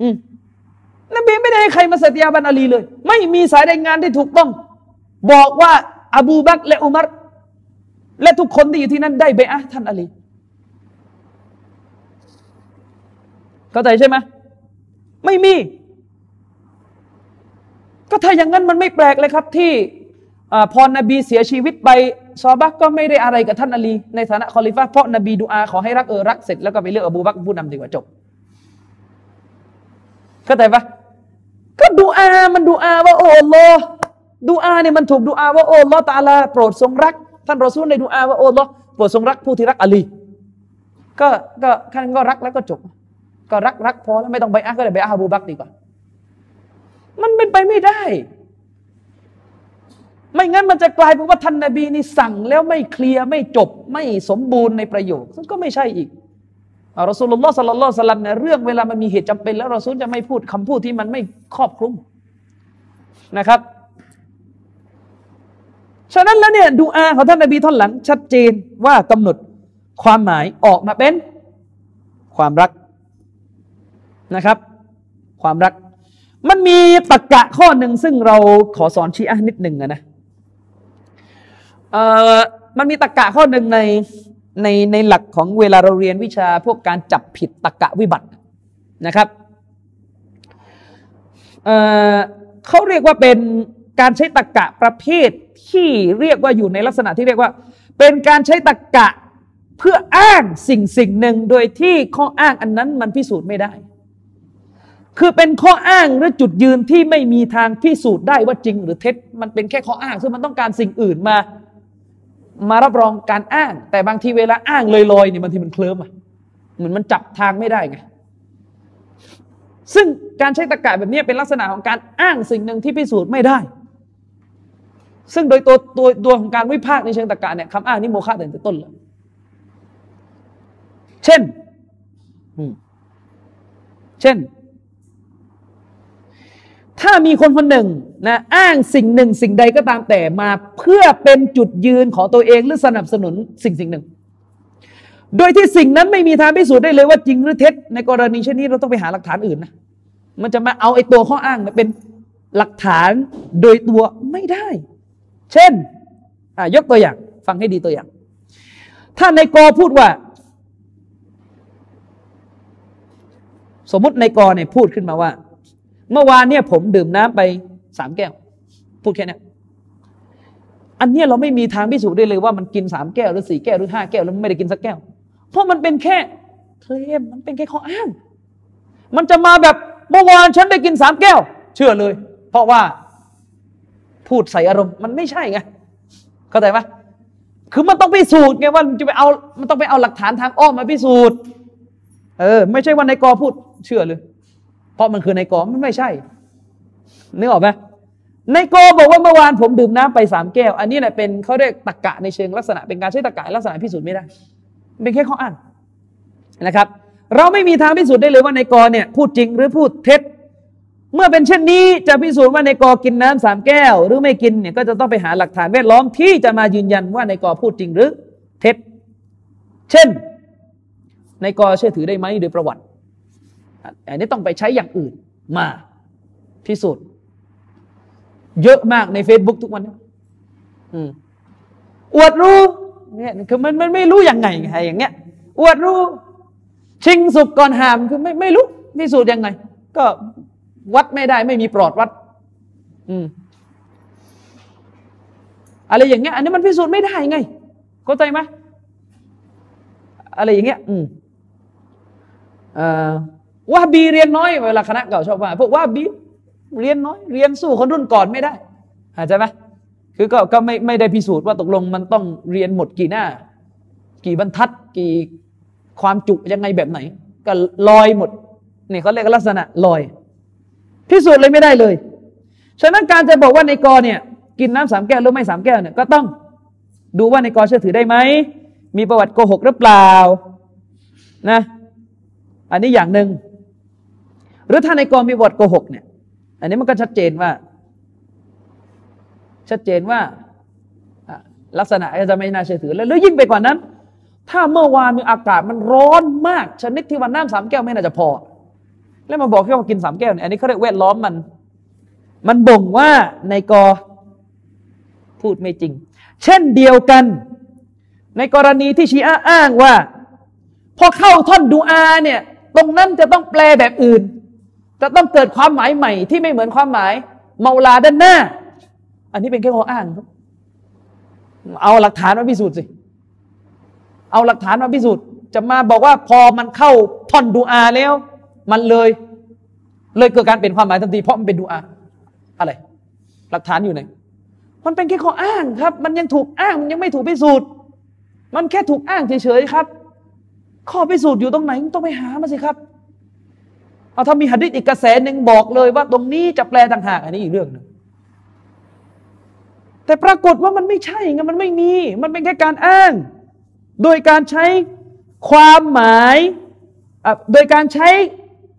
อืม นบีไม่ได้ให้ใครมาสัตยาบันอาลีเลย ไม่มีสายรายงานที่ถูกต้อง บอกว่าอบูบักและอุมัรและทุกคนที่อยู่ที่นั่นได้เบอะท่านอาลีเข้าใจใช่ไหมไม่มี ก็ถ้าอย่างนั้นมันไม่แปลกเลยครับ ที่พอนบีเสียชีวิตไปซอบักก็ไม่ได้อะไรกับท่านอาลี ในฐานะคอลิฟ้าเพราะนบีดูอาขอให้รักเออรักเสร็จแล้วก็ไปเลือกอบูบักผู้นำดีกว่าจบเข้าใจปะ ก็ดูอา มันดูอาว่าโอ้โลดูอาเนี่ยมันถูกดูอาว่าโอ้ลอตาลาโปรดทรงรัก ท่านรอซูลในดูอาว่าโอ้ลอโปรดทรงรักผู้ที่รักอลี ก็ก็ท่านก็รักแล้วก็จบ ก็รักรักพอแล้วไม่ต้องไปอาก็เลยไปอาบูบักดีกว่า มันเป็นไปไม่ได้ ไม่งั้นมันจะกลายเป็นว่าท่านนาบีนี่สั่งแล้วไม่เคลียร์ไม่จบไม่สมบูรณ์ในประโยคซึ่งก็ไม่ใช่อีก รอสูลุลลอฮ์สัลลัลลอฮุสลัมเนี่ยเรื่องเวลามันมีเหตุจำเป็นแล้วรอซูลจะไม่พูดคำพูดที่มันไม่ครอบคลุมนะครับ ฉะนั้นแล้วเนี่ยดูอาของท่านนบีท่อนหลัง ชัดเจนว่ากำหนดความหมายออกมาเป็นความรักนะครับ ความรัก มันมีตรกกะข้อหนึ่งซึ่งเราขอสอนชี้อะนิดหนึ่งนะเอ่อมันมีตรกกะข้อหนึ่งใน ในในหลักของเวลาเราเรียนวิชาพวกการจับผิดตะกะวิบัตินะครับเเขาเรียกว่าเป็นการใช้ตะกะประเภทที่เรียกว่าอยู่ในลักษณะที่เรียกว่า เป็นการใช้ตะกะเพื่ออ้างสิ่งสิ่งหนึ่งโดยที่ข้ออ้างอันนั้นมันพิสูจน์ไม่ได้ คือเป็นข้ออ้างหรือจุดยืนที่ไม่มีทางพิสูจน์ได้ว่าจริงหรือเท็จ มันเป็นแค่ข้ออ้างซึ่งมันต้องการสิ่งอื่นมา มารับรองการอ้าง แต่บางทีเวลาอ้างลอยๆเนี่ยบางทีมันเคลิ้มอะเหมือนมันจับทางไม่ได้ไงซึ่งการใช้ตะกะแบบนี้เป็นลักษณะของการอ้างสิ่งหนึ่งที่พิสูจน์ไม่ได้ ซึ่งโดยตัวตัวตัวของการวิพากษ์ในเชิงตะกะเนี่ยคำอ้างนี้โมฆะตั้งแต่ต้นเลยเช่นเช่น ถ้ามีคนคนหนึ่งนะอ้างสิ่งหนึ่งสิ่งใดก็ตามแต่มาเพื่อเป็นจุดยืนของตัวเองหรือสนับสนุนสิ่งสิ่งหนึ่ง โดยที่สิ่งนั้นไม่มีทางพิสูจน์ได้เลยว่าจริงหรือเท็จ ในกรณีเช่นนี้เราต้องไปหาหลักฐานอื่นนะมันจะมาเอาไอ้ตัวข้ออ้างเป็นหลักฐานโดยตัวไม่ได้ เช่นยกตัวอย่าง ฟังให้ดีตัวอย่าง ถ้าในกอพูดว่า สมมติในกรเนี่ยพูดขึ้นมาว่า เมื่อวานเนี่ยผมดื่มน้ำไปสามแก้ว พูดแค่นี้อันนี้เราไม่มีทางพิสูจน์ได้เลยว่ามันกินสามแก้วหรือสี่แก้วหรือห้าแก้วแล้วไม่ได้กินสักแก้ว เพราะมันเป็นแค่เคลมมันเป็นแค่ข้ออ้าง มันจะมาแบบเมื่อวานฉันได้กินสามแก้ว เชื่อเลย เพราะว่าพูดใส่อารมณ์มันไม่ใช่ไงเข้าใจปะคือมันต้องพิสูจน์ไงว่ามันจะไปเอามันต้องไปเอาหลักฐานทางอ้อมมาพิสูจน์ เออ ไม่ใช่ว่าในกอพูดเชื่อเลย เพราะมันคือในกอมันไม่ใช่นึกออกไหมในกอบอกว่าเมื่อวานผมดื่มน้ำไปสามแก้ว อันนี้แหละเป็นเขาเรียกตะกะในเชิงลักษณะเป็นการใช้ตะกะลักษณะพิสูจน์ไม่ได้เป็นแค่ข้ออ้างนะครับ เราไม่มีทางพิสูจน์ได้เลยว่าในกอเนี่ยพูดจริงหรือพูดเท็จ เมื่อเป็นเช่นนี้จะพิสูจน์ว่าในกอกินน้ำสามแก้ว หรือไม่กินเนี่ยก็จะต้องไปหาหลักฐานแวดล้อมที่จะมายืนยันว่าในกอพูดจริงหรือเท็จ เช่น ในกอเชื่อถือได้ไหมโดยประวัติ อันนี้ต้องไปใช้อย่างอื่นมาพิสูจน์เยอะมากใน Facebook ทุกวันนี้อวดรู้เนี่ยคือมันมันไม่รู้ยังไงไงอย่างเงี้ย อวดรู้ ชิงสุกก่อนหามคือไม่ไม่รู้พิสูจน์ยังไง ก็วัดไม่ได้ไม่มีปลอดวัด อืมอะไรอย่างเงี้ย อันนี้มันพิสูจน์ไม่ได้ไงเข้าใจไหมอะไรอย่างเงี้ย อืม ว่าบีเรียนน้อยเวลาคณะเก่าชอบว่าพวกว่าบีเรียนน้อยเรียนสู้คนรุ่นก่อนไม่ได้เข้าใจไหมคือก็ก็ไม่ไม่ได้พิสูจน์ว่าตกลงมันต้องเรียนหมดกี่หน้า กี่บรรทัดกี่ความจุยังไงแบบไหน ก็ลอยหมดนี่เขาเรียกลักษณะลอย พิสูจน์เลยไม่ได้เลย ฉะนั้นการจะบอกว่าในกอเนี่ย กินน้ำสามแก้วหรือไม่สามแก้วเนี่ยก็ต้องดูว่าในกอเชื่อถือได้ไหมมีประวัติโกหกหรือเปล่านะ อันนี้อย่างหนึ่ง รือถ้าในกองมีบทโกหกเนี่ยอันนี้มันก็ชัดเจนว่า ชัดเจนว่าลักษณะจะไม่น่าเชื่อถือแล้วหรือยิ่งไปกว่านั้น ถ้าเมื่อวานมีอากาศมันร้อนมาก ชนิดที่วันน้ำสามแก้วไม่น่าจะพอ แล้วมาบอกแค่ว่ากินสามแก้วเนี่ยอันนี้เขาเรียกแวดล้อมมัน มันบ่งว่าในกอพูดไม่จริง เช่นเดียวกัน ในกรณีที่ชีอะอ้างว่า พอเข้าท่อนดูอาเนี่ย ตรงนั้นจะต้องแปลแบบอื่น จะต้องเกิดความหมายใหม่ที่ไม่เหมือนความหมายเมาลาด้านหน้า อันนี้เป็นแค่ข้ออ้างครับเอาหลักฐานมาพิสูจน์สิ เอาหลักฐานมาพิสูจน์ จะมาบอกว่าพอมันเข้าท่อนดูอาแล้ว มันเลย เลยเกิดการเปลี่ยนความหมายทันทีเพราะมันเป็นดูอาอะไร หลักฐานอยู่ไหน มันเป็นแค่ข้ออ้างครับ มันยังถูกอ้างมันยังไม่ถูกพิสูจน์ มันแค่ถูกอ้างเฉยๆครับ ข้อพิสูจน์อยู่ตรงไหนต้องไปหามาสิครับ เอาถ้ามีหะดิษอีกกระแสหนึ่งบอกเลยว่าตรงนี้จะแปลต่างหากอันนี้อีกเรื่องหนึ่งแต่ปรากฏว่ามันไม่ใช่ไงมันไม่มี มันเป็นแค่การอ้าง โดยการใช้ความหมายโดยการใช้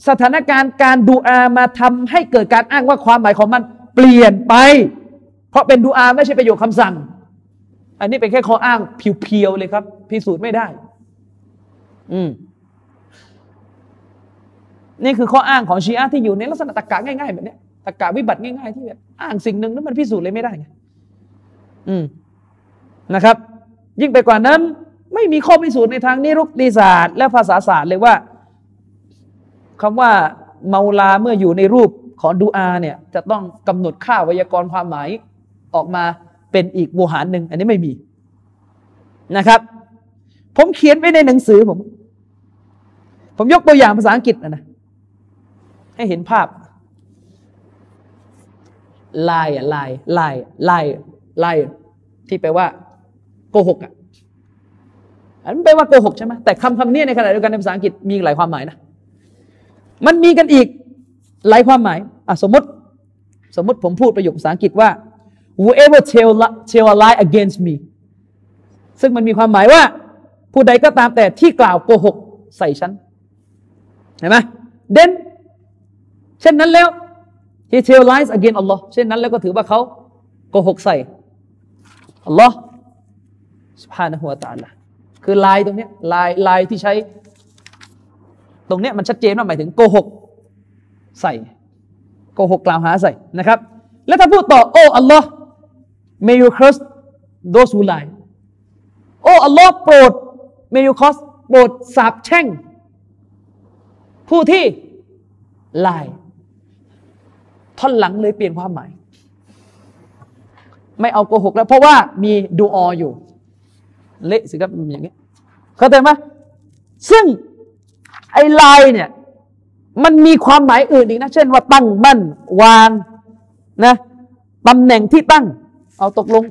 สถานการณ์การดูอามาทำให้เกิดการอ้างว่าความหมายของมันเปลี่ยนไป เพราะเป็นดูอาไม่ใช่ประโยคคำสั่ง อันนี้เป็นแค่ข้ออ้างเพียวๆเลยครับ พิสูจน์ไม่ได้ อืม นี่คือข้ออ้างของชีอะที่อยู่ในลักษณะตรกกะง่ายๆแบบนี้ตรกกะวิบัติง่ายๆที่แบบอ้างสิ่งหนึ่งนั้นมันพิสูจน์เลยไม่ได้ไงอืมนะครับ ยิ่งไปกว่านั้น ไม่มีข้อพิสูจน์ในทางนิรุกติศาสตร์และภาษาศาสตร์เลยว่าคำว่าเมาลาเมื่ออยู่ในรูปของดูอาเนี่ยจะต้องกำหนดค่าวยากรณ์ความหมายออกมาเป็นอีกโวหารหนึ่งอันนี้ไม่มีนะครับ ผมเขียนไว้ในหนังสือผม ผมยกตัวอย่างภาษาอังกฤษนะนะ ให้เห็นภาพ ลายอะลายลายลายลายที่แปลว่าโกหกอะอันแปลว่าโกหกใช่ไหมแต่คำคำนี้ในขณะเดียวกันในภาษาอังกฤษมีหลายความหมายนะมันมีกันอีกไล่ความหมายอะสมมติสมมติผมพูดประโยคภาษาอังกฤษว่า whoever tell tell a lie against me ซึ่งมันมีความหมายว่า ผู้ใดก็ตามแต่ที่กล่าวโกหกใส่ฉันเห็นไหมเด่น เช่นนั้นแล้ว he tell lies against Allah เช่นนั้นแล้วก็ถือว่าเขาโกหกใส่ Allah سبحانه และ تعالى คือลายตรงนี้ลายลายที่ใช้ ตรงนี้มันชัดเจนว่าหมายถึงโกหกใส่โกหกกล่าวหาใส่นะครับ แล้วถ้าพูดต่อโอ้ Allah may you curse those who lie โอ้ Allah โปรด may you curse โปรดสาบแช่ง ผู้ที่ลาย ท่อนหลังเลยเปลี่ยนความหมาย ไม่เอาโกหกแล้ว เพราะว่ามีดูออยู่ เละสิครับอย่างนี้เข้าใจไหมซึ่งไอ้ลายเนี่ย มันมีความหมายอื่นอีกนะ เช่นว่าตั้งมั่น วางนะตำแหน่งที่ตั้ง เอาตกลง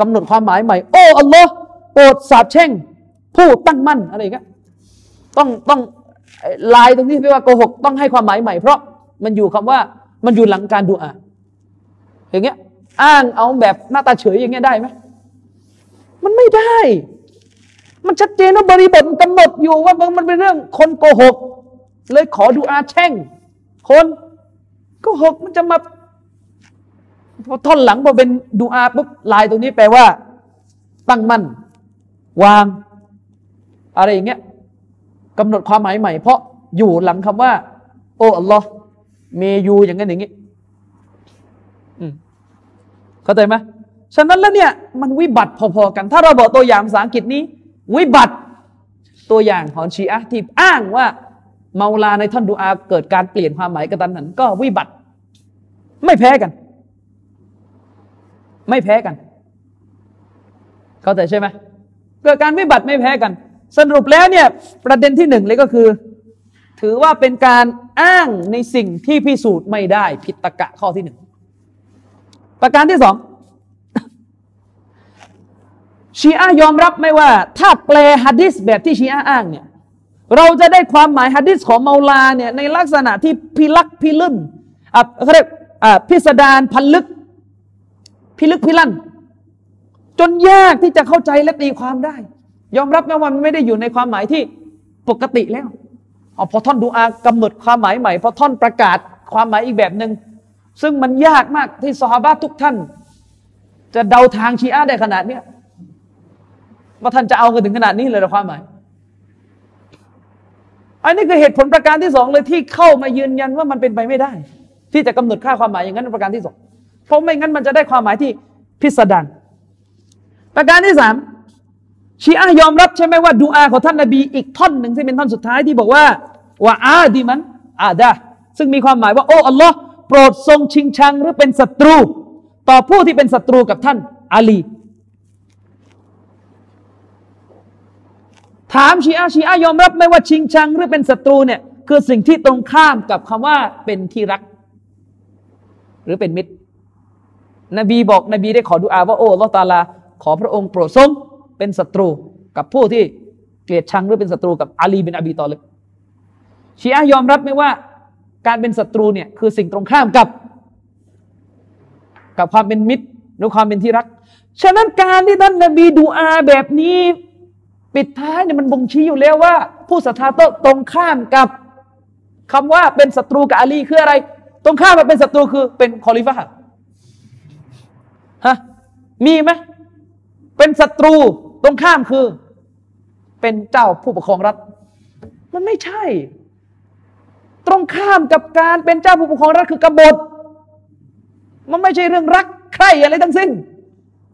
กำหนดความหมายใหม่ โอ้อัลลอฮ์โปรดสาบแช่ง ผู้ตั้งมั่นอะไรเงี้ยต้องต้องลายตรงนี้ไม่ว่าโกหกต้องให้ความหมายใหม่เพราะมันอยู่คำว่า มันอยู่หลังการดูอาอย่างเงี้ย อ้างเอาแบบหน้าตาเฉยอย่างเงี้ยได้ไหมมันไม่ได้ มันชัดเจนว่าบริบทกำหนดอยู่ว่ามันเป็นเรื่องคนโกหก เลยขอดูอาแช่ง คนก็หกมันจะมาพอท่อนหลังพอเป็นดูอาปุ๊บลายตรงนี้แปลว่า ตั้งมั่น วาง อะไรอย่างเงี้ยกำหนดความหมายใหม่ เพราะอยู่หลังคำว่า โอ้อัลลอฮ์ เมยูอย่างนั้นอย่างงี้เข้าใจไหมฉะนั้นแล้วเนี่ยมันวิบัติพอๆกัน ถ้าเราบอกตัวอย่างภาษาอังกฤษนี้ วิบัติตัวอย่างของชีอะที่อ้างว่าเมาลาในท่อนดูอาเกิดการเปลี่ยนความหมายกระตันหันก็วิบัติ ไม่แพ้กัน ไม่แพ้กัน เข้าใจใช่ไหมเกิดการวิบัติไม่แพ้กัน สรุปแล้วเนี่ยประเด็นที่หนึ่งเลยก็คือ ถือว่าเป็นการอ้างในสิ่งที่พิสูจน์ไม่ได้ผิดตะกะข้อที่หนึ่งประการที่สองชีอะยอมรับไม่ว่า ถ้าแปลฮัดดิสแบบที่ชีอะอ้างเนี่ยเราจะได้ความหมายฮะดิษของเมาลาเนี่ยในลักษณะที่พิลักพิลุ่นอะเขาเรียกอ่าพิสดารพันลึก พิลึกพิลั่น จนยากที่จะเข้าใจและตีความได้ ยอมรับไหมว่ามันไม่ได้อยู่ในความหมายที่ปกติแล้ว อพอท่อนดูอากำหนดความหมายใหม่พอท่อนประกาศความหมายอีกแบบหนึ่งซึ่งมันยากมากที่สฮาบะทุกท่าน จะเดาทางชีอะได้ขนาดเนี้ยว่าท่านจะเอากันถึงขนาดนี้เลยหรือความหมายอันนี้คือเหตุผลประการที่สองเลยที่เข้ามายืนยันว่ามันเป็นไปไม่ได้ ที่จะกำหนดค่าความหมายอย่างนั้นประการที่สองเพราะไม่งั้นมันจะได้ความหมายที่พิสดารประการที่สาม ชีอะยอมรับใช่ไหมว่าดูอาของท่านนบีอีกท่อนหนึ่งที่เป็นท่อนสุดท้ายที่บอกว่าว่าอาดีมันอาดาซึ่งมีความหมายว่าโอ้อัลลอฮ์โปรดทรงชิงชังหรือเป็นศัตรู ต่อผู้ที่เป็นศัตรูกับท่านอาลี ถามชีอะชีอะยอมรับไหมว่าชิงชังหรือเป็นศัตรูเนี่ยคือสิ่งที่ตรงข้ามกับคำว่าเป็นที่รัก หรือเป็นมิตร นบีบอกนบีได้ขอดุอาว่าโอ้ลอตาลา ขอพระองค์โปรดทรง เป็นศัตรูกับผู้ที่เกลียดชังหรือเป็นศัตรูกับอาลีบินอบีตอเลยชีอะยอมรับไหมว่า การเป็นศัตรูเนี่ยคือสิ่งตรงข้ามกับ กับความเป็นมิตรหรือความเป็นที่รัก ฉะนั้นการที่ท่านนบีดูอาแบบนี้ ปิดท้ายเนี่ยมันบ่งชี้อยู่แล้วว่า ผู้ศรัทธาตรงข้ามกับคำว่าเป็นศัตรูกับอาลีคืออะไร ตรงข้ามมาเป็นศัตรูคือเป็นคอลิฟะฮะมีไหมเป็นศัตรู ตรงข้ามคือ เป็นเจ้าผู้ปกครองรัฐ มันไม่ใช่ ตรงข้ามกับการเป็นเจ้าผู้ปกครองรัฐคือกบฏมันไม่ใช่เรื่องรักใครอะไรทั้งสิ้น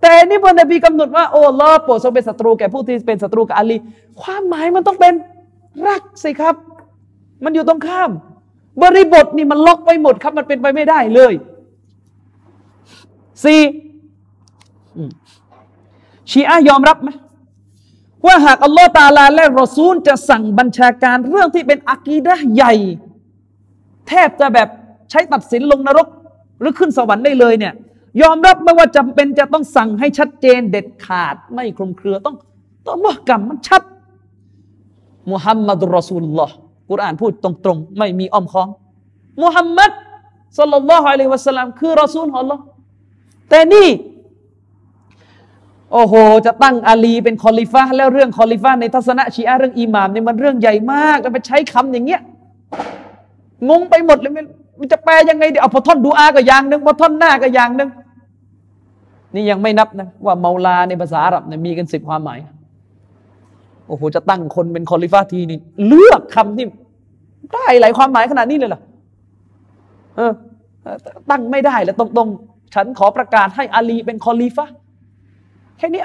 แต่นี่พอนบีกำหนดว่าโอ้ลอโปรดทรงเป็นศัตรูแก่ผู้ที่เป็นศัตรูกับอาลี ความหมายมันต้องเป็นรักสิครับ มันอยู่ตรงข้าม บริบทนี่มันล็อกไปหมดครับ มันเป็นไปไม่ได้เลยสี่ ชีอะยอมรับไหมว่าหากอัลลอฮ์ตาลาและรอซูลจะสั่งบัญชาการเรื่องที่เป็นอากีดะใหญ่ แทบจะแบบใช้ตัดสินลงนรกหรือขึ้นสวรรค์ได้เลยเนี่ย ยอมรับไม่ว่าจำเป็นจะต้องสั่งให้ชัดเจนเด็ดขาดไม่คลุมเครือต้องต้องว่ากรรมมันชัดมุฮัมมัดุรอซูลลอฮ์กุรอานพูดตรงๆ ไม่มีอ้อมค้อมมุฮัมมัดสัลลัลลอฮุอะลัยฮิวะสัลลัมคือรอซูลของ Allah แต่นี่ โอ้โห จะตั้งอาลีเป็นคอลิฟ้าแล้วเรื่องคอลิฟ้าในทัศนะชีอะเรื่องอิหม่ามเนี่ยมันเรื่องใหญ่มากแล้วไปใช้คำอย่างเงี้ยงงไปหมดเลยมันจะแปลยังไงเดี๋ยวเอาพอท่อนดุอาก็อย่างหนึ่งพอท่อนหน้าก็อย่างหนึ่งนี่ยังไม่นับนะว่าเมาลาในภาษาอาหรับเนี่ยมีกันสิบความหมายโอ้โหจะตั้งคนเป็นคอลิฟ้าทีนี่เลือกคำที่ได้หลายความหมายขนาดนี้เลยเหรอเออตั้งไม่ได้แล้วตรงๆ ฉันขอประกาศให้อาลีเป็นคอลิฟ้า แค่นี้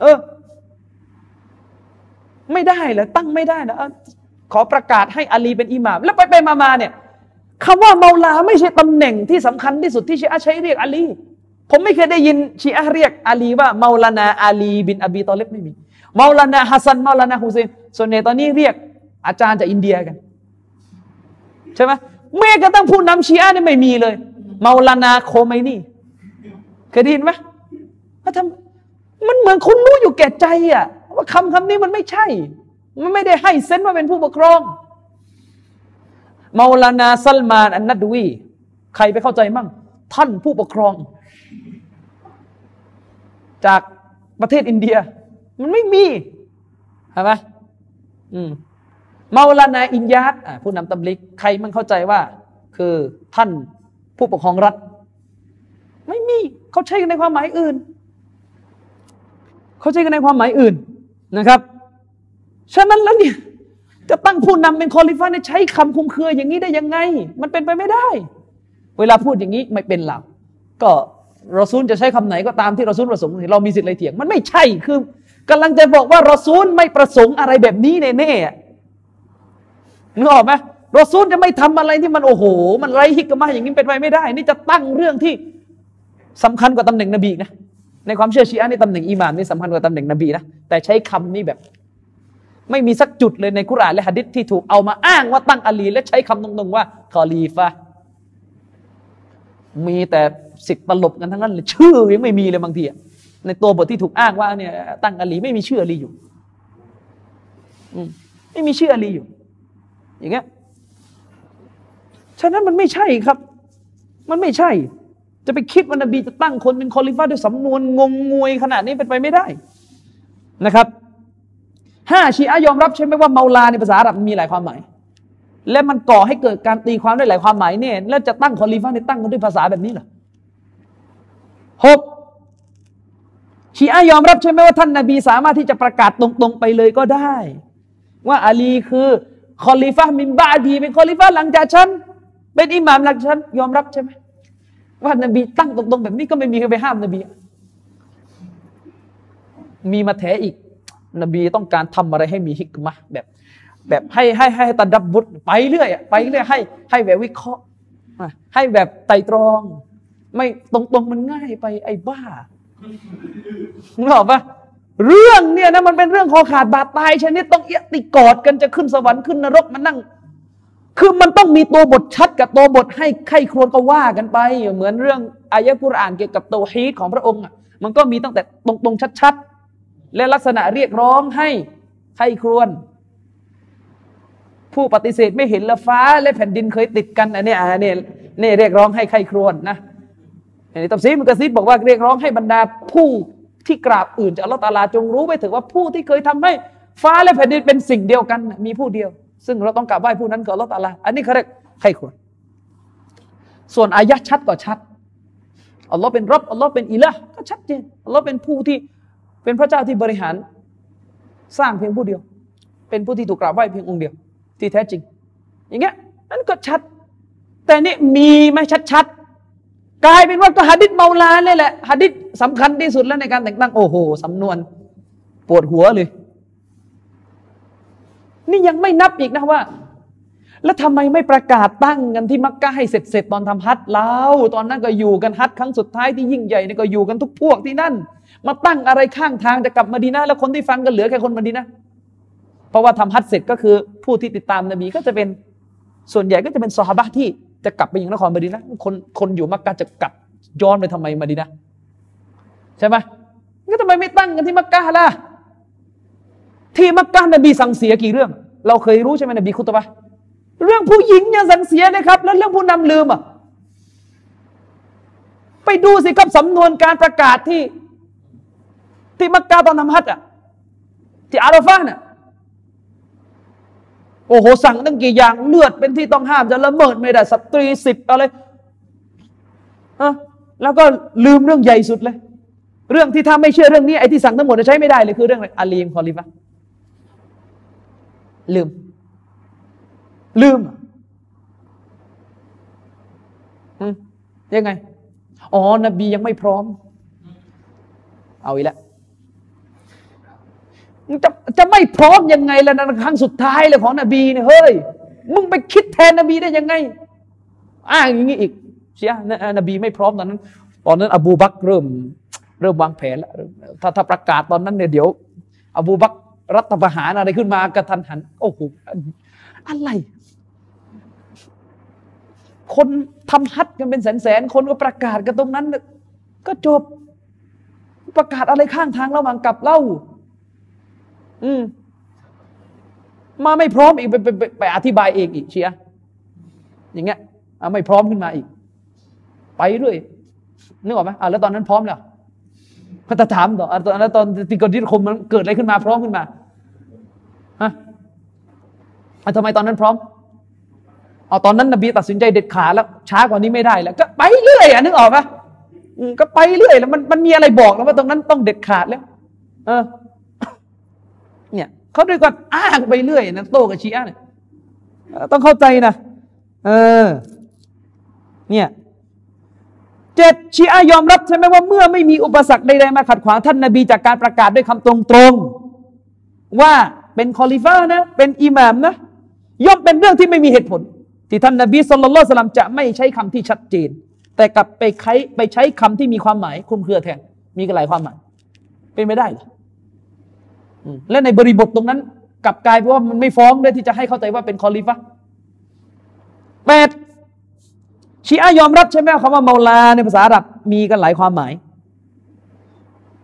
เออ ไม่ได้เหรอตั้งไม่ได้นะขอประกาศให้อาลีเป็นอิหม่าม แล้วไปไปมาๆเนี่ยคำว่าเมาลาไม่ใช่ตำแหน่งที่สำคัญที่สุดที่ชีอะใช้เรียกอาลีผมไม่เคยได้ยินชีอะเรียกอาลีว่าเมาลานาอาลีบินอบีตอเล็บไม่มีเมาลานาฮัสซันเมาลานาฮุเซนส่วนใหญ่ตอนนี้เรียกอาจารย์จากอินเดียกัน ใช่ไหมแม้กระทั่งผู้นำชีอะนี่ไม่มีเลย เมาลานาโคไมนี่เคยได้ยินไหมาทำมันเหมือนคุณรู้อยู่แก่ใจอะว่าคำคำนี้มันไม่ใช่ มันไม่ได้ให้เซนว่าเป็นผู้ปกครองมาลานาซัลมานอันนัดวีใครไปเข้าใจมั่ง ท่านผู้ปกครอง จากประเทศอินเดีย มันไม่มีใช่ไหมอืมมาลานาอินยัดผู้นำตำลิก ใครมันเข้าใจว่า คือท่านผู้ปกครองรัฐ ไม่มีเขาใช้กันในความหมายอื่น เขาใช้กันในความหมายอื่นนะครับ ฉะนั้นแล้วเนี่ยจะตั้งผู้นำเป็นคอลิฟ้าใช้คำคุมเครืออย่างนี้ได้ยังไง มันเป็นไปไม่ได้ เวลาพูดอย่างนี้ไม่เป็นหลักก็รอซูลจะใช้คำไหนก็ตามที่รอซูลประสงค์เรามีสิทธิ์อะไรเถียง มันไม่ใช่คือกำลังจะบอกว่ารอซูลไม่ประสงค์อะไรแบบนี้แน่ๆนึกออกไหมรอซูลจะไม่ทำอะไรที่มันโอ้โห มันไร้ฮิกมาอย่างนี้เป็นไปไม่ได้ นี่จะตั้งเรื่องที่สำคัญกว่าตำแหน่งนบีนะ ในความเชื่อชีอะนี่ตำแหน่งอิมามนี่สำคัญกว่าตำแหน่งนบีนะแต่ใช้คำนี้แบบ ไม่มีสักจุดเลยในคุรานและฮะดิษที่ถูกเอามาอ้างว่าตั้งอาลี และใช้คำตรงๆว่าคอลีฟะมีแต่สิทธิ์ตลบกันทั้งนั้นเลยชื่อยังไม่มีเลยบางทีในตัวบทที่ถูกอ้างว่าเนี่ยตั้งอาลีไม่มีชื่ออาลีอยู่ไม่มีชื่ออาลีอยู่ อย่างเงี้ยฉะนั้นมันไม่ใช่ครับ มันไม่ใช่ จะไปคิดว่านบีจะตั้งคนเป็นคอลิฟ้าด้วยสำนวนงงงวยขนาดนี้เป็นไปไม่ได้นะครับห้าชีอะยอมรับใช่ไหมว่าเมาลาในภาษาอาหรับมีหลายความหมาย และมันก่อให้เกิดการตีความได้หลายความหมายเนี่ยแล้วจะตั้งคอลิฟ้าในตั้งกันด้วยภาษาแบบนี้เหรอหกชีอะยอมรับใช่ไหมว่าท่านนาบีสามารถที่จะประกาศตรงๆไปเลยก็ได้ ว่าอาลีคือคอลิฟ้ามิมบาดีเป็นคอลิฟ้าหลังจากฉันเป็นอิหม่ามหลังจากฉันยอมรับใช่ไหม ว่านบีตั้งตรงๆแบบนี้ก็ไม่มีใครไปห้ามนบี มีมาแถอีก นบีต้องการทำอะไรให้มีฮิกมะแบบ แบบให้ให้ให้ตัดดับบุตรไปเรื่อยไปเรื่อยให้ ให้แบบวิเคราะห์ให้แบบไตรตรอง ไม่ตรงๆมันง่ายไปไอ้บ้านึกออกปะเรื่องเนี่ยนะมันเป็นเรื่องคอขาดบาดตายชนิดต้องเอียติกอดกันจะขึ้นสวรรค์ขึ้นนรกมันนั่ง คือมันต้องมีตัวบทชัดกับตัวบทให้ใครครวญก็ว่ากันไป เหมือนเรื่องอายะกุรอานเกี่ยวกับตัวฮีตของพระองค์มันก็มีตั้งแต่ตรงๆชัดๆ และลักษณะเรียกร้องให้ใครครวญผู้ปฏิเสธไม่เห็นละฟ้า และแผ่นดินเคยติดกันอันนี้อันนี้นี่เรียกร้องให้ใครครวญนะในตับซีมันกระซิบบอกว่าเรียกร้องให้บรรดาผู้ที่กราบอื่นจากอัลลอฮฺตาลาจงรู้ไว้ถึงว่าผู้ที่เคยทำให้ฟ้าและแผ่นดินเป็นสิ่งเดียวกัน มีผู้เดียว ซึ่งเราต้องกราบไหว้ผู้นั้นคืออัลลอตาลาอันนี้เขาเรียกใครควรส่วนอายะชัดก็ชัดอัลลอฮ์เป็นรับอัลลอฮ์เป็นอิละก็ชัดเจนอัลลอฮ์เป็นผู้ที่เป็นพระเจ้าที่บริหาร สร้างเพียงผู้เดียว เป็นผู้ที่ถูกกราบไหว้เพียงองค์เดียว ที่แท้จริง อย่างเงี้ยนั่นก็ชัด แต่นี่มีไหมชัดๆกลายเป็นว่าก็ฮะดิษเมาลาเลยแหละฮะดิษสำคัญที่สุดแล้วในการแต่งตั้งโอ้โหสำนวน ปวดหัวเลย นี่ยังไม่นับอีกนะว่า แล้วทำไมไม่ประกาศตั้งกันที่มักกะให้เสร็จเสร็จตอนทำฮัทแล้วตอนนั้นก็อยู่กันฮัทครั้งสุดท้ายที่ยิ่งใหญ่นี่ก็อยู่กันทุกพวกที่นั่น มาตั้งอะไรข้างทางจะกลับมาดีนะแล้วคนที่ฟังก็เหลือแค่คนมาดีนะเพราะว่าทำฮัทเสร็จก็คือผู้ที่ติดตามนบีก็จะเป็นส่วนใหญ่ก็จะเป็นซอฮาบะที่จะกลับไปยังนครมาดีนะคนคนอยู่มักกะจะกลับย้อนไปทำไมมาดีนะใช่ไหมก็ทำไมไม่ตั้งกันที่มักกะล่ะ ที่มักกะนบีสั่งเสียกี่เรื่อง เราเคยรู้ใช่ไหมนบีคุตบะเรื่องผู้หญิงยังสั่งเสียเลยครับ แล้วเรื่องผู้นำลืมอะไปดูสิครับสำนวนการประกาศที่ ที่มักกะตอนทำฮัจญ์อะที่อาราฟาน่ะโอ้โหสั่งตั้งกี่อย่างเลือดเป็นที่ต้องห้ามจะละเมิดไม่ได้สตรีสิบอะไรอะแล้วก็ลืมเรื่องใหญ่สุดเลย เรื่องที่ถ้าไม่เชื่อเรื่องนี้ไอ้ที่สั่งทั้งหมดจะใช้ไม่ได้เลยคือเรื่องอาลีมคอลิฟะ ลืม ลืมยังไง อ๋อ นบียังไม่พร้อม เอาอีกแล้วจะจะไม่พร้อมยังไงแล้วนะครั้งสุดท้ายเลยของนบีเนี่ยเฮ้ย มึงไปคิดแทนนบีได้ยังไง อ้างอย่างนี้อีกเชียนบีไม่พร้อมตอนนั้น ตอนนั้น อบูบักเริ่ม เริ่มวางแผนแล้วถ้าถ้าประกาศตอนนั้นเนี่ยเดี๋ยว อบูบัก รัฐประหารอะไรขึ้นมากระทันหันโอ้โหอะไร คนทำฮัทกันเป็นแสนแสนคนก็ประกาศกันตรงนั้น ก็จบ ประกาศอะไรข้างทางระหว่างกลับเล่า อืมมาไม่พร้อมอีกไปไปไปไปอธิบายเองอีกเชียอย่างเงี้ยไม่พร้อมขึ้นมาอีก ไปเรื่อยนึกออกไหมอ่าแล้วตอนนั้นพร้อมแล้ว พระถามต่อตอนนั้นตอนติกดิคมมันเกิดอะไรขึ้นมาพร้อมขึ้นมาฮะทำไมตอนนั้นพร้อมเอาตอนนั้นนบีตัดสินใจเด็ดขาดแล้วช้ากว่านี้ไม่ได้แล้ว ก็ไปเรื่อยอะนึกออกปะก็ไปเรื่อยแล้วมันมันมีอะไรบอกแล้วว่าตรงนั้นต้องเด็ดขาดแล้ว เออ เนี่ยเขาด้วยกันอ้างไปเรื่อยนะโตกับชีอะเนี่ยต้องเข้าใจนะเออ เนี่ย เจ็ดชีอะยอมรับใช่ไหมว่าเมื่อไม่มีอุปสรรคใดๆมาขัดขวางท่านนาบีจากการประกาศด้วยคำตรงๆ ว่าเป็นคอลิฟ้านะเป็นอิหมามนะย่อมเป็นเรื่องที่ไม่มีเหตุผล ที่ท่านนาบีสุลต่านสลัมจะไม่ใช้คำที่ชัดเจน แต่กลับไปใช้ไปใช้คำที่มีความหมายคลุมเครือแทนมีกันหลายความหมาย เป็นไม่ได้หรอและในบริบทตรงนั้น กลับกลายเป็นว่ามันไม่ฟ้องด้วยที่จะให้เข้าใจว่าเป็นคอลิฟะแปด ชีอะยอมรับใช่ไหมคำว่าเมาลาในภาษาอาหรับมีกันหลายความหมาย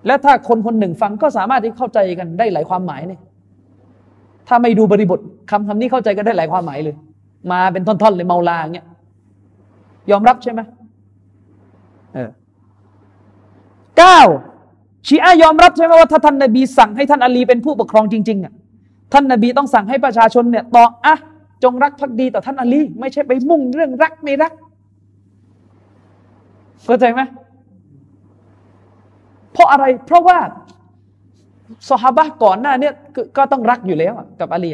และถ้าคนคนหนึ่งฟังก็สามารถที่เข้าใจกันได้หลายความหมายเนี่ยถ้าไม่ดูบริบทคำคำนี้เข้าใจกันได้หลายความหมายเลย มาเป็นท่อนๆเลยเมาลาเงี้ยยอมรับใช่ไหมเออเก้าชีอะยอมรับใช่ไหมว่าถ้าท่านนบีสั่งให้ท่านอาลีเป็นผู้ปกครองจริงๆอะท่านนบีต้องสั่งให้ประชาชนเนี่ยต่ออะจงรักภักดีต่อท่านอาลี ไม่ใช่ไปมุ่งเรื่องรักไม่รัก เข้าใจไหมเพราะอะไรเพราะว่าสฮาบะก่อนหน้าเนี้ก็ต้องรักอยู่แล้วกับอาลี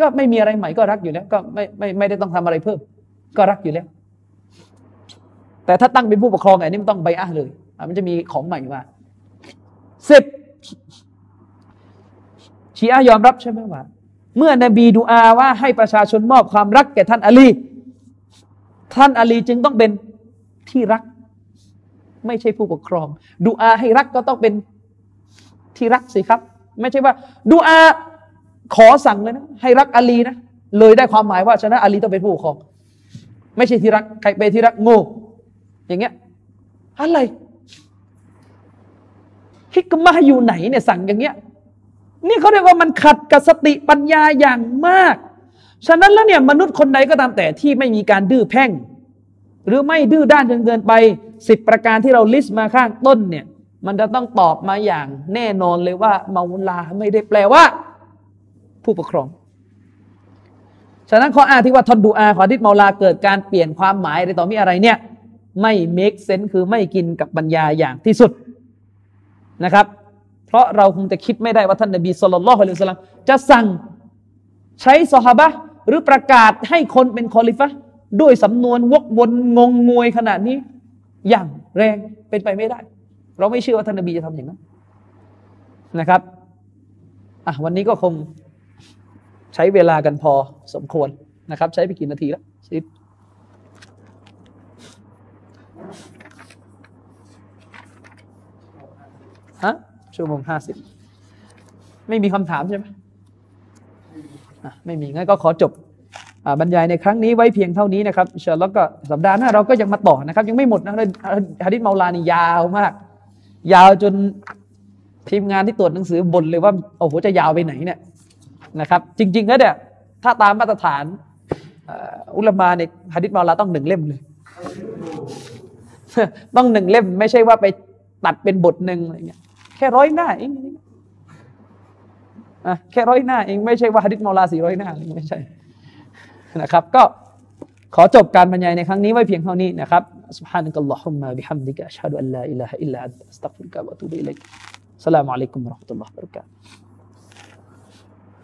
ก็ไม่มีอะไรใหม่ก็รักอยู่แล้ว ก็ไม่ไม่ไม่ได้ต้องทำอะไรเพิ่ม ก็รักอยู่แล้ว แต่ถ้าตั้งเป็นผู้ปกครองอันนี้มันต้องใบอะเลยมันจะมีของใหม่มาสิบชีอะยอมรับใช่ไหมว่า เมื่อนบีดูอาว่าให้ประชาชนมอบความรักแก่ท่านอาลีท่านอาลีจึงต้องเป็นที่รัก ไม่ใช่ผู้ปกครอง ดูอาให้รักก็ต้องเป็นที่รักสิครับ ไม่ใช่ว่าดูอาขอสั่งเลยนะให้รักอาลีนะเลยได้ความหมายว่าชนะอาลีต้องเป็นผู้ปกครอง ไม่ใช่ที่รักใครเป็นที่รักโง่อย่างเงี้ยอะไรฮิกมาอยู่ไหนเนี่ยสั่งอย่างเงี้ยนี่เขาเรียกว่ามันขัดกับสติปัญญาอย่างมาก ฉะนั้นแล้วเนี่ยมนุษย์คนใดก็ตามแต่ที่ไม่มีการดื้อแพ่ง หรือไม่ดื้อด้านจนเกินไป สิบประการที่เรา list มาข้างต้นเนี่ยมันจะต้องตอบมาอย่างแน่นอนเลยว่าเมาลาไม่ได้แปลว่า ผู้ปกครอง ฉะนั้นข้ออ้างที่ว่าท่อนดุอาของฮะดิษเมาลาเกิดการเปลี่ยนความหมายอะไรต่อมีอะไรเนี่ย ไม่ make sense คือไม่กินกับปัญญาอย่างที่สุดนะครับ เพราะเราคงจะคิดไม่ได้ว่าท่านนบี صلى الله عليه وسلمจะสั่งใช้สฮาบะหรือประกาศให้คนเป็นคอลิฟะด้วยสำนวนวกวนงงงวยขนาดนี้ อย่างแรงเป็นไปไม่ได้ เราไม่เชื่อว่าท่านนบีจะทำอย่างนั้นนะครับอะวันนี้ก็คงใช้เวลากันพอสมควรนะครับ ใช้ไปกี่นาทีแล้วสิบฮะชั่วโมงห้าสิบไม่มีคำถามใช่ไหมไม่มีงั้นก็ขอจบ บรรยายในครั้งนี้ไว้เพียงเท่านี้นะครับเชิญแล้วก็สัปดาห์หน้าเราก็ยังมาต่อนะครับ ยังไม่หมดนะฮะดิษเมาลานี่ยาวมาก ยาวจนทีมงานที่ตรวจหนังสือบ่นเลยว่าโอ้โหจะยาวไปไหนเนี่ยนะครับ จริง ๆ แล้วเนี่ยถ้าตามมาตรฐานอุลามาเนี่ยฮะดิษมาลาต้องหนึ่งเล่มเลย ต้องหนึ่งเล่ม ไม่ใช่ว่าไปตัดเป็นบทหนึ่งอะไรเงี้ยแค่ร้อยหน้าเองอะแค่ร้อยหน้าเองไม่ใช่ว่าฮะดิษมาลาสี่ร้อยหน้าไม่ใช่ นะครับ ก็ขอจบการบรรยายในครั้งนี้ไว้เพียงเท่านี้นะครับ سبحانك اللهم بحمدك أشهد أن لا إله إلا أنت أستغفرك وأتوب إليك السلام عليكم ورحمة الله وبركاته